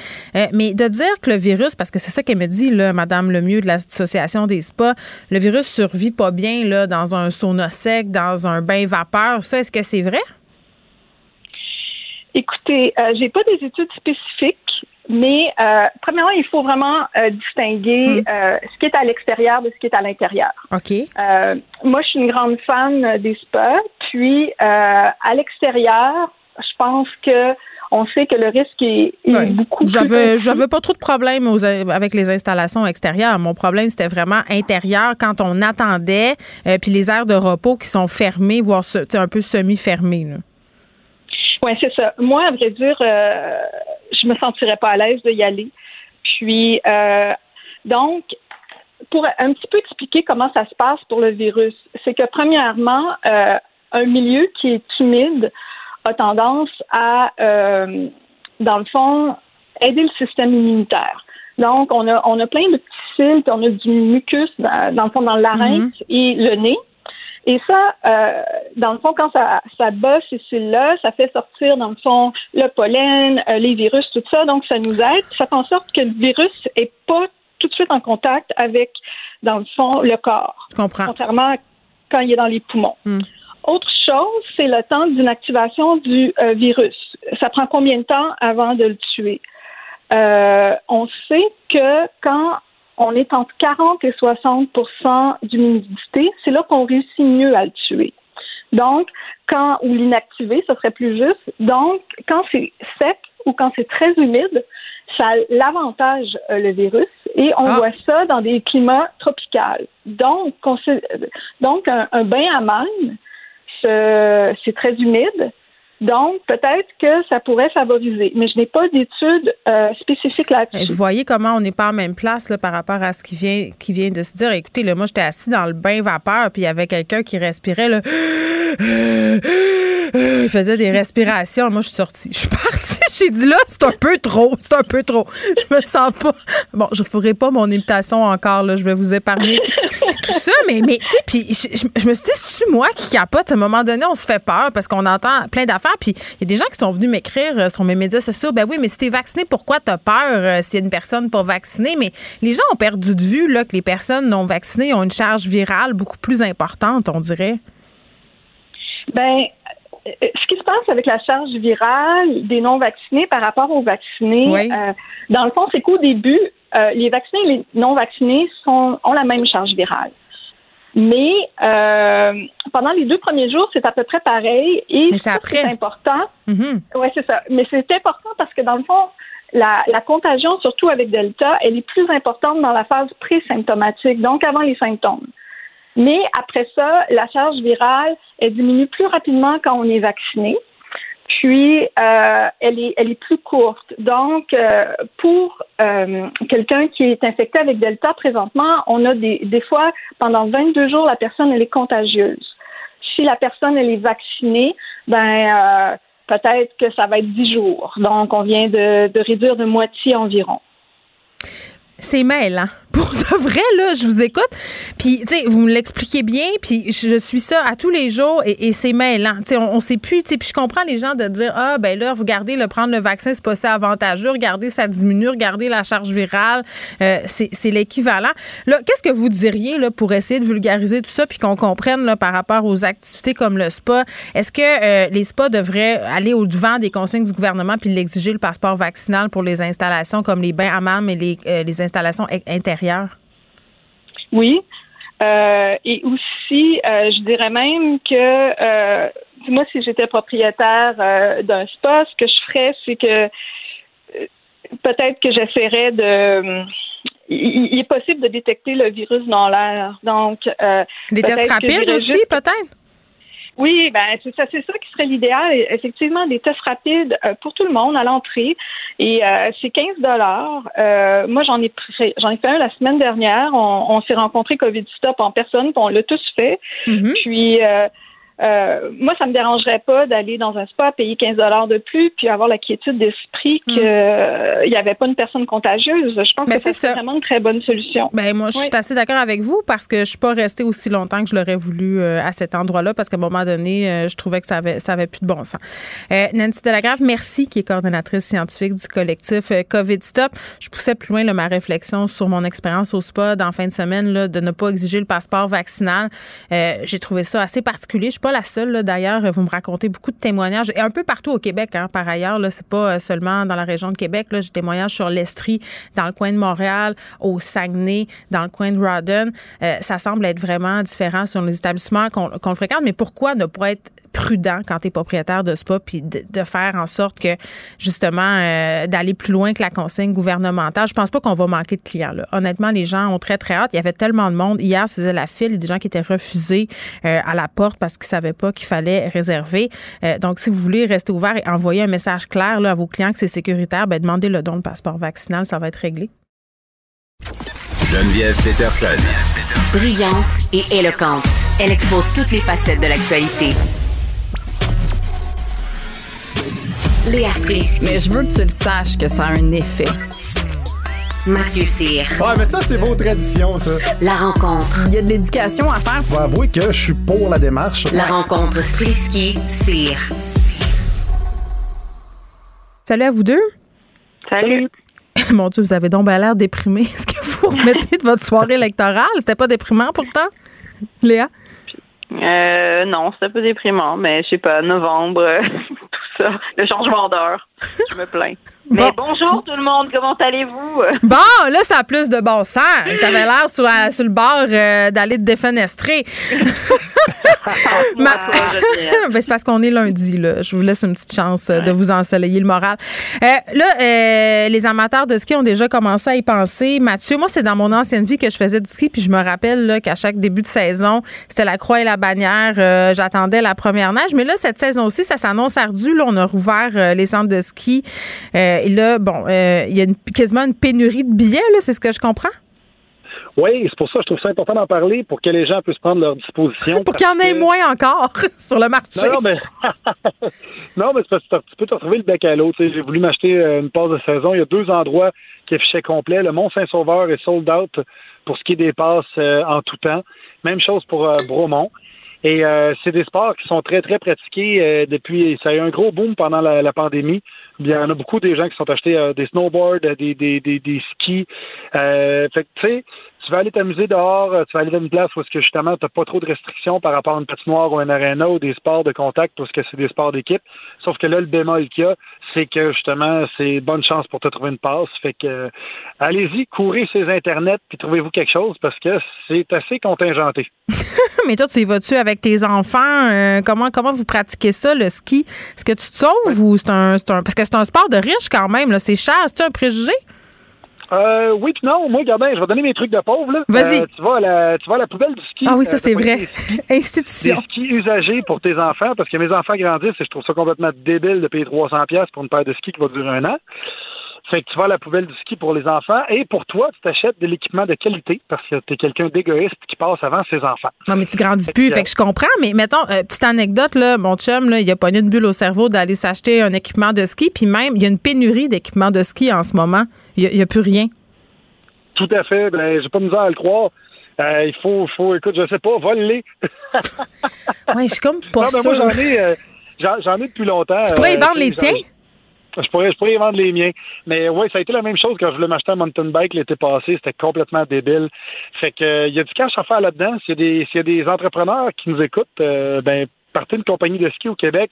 mais de dire que le virus, parce que c'est ça qu'elle me dit, là, Madame Lemieux de l'Association des spas, le virus survit pas bien là, dans un sauna sec, dans un bain vapeur. Ça, est-ce que c'est vrai? Écoutez, euh, j'ai pas des études spécifiques, mais euh, premièrement, il faut vraiment euh, distinguer hmm. euh, ce qui est à l'extérieur de ce qui est à l'intérieur. OK. moi, je suis une grande fan des spas. Puis, à l'extérieur, je pense que on sait que le risque est, est beaucoup j'avais, J'avais pas trop de problèmes avec les installations extérieures. Mon problème, c'était vraiment intérieur quand on attendait, puis les aires de repos qui sont fermées, voire un peu semi-fermées. Oui, c'est ça. Moi, à vrai dire, euh, je me sentirais pas à l'aise d'y aller. Puis, euh, donc, pour un petit peu expliquer comment ça se passe pour le virus, c'est que premièrement, euh, un milieu qui est timide a tendance à, euh, dans le fond, aider le système immunitaire. Donc, on a, on a plein de petits cils, puis on a du mucus dans, dans le fond, dans le larynx mm-hmm. et le nez. Et ça, euh, dans le fond, quand ça, ça bat ces cellules-là, ça fait sortir, dans le fond, le pollen, euh, les virus, tout ça. Donc, ça nous aide. Ça fait en sorte que le virus n'est pas tout de suite en contact avec, dans le fond, le corps. Je comprends. Contrairement quand il est dans les poumons. Hmm. Autre chose, c'est le temps d'une activation du euh, virus. Ça prend combien de temps avant de le tuer? on sait que quand on est entre 40 et 60% d'humidité, c'est là qu'on réussit mieux à le tuer. Donc, quand, ou l'inactiver, ce serait plus juste. Donc, quand c'est sec ou quand c'est très humide, ça l'avantage euh, le virus et on ah. voit ça dans des climats tropicaux. Donc, donc un, bain à manne, c'est très humide. Donc, peut-être que ça pourrait favoriser, mais je n'ai pas d'études euh, spécifiques là-dessus. Vous voyez comment on n'est pas en même place là, par rapport à ce qui vient, qui vient de se dire. Écoutez, là, moi, j'étais assis dans le bain vapeur, puis il y avait quelqu'un qui respirait. Là, il faisait des respirations. Moi, je suis sortie. Je suis partie. J'ai dit là, c'est un peu trop. C'est un peu trop. Je me sens pas. Bon, je ferai pas mon imitation encore. Là. Je vais vous épargner tout ça. Mais, mais tu sais, puis je, me suis dit, c'est moi qui capote? À un moment donné, on se fait peur parce qu'on entend plein d'affaires. Puis il y a des gens qui sont venus m'écrire euh, sur mes médias sociaux. Ben oui, mais si t'es vacciné, pourquoi t'as peur euh, s'il y a une personne pas vaccinée? Mais les gens ont perdu de vue là, que les personnes non vaccinées ont une charge virale beaucoup plus importante, on dirait. Ben, ce qui se passe avec la charge virale des non-vaccinés par rapport aux vaccinés, euh, dans le fond, c'est qu'au début, euh, les vaccinés et les non-vaccinés sont, ont la même charge virale. Mais pendant les deux premiers jours, c'est à peu près pareil. Et c'est important. Mm-hmm. Oui, c'est ça. Mais c'est important parce que dans le fond, la, la, contagion, surtout avec Delta, elle est plus importante dans la phase pré-symptomatique, donc avant les symptômes. Mais après ça, la charge virale, elle diminue plus rapidement quand on est vacciné. Puis, euh, elle, est, plus courte. Donc, euh, pour euh, quelqu'un qui est infecté avec Delta présentement, on a des, fois, pendant 22 jours, la personne, elle est contagieuse. Si la personne, elle est vaccinée, ben, peut-être que ça va être 10 jours. Donc, on vient de, réduire de moitié environ. C'est mêlant Pour de vrai, là, je vous écoute. Puis, tu sais, vous me l'expliquez bien, puis je suis ça à tous les jours et, c'est mêlant. Tu sais, on, sait plus, tu sais, puis je comprends les gens de dire, ah, ben là, regardez, le prendre le vaccin, c'est pas ça avantageux. Regardez, ça diminue. Regardez la charge virale. Euh, c'est l'équivalent. Là, qu'est-ce que vous diriez, là, pour essayer de vulgariser tout ça puis qu'on comprenne, là, par rapport aux activités comme le spa? Est-ce que euh, les spas devraient aller au-devant des consignes du gouvernement puis l'exiger le passeport vaccinal pour les installations comme les bains hammams et les, euh, les installations intérieures? Oui. Euh, et aussi, euh, je dirais même que euh, moi, si j'étais propriétaire d'un spa, ce que je ferais, c'est que peut-être que j'essaierais de il, est possible de détecter le virus dans l'air. Donc, des tests rapides aussi, peut-être? Oui, ben c'est ça, c'est ça qui serait l'idéal. Effectivement, des tests rapides euh, pour tout le monde à l'entrée. Et euh, c'est 15 dollars. Euh, moi, j'en ai j'en ai fait un la semaine dernière. On, s'est rencontré Covid Stop en personne, puis on l'a tous fait. Mm-hmm. Puis euh, moi, ça me dérangerait pas d'aller dans un spa, payer 15 dollars de plus, puis avoir la quiétude d'esprit qu'il n'y mm. avait pas une personne contagieuse. Je pense ben, que c'est vraiment une très bonne solution. Ben, moi, je suis assez d'accord avec vous parce que je suis pas restée aussi longtemps que je l'aurais voulu euh, à cet endroit-là parce qu'à un moment donné, euh, je trouvais que ça avait, ça avait plus de bon sens. Nancy Delagrave, merci, qui est coordonnatrice scientifique du collectif COVID Stop. Je poussais plus loin ma réflexion sur mon expérience au spa en fin de semaine là, de ne pas exiger le passeport vaccinal. J'ai trouvé ça assez particulier. Je pas la seule, d'ailleurs. Vous me racontez beaucoup de témoignages, et un peu partout au Québec, hein, par ailleurs. Là, c'est pas euh, seulement dans la région de Québec. J'ai témoignages sur l'Estrie, dans le coin de Montréal, au Saguenay, dans le coin de Rawdon. Euh, ça semble être vraiment différent sur les établissements qu'on, qu'on fréquente. Mais pourquoi ne pas être prudent quand tu es propriétaire de spa, puis de, faire en sorte que, justement, euh, d'aller plus loin que la consigne gouvernementale. Je pense pas qu'on va manquer de clients. Là. Honnêtement, les gens ont très, très hâte. Il y avait tellement de monde. Hier, ça faisait la file. Il y a des gens qui étaient refusés euh, à la porte parce qu'ils savaient pas qu'il fallait réserver. Euh, donc, si vous voulez rester ouvert et envoyer un message clair là, à vos clients que c'est sécuritaire, ben, demandez le don de passeport vaccinal. Ça va être réglé. Geneviève Peterson. Brillante et éloquente. Elle expose toutes les facettes de l'actualité Léa Mais je veux que tu le saches que ça a un effet. Mathieu Cyr. Ouais, mais ça, c'est vos traditions, ça. La rencontre. Il y a de l'éducation à faire. Faut avouer que je suis pour la démarche. La rencontre Strisky-Cyr. Salut à vous deux. Salut. Mon Dieu, vous avez donc l'air déprimé. Est-ce que vous remettez de votre soirée électorale? C'était pas déprimant pourtant, Léa? Euh, non, c'était un peu déprimant, mais je sais pas, novembre, tout ça, le changement d'heure. Je me plains. Mais bonjour tout le monde, comment allez-vous? Bon, là, ça a plus de bon sens. T'avais l'air sur, sur, le bord euh, d'aller te défenestrer. ben, c'est parce qu'on est lundi, là. Je vous laisse une petite chance euh, de vous ensoleiller le moral. Euh, là, les amateurs de ski ont déjà commencé à y penser. Mathieu, moi, c'est dans mon ancienne vie que je faisais du ski, puis je me rappelle qu'à chaque début de saison, c'était la croix et la bannière. J'attendais la première neige. Mais là, cette saison-ci, ça s'annonce ardu. Là, on a rouvert les centres de ski. Euh, et là, bon, euh, il y a quasiment une pénurie de billets, c'est ce que je comprends? Oui, c'est pour ça que je trouve ça important d'en parler pour que les gens puissent prendre leur disposition. pour qu'il y en ait moins encore sur le marché. Non, mais, non, mais c'est parce que tu peux te retrouver le bec à l'eau. J'ai voulu m'acheter euh, une passe de saison. Il y a deux endroits qui affichaient complet. Le Mont-Saint-Sauveur est sold out pour ce qui est des passes en tout temps. Même chose pour Bromont. Et c'est des sports qui sont très, très pratiqués depuis. Ça a eu un gros boom pendant la pandémie. Il y en a beaucoup des gens qui sont achetés euh, des snowboards, des, des, des, des skis. Euh, fait que, tu sais, tu vas aller t'amuser dehors, euh, tu vas aller dans une place où est-ce que justement tu n'as pas trop de restrictions par rapport à une patinoire ou un arena ou des sports de contact parce que c'est des sports d'équipe. Sauf que là, le bémol qu'il y a, c'est que justement, c'est bonne chance pour te trouver une passe. Fait que allez-y, courez ces internets puis trouvez-vous quelque chose parce que c'est assez contingenté. Mais toi, tu y vas-tu avec tes enfants? Euh, comment comment vous pratiquez ça, le ski? Est-ce que tu te sauves ou c'est un, un, Parce que c'est un sport de riche quand même, c'est cher. C'est un préjugé? Euh, oui puis non. Moi, Gardin, je vais donner mes trucs de pauvre. Vas-y. Euh, tu, vas à la, tu vas la poubelle du ski. Ah oui, ça, euh, c'est vrai. Institution. Des skis usagés pour tes enfants, parce que mes enfants grandissent et je trouve ça complètement débile de payer 300$ pour une paire de skis qui va durer un an. Fait que tu vas à la poubelle du ski pour les enfants et pour toi, tu t'achètes de l'équipement de qualité parce que tu es quelqu'un d'égoïste qui passe avant ses enfants. Non, mais tu grandis plus. fait que je comprends, mais mettons, petite anecdote, là, mon chum, là, il a pas une bulle au cerveau d'aller s'acheter un équipement de ski, puis même, il y a une pénurie d'équipements de ski en ce moment. Il n'y a, plus rien. Tout à fait. Ben, j'ai pas misère à le croire. Euh, il faut, faut, écoute, je sais pas, vole-les. ouais, je suis comme pas non, moi, j'en ai, euh, j'en, ai depuis longtemps. Tu pourrais y vendre les tiens? Je pourrais, je pourrais y vendre les miens. Mais oui, ça a été la même chose quand je voulais m'acheter un mountain bike l'été passé. C'était complètement débile. Fait que, il y a du cash à faire là-dedans. S'il y a des, s'il y a des entrepreneurs qui nous écoutent, ben, partez une compagnie de ski au Québec.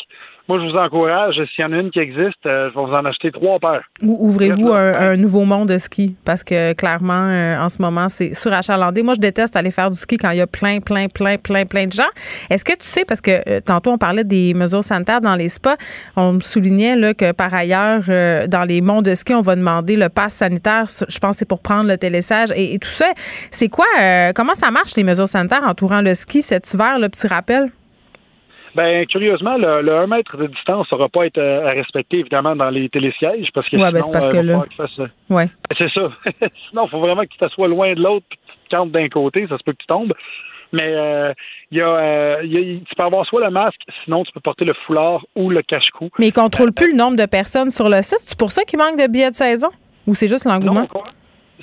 Moi, je vous encourage. S'il y en a une qui existe, euh, je vais vous en acheter trois paires. Ou ouvrez-vous un, nouveau monde de ski parce que clairement, euh, en ce moment, c'est surachalandé. Moi, je déteste aller faire du ski quand il y a plein, plein, plein, plein, plein de gens. Est-ce que tu sais, parce que euh, tantôt, on parlait des mesures sanitaires dans les spas, on me soulignait là, que par ailleurs, dans les mondes de ski, on va demander le pass sanitaire. Je pense que c'est pour prendre le télésage et, tout ça. C'est quoi, comment ça marche, les mesures sanitaires entourant le ski cet hiver, le petit rappel? Ben, curieusement, le, le 1 mètre de distance n'aura pas être euh, à respecter, évidemment, dans les télésièges, parce que ouais, ben, c'est parce que là... ouais. Ben, c'est ça. sinon, il faut vraiment que tu t'assoies loin de l'autre, puis que tu cantes d'un côté, ça se peut que tu tombes. Mais euh, il y, a, euh, y, a, tu peux avoir soit le masque, sinon tu peux porter le foulard ou le cache-cou. Mais ils ne contrôlent plus le nombre de personnes sur le site. C'est pour ça qu'il manque de billets de saison? Ou c'est juste l'engouement?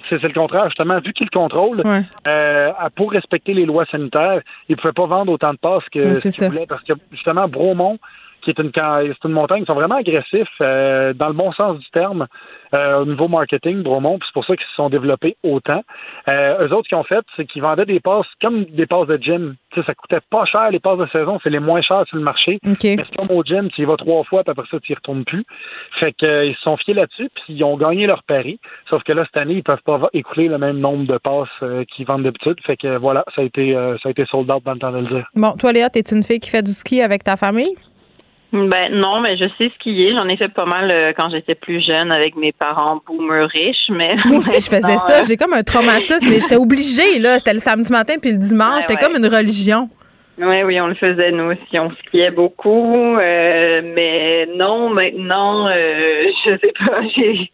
C'est le contraire. Justement, vu qu'il le contrôle, euh, pour respecter les lois sanitaires, il ne pouvait pas vendre autant de passes que ce voulait parce que justement, Bromont, qui est une, c'est une montagne, ils sont vraiment agressifs euh, dans le bon sens du terme euh, au niveau marketing, Bromont, c'est pour ça qu'ils se sont développés autant. Euh, eux autres, qu'ils ont fait, c'est qu'ils vendaient des passes comme des passes de gym. sais, ça coûtait pas cher, les passes de saison, c'est les moins chers sur le marché. Mais c'est comme au gym, tu y vas trois fois, puis après ça, tu y retournes plus. Fait qu'ils euh, se sont fiés là-dessus, puis ils ont gagné leur pari. Sauf que là, cette année, ils peuvent pas écouler le même nombre de passes qu'ils vendent d'habitude. Fait que voilà, ça a été ça a été sold out dans le temps de le dire. Bon, toi, Léa, t'es une fille qui fait du ski avec ta famille? Ben non, mais je sais skier. J'en ai fait pas mal euh, quand j'étais plus jeune avec mes parents boomers riches, mais moi aussi je faisais ça. Euh, J'ai comme un traumatisme, mais j'étais obligée là. C'était le samedi matin puis le dimanche. C'était comme une religion. Oui, oui, on le faisait nous aussi. On skiait beaucoup, euh, mais non, maintenant, euh, je sais pas. J'ai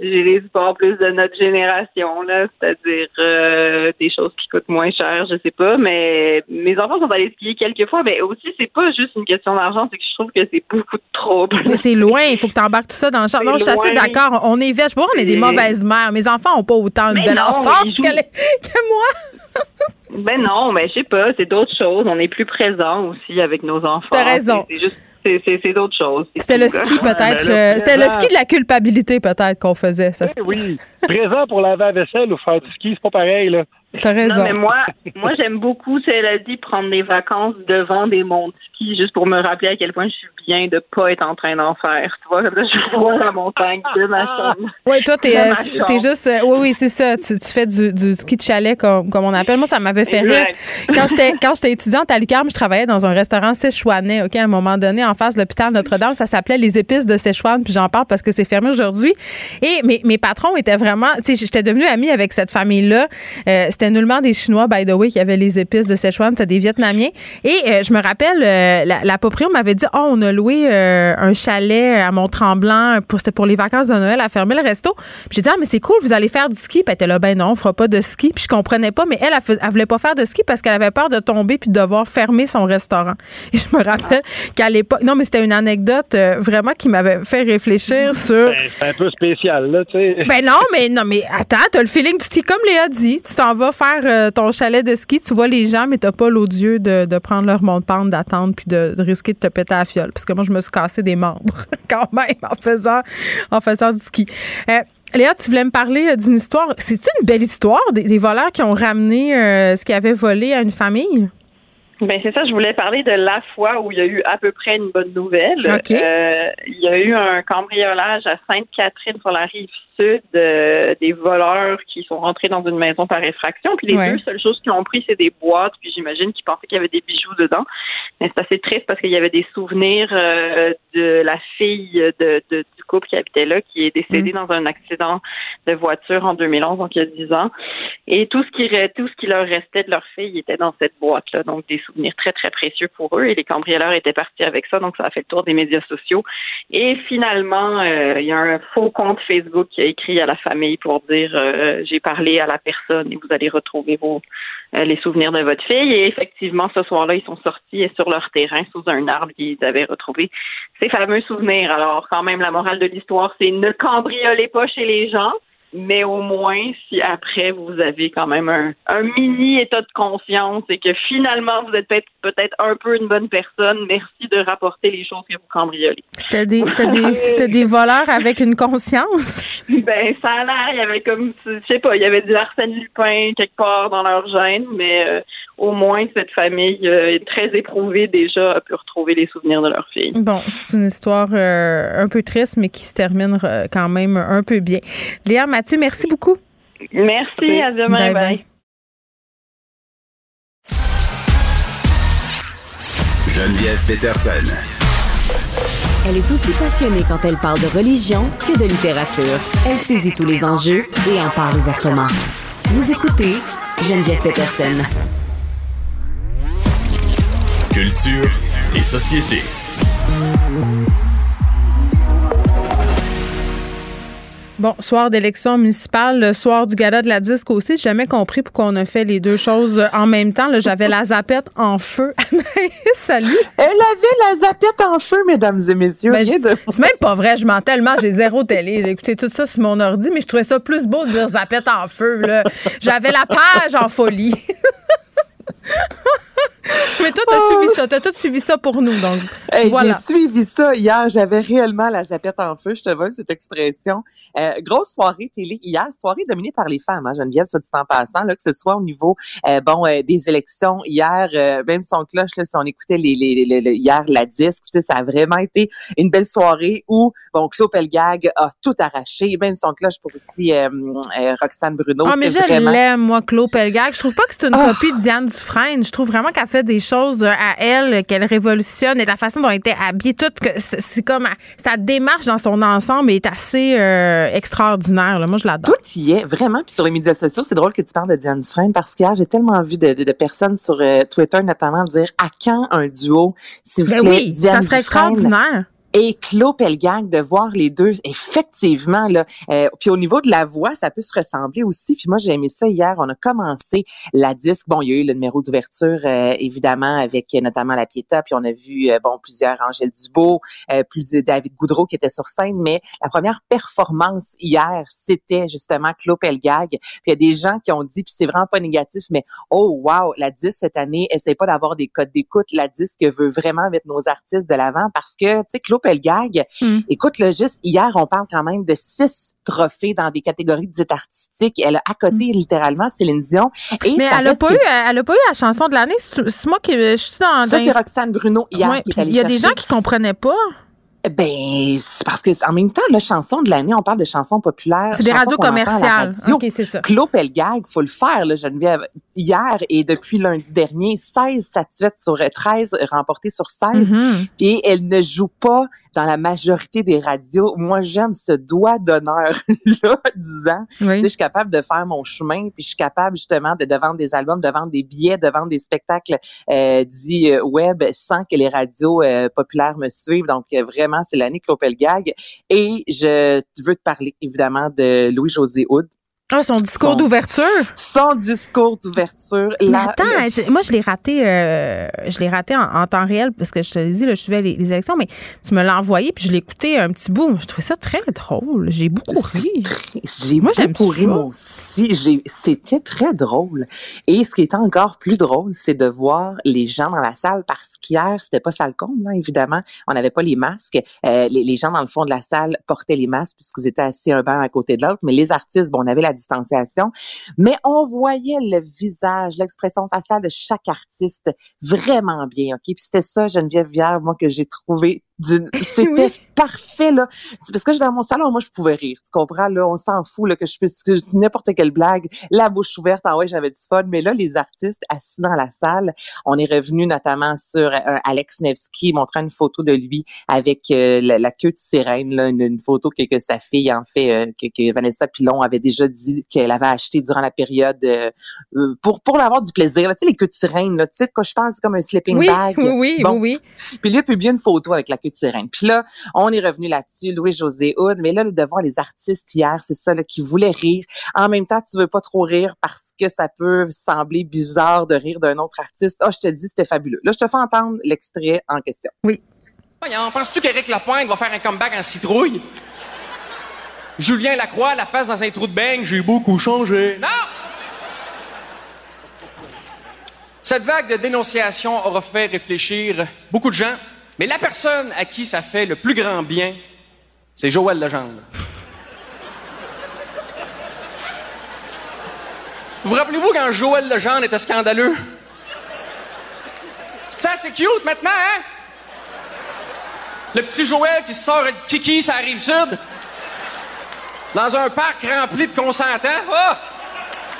j'ai les sports plus de notre génération là, c'est-à-dire euh, des choses qui coûtent moins cher, je sais pas. Mais mes enfants sont allés skier quelques fois, mais aussi c'est pas juste une question d'argent, c'est que je trouve que c'est beaucoup de trouble. Mais c'est loin, il faut que tu embarques tout ça dans le champ. Non, je suis assez d'accord. On est vêche. on est des mauvaises mères. Mes enfants ont pas autant de belle enfance que, que moi. Ben non, mais je sais pas, c'est d'autres choses. On est plus présent aussi avec nos enfants. T'as raison. C'est juste c'est d'autres choses. C'était le ski peut-être. Euh, c'était le ski de la culpabilité peut-être qu'on faisait. Ça oui, oui. Présent pour laver la vaisselle ou faire du ski, c'est pas pareil là. T'as raison. Non, mais moi, moi j'aime beaucoup, cela dit, prendre des vacances devant des monts de ski, juste pour me rappeler à quel point je suis bien de pas être en train d'en faire. Tu vois, comme ça, je vois la montagne de ma chambre. Oui, toi, t'es euh, es juste. Euh, oui, oui, c'est ça. Tu, tu fais du, du, ski de chalet, comme, comme on appelle. Moi, ça m'avait fait rire. Quand j'étais quand j'étais étudiante à l'UQAM, je travaillais dans un restaurant séchouanais, OK, à un moment donné, en face de l'hôpital Notre-Dame. Ça s'appelait Les Épices de Séchouane, puis j'en parle parce que c'est fermé aujourd'hui. Et mes, mes patrons étaient vraiment. Tu sais, j'étais devenue amie avec cette famille-là. Euh, C'était nullement des Chinois, by the way, qui avaient les épices de Sichuan. C'était des Vietnamiens. Et euh, je me rappelle, la, la m'avait dit Oh, on a loué euh, un chalet à Mont-Tremblant. C'était pour les vacances de Noël à fermer le resto. J'ai dit Ah, mais c'est cool, vous allez faire du ski. Puis elle était là Ben non, on fera pas de ski. Puis je comprenais pas, mais elle, elle, voulait pas faire de ski parce qu'elle avait peur de tomber puis de devoir fermer son restaurant. Et je me rappelle qu'à l'époque, non, mais c'était une anecdote vraiment qui m'avait fait réfléchir sur. Ben, c'est un peu spécial, là, tu sais. Ben non, mais non, mais attends, t'as le feeling du ski comme Léa dit. Tu t'en vas faire ton chalet de ski, tu vois les gens, mais t'as pas l'odieux de, de prendre leur monte pente, d'attendre, puis de, risquer de te péter à la fiole. Parce que moi, je me suis cassé des membres quand même en faisant, en faisant du ski. Euh, Léa, tu voulais me parler euh, d'une histoire. C'est une belle histoire des, voleurs qui ont ramené euh, ce qu'ils avaient volé à une famille? Ben c'est ça, je voulais parler de la fois où il y a eu à peu près une bonne nouvelle. Euh, il y a eu un cambriolage à Sainte-Catherine sur la rive euh, des voleurs qui sont rentrés dans une maison par effraction. Puis les deux seules choses qu'ils ont pris, c'est des boîtes. Puis j'imagine qu'ils pensaient qu'il y avait des bijoux dedans. Mais c'est assez triste parce qu'il y avait des souvenirs euh, de la fille de, de, du couple qui habitait là, qui est décédée mm. dans un accident de voiture en 2011, donc il y a 10 ans. Et tout ce qui tout ce qui leur restait de leur fille était dans cette boîte là, donc des souvenirs très, très précieux pour eux. Et les cambrioleurs étaient partis avec ça, donc ça a fait le tour des médias sociaux. Et finalement, euh, il y a un faux compte Facebook qui a écrit à la famille pour dire euh, j'ai parlé à la personne et vous allez retrouver vos euh, les souvenirs de votre fille. Et effectivement, ce soir-là, ils sont sortis et sur leur terrain, sous un arbre, ils avaient retrouvé ces fameux souvenirs. Alors, quand même, la morale de l'histoire, c'est ne cambriolez pas chez les gens. Mais au moins, si après vous avez quand même un, un mini état de conscience et que finalement vous êtes peut-être peut-être un peu une bonne personne, merci de rapporter les choses que vous cambriolez. C'était des, c'était des, c'était des voleurs avec une conscience? Ben, ça a l'air, il y avait comme, je sais pas, il y avait du Arsène Lupin quelque part dans leur gène, mais euh, au moins cette famille euh, est très éprouvée déjà, a pu retrouver les souvenirs de leur fille. Bon, c'est une histoire euh, un peu triste, mais qui se termine quand même un peu bien. Léa Mathieu, merci beaucoup. Merci, à demain. bye. Geneviève Peterson. Elle est aussi passionnée quand elle parle de religion que de littérature. Elle saisit tous les enjeux et en parle ouvertement. Vous écoutez Geneviève Peterson. Culture et société. Bon, soir d'élection municipale, le soir du gala de la disque aussi. J'ai jamais compris pourquoi on a fait les deux choses en même temps. J'avais la zapette en feu. Salut. Elle avait la zapette en feu, mesdames et messieurs. Ben, c'est même pas vrai. Je mens tellement. J'ai zéro télé. J'ai écouté tout ça sur mon ordi, mais je trouvais ça plus beau de dire zapette en feu. J'avais la page en folie. Mais toi, t'as suivi ça. T'as tout suivi ça pour nous, donc. J'ai suivi ça hier. J'avais réellement la zapette en feu. Je te vois cette expression. Euh, grosse soirée télé hier. Soirée dominée par les femmes, hein, Geneviève, soit dit en passant, là, que ce soit au niveau, euh, bon, euh, des élections hier, même son cloche, là, si on écoutait les, les, les, hier la disque, tu sais, ça a vraiment été une belle soirée où, bon, Claude Pelgag a tout arraché. Même son cloche pour aussi Roxane Bruno. Ah, mais je l'aime, moi, Claude Pelgag. Je trouve pas que c'est une ah! copie de Diane Dufresne. Je trouve vraiment qu'elle fait des choses euh, à elle qu'elle révolutionne et la façon dont elle était habillée, tout, c'est comme sa démarche dans son ensemble est assez euh, extraordinaire. Là. Moi, je l'adore. Tout y est, vraiment. Puis sur les médias sociaux, c'est drôle que tu parles de Diane Dufresne parce qu'hier, j'ai tellement vu de, de, personnes sur euh, Twitter notamment dire à quand un duo, s'il vous ben plaît, oui, ça serait extraordinaire et Claude Pelgang de voir les deux effectivement là euh, puis au niveau de la voix ça peut se ressembler aussi puis moi j'ai aimé ça hier. On a commencé la disque. Bon il y a eu le numéro d'ouverture euh, évidemment avec notamment la Pieta puis on a vu euh, bon plusieurs Angèle Dubois plus David Goudreau qui était sur scène mais la première performance hier c'était justement Claude Pelgag puis il y a des gens qui ont dit puis c'est vraiment pas négatif mais oh wow la disque cette année essaye pas d'avoir des codes d'écoute. La disque veut vraiment mettre nos artistes de l'avant parce que tu sais Claude Pelgag. Mm. Écoute, là, juste hier, on parle quand même de six trophées dans des catégories dites artistiques. Elle a à côté mm. littéralement Céline Dion. Et Mais elle a pas eu, elle a pas eu la chanson de l'année. C'est moi qui je suis dans. Ça, c'est Roxane Bruno hier qui est Il y a des gens qui comprenaient pas. Ben, c'est parce que en même temps, la chanson de l'année, on parle de chansons populaires. C'est des radios commerciales. OK, c'est ça. Claude Pelgag, faut le faire, là, Geneviève. Hier et depuis lundi dernier, 16 statuettes sur 13 remportées sur 16. Mm-hmm. Puis elle ne joue pas dans la majorité des radios. Moi, j'aime ce doigt d'honneur-là, disant, oui. je suis capable de faire mon chemin, puis je suis capable justement de, de vendre des albums, de vendre des billets, de vendre des spectacles euh, dits euh, web sans que les radios euh, populaires me suivent. Donc, euh, vraiment, c'est l'année Gag. Et je veux te parler, évidemment, de Louis-José Houd, ah, son discours d'ouverture? Son discours d'ouverture. Attends, moi je l'ai raté, euh, je l'ai raté en, temps réel parce que je te dis, là, je suivais les, élections, mais tu me l'as envoyé puis je l'ai écouté un petit bout. Je trouvais ça très drôle. J'ai beaucoup ri. J'ai moi beaucoup ri moi aussi. C'était très drôle. Et ce qui est encore plus drôle, c'est de voir les gens dans la salle parce qu'hier c'était pas salle comble, là, évidemment. On n'avait pas les masques. Euh, les, les, gens dans le fond de la salle portaient les masques puisqu'ils étaient assis un banc à côté de l'autre, mais les artistes, bon, on avait la distanciation, mais on voyait le visage, l'expression faciale de chaque artiste vraiment bien, OK? Puis c'était ça, Geneviève Vière, moi, que j'ai trouvé c'était parfait là. Parce que dans mon salon moi je pouvais rire tu comprends là? On s'en fout là que je puisse n'importe quelle blague la bouche ouverte ah ouais j'avais du fun. Mais là les artistes assis dans la salle on est revenu notamment sur euh, Alex Nevsky montrant une photo de lui avec euh, la, queue de sirène là une, photo que, que, sa fille en fait euh, que, que, Vanessa Pilon avait déjà dit qu'elle avait acheté durant la période pour pour avoir du plaisir tu sais les queues de sirène là tu sais quand je pense c'est comme un sleeping bag. oui oui oui oui. Puis lui a publié une photo avec la queue de sirène. Puis là, on est revenu là-dessus, Louis-José Houd, mais là, de voir les artistes hier, c'est ça, là, qui voulaient rire. En même temps, tu veux pas trop rire parce que ça peut sembler bizarre de rire d'un autre artiste. Ah, oh, je te dis, c'était fabuleux. Là, je te fais entendre l'extrait en question. Oui. Voyons, penses-tu qu'Éric Lapointe va faire un comeback en citrouille? Julien Lacroix, la face dans un trou de beigne, j'ai beaucoup changé. Non! Cette vague de dénonciation aura fait réfléchir beaucoup de gens, mais la personne à qui ça fait le plus grand bien, c'est Joël Legendre. Vous rappelez-vous quand Joël Legendre était scandaleux? Ça, c'est cute maintenant, hein? Le petit Joël qui sort de kiki, ça arrive sud. Dans un parc rempli de consentants. Oh!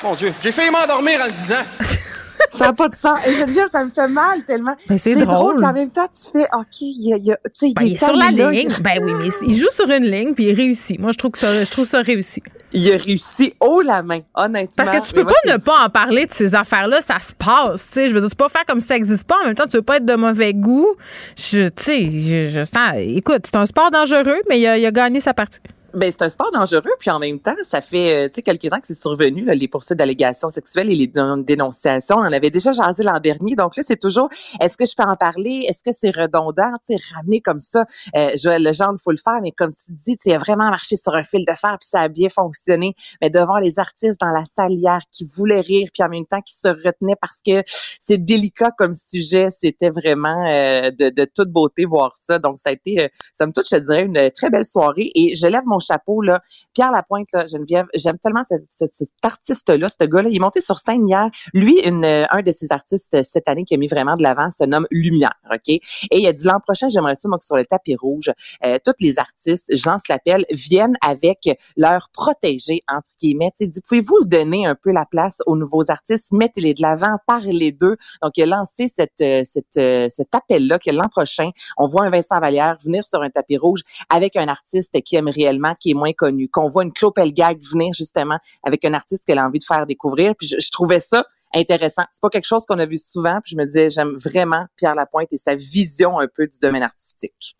Mon Dieu, j'ai failli m'endormir en le disant. ça n'a pas de sens. Et je veux dire, ça me fait mal tellement. Mais c'est drôle. En même temps, tu fais, OK, il, y a, il, ben, il est sur la ligne. Ben oui, mais il joue sur une ligne puis il réussit. Moi, je trouve que ça, je trouve ça réussi. Il a réussi haut la main, honnêtement. Parce que tu peux pas ne pas en parler de ces affaires-là, ça se passe. Tu sais, je veux dire, tu peux pas faire comme si ça n'existe pas. En même temps, tu veux pas être de mauvais goût. Je, tu sais, je, je sens. Écoute, c'est un sport dangereux, mais il a, il a gagné sa partie. Ben, c'est un sport dangereux, puis en même temps, ça fait euh, quelques temps que c'est survenu là, les poursuites d'allégations sexuelles et les dénonciations. On en avait déjà jasé l'an dernier, donc là c'est toujours est-ce que je peux en parler, est-ce que c'est redondant, sais ramener comme ça. Euh, Joël Legendre, faut le faire, mais comme tu dis, tu as vraiment marché sur un fil de fer, puis ça a bien fonctionné. Mais devant les artistes dans la salle hier qui voulaient rire, puis en même temps qui se retenaient parce que c'est délicat comme sujet, c'était vraiment euh, de, de, toute beauté voir ça. Donc ça a été, euh, ça me touche, je dirais, une très belle soirée. Et je lève chapeau, là. Pierre Lapointe, là, Geneviève, j'aime tellement cet, artiste-là, ce gars-là. Il est monté sur scène hier. Lui, euh, un de ses artistes euh, cette année qui a mis vraiment de l'avant se nomme Lumière, OK? Et il a dit l'an prochain, j'aimerais ça, moi, que sur le tapis rouge, euh, toutes les artistes, Jean se l'appelle, viennent avec leur protégé, entre guillemets. Il dit, pouvez-vous donner un peu la place aux nouveaux artistes? Mettez-les de l'avant, parlez d'eux. Donc, il a lancé cette, cette, cet appel-là que l'an prochain, on voit un Vincent Vallière venir sur un tapis rouge avec un artiste qui aime réellement qui est moins connu, qu'on voit une Clopel Gag venir justement avec un artiste qu'elle a envie de faire découvrir. Puis je, trouvais ça intéressant. C'est pas quelque chose qu'on a vu souvent. Puis je me disais, j'aime vraiment Pierre Lapointe et sa vision un peu du domaine artistique.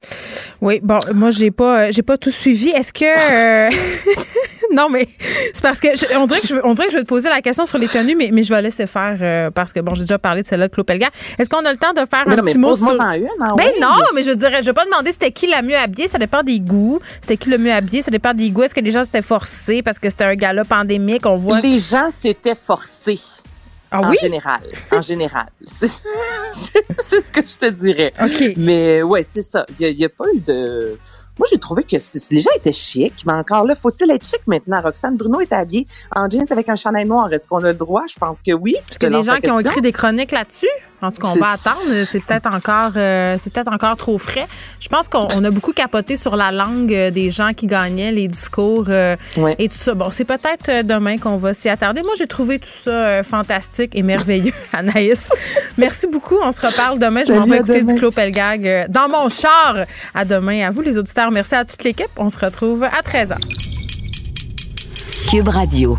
Oui, bon, moi j'ai pas, euh, j'ai pas tout suivi. Est-ce que euh, non, mais c'est parce que on dirait que je, on dirait que je vais te poser la question sur les tenues, mais, mais je vais laisser faire euh, parce que bon, j'ai déjà parlé de celle-là de Claude Pelgard. Est-ce qu'on a le temps de faire un petit mot sur en une, hein, Ben non, mais je dirais, je vais pas demander c'était qui la mieux habillée, ça dépend des goûts. C'était qui le mieux habillé, ça dépend des goûts. Est-ce que les gens s'étaient forcés parce que c'était un gala pandémique, on voit. Les gens s'étaient forcés. Ah en général, en général. C'est ce que je te dirais. Mais ouais, c'est ça. Il n'y a, a, pas eu de... Moi, j'ai trouvé que les gens étaient chics, mais encore là, faut-il être chic maintenant? Roxane Bruno est habillée en jeans avec un chandail noir. Est-ce qu'on a le droit? Je pense que oui. Parce que des gens qui ont écrit des chroniques là-dessus? En tout cas, on va attendre. C'est peut-être encore, euh, c'est peut-être encore trop frais. Je pense qu'on a beaucoup capoté sur la langue euh, des gens qui gagnaient les discours euh, et tout ça. Bon, c'est peut-être demain qu'on va s'y attarder. Moi, j'ai trouvé tout ça fantastique et merveilleux, Anaïs. Merci beaucoup. On se reparle demain. Je m'en vais écouter du Clos Pelgag dans mon char. À demain. À vous, les auditeurs. Merci à toute l'équipe. On se retrouve à 13h. Cube Radio.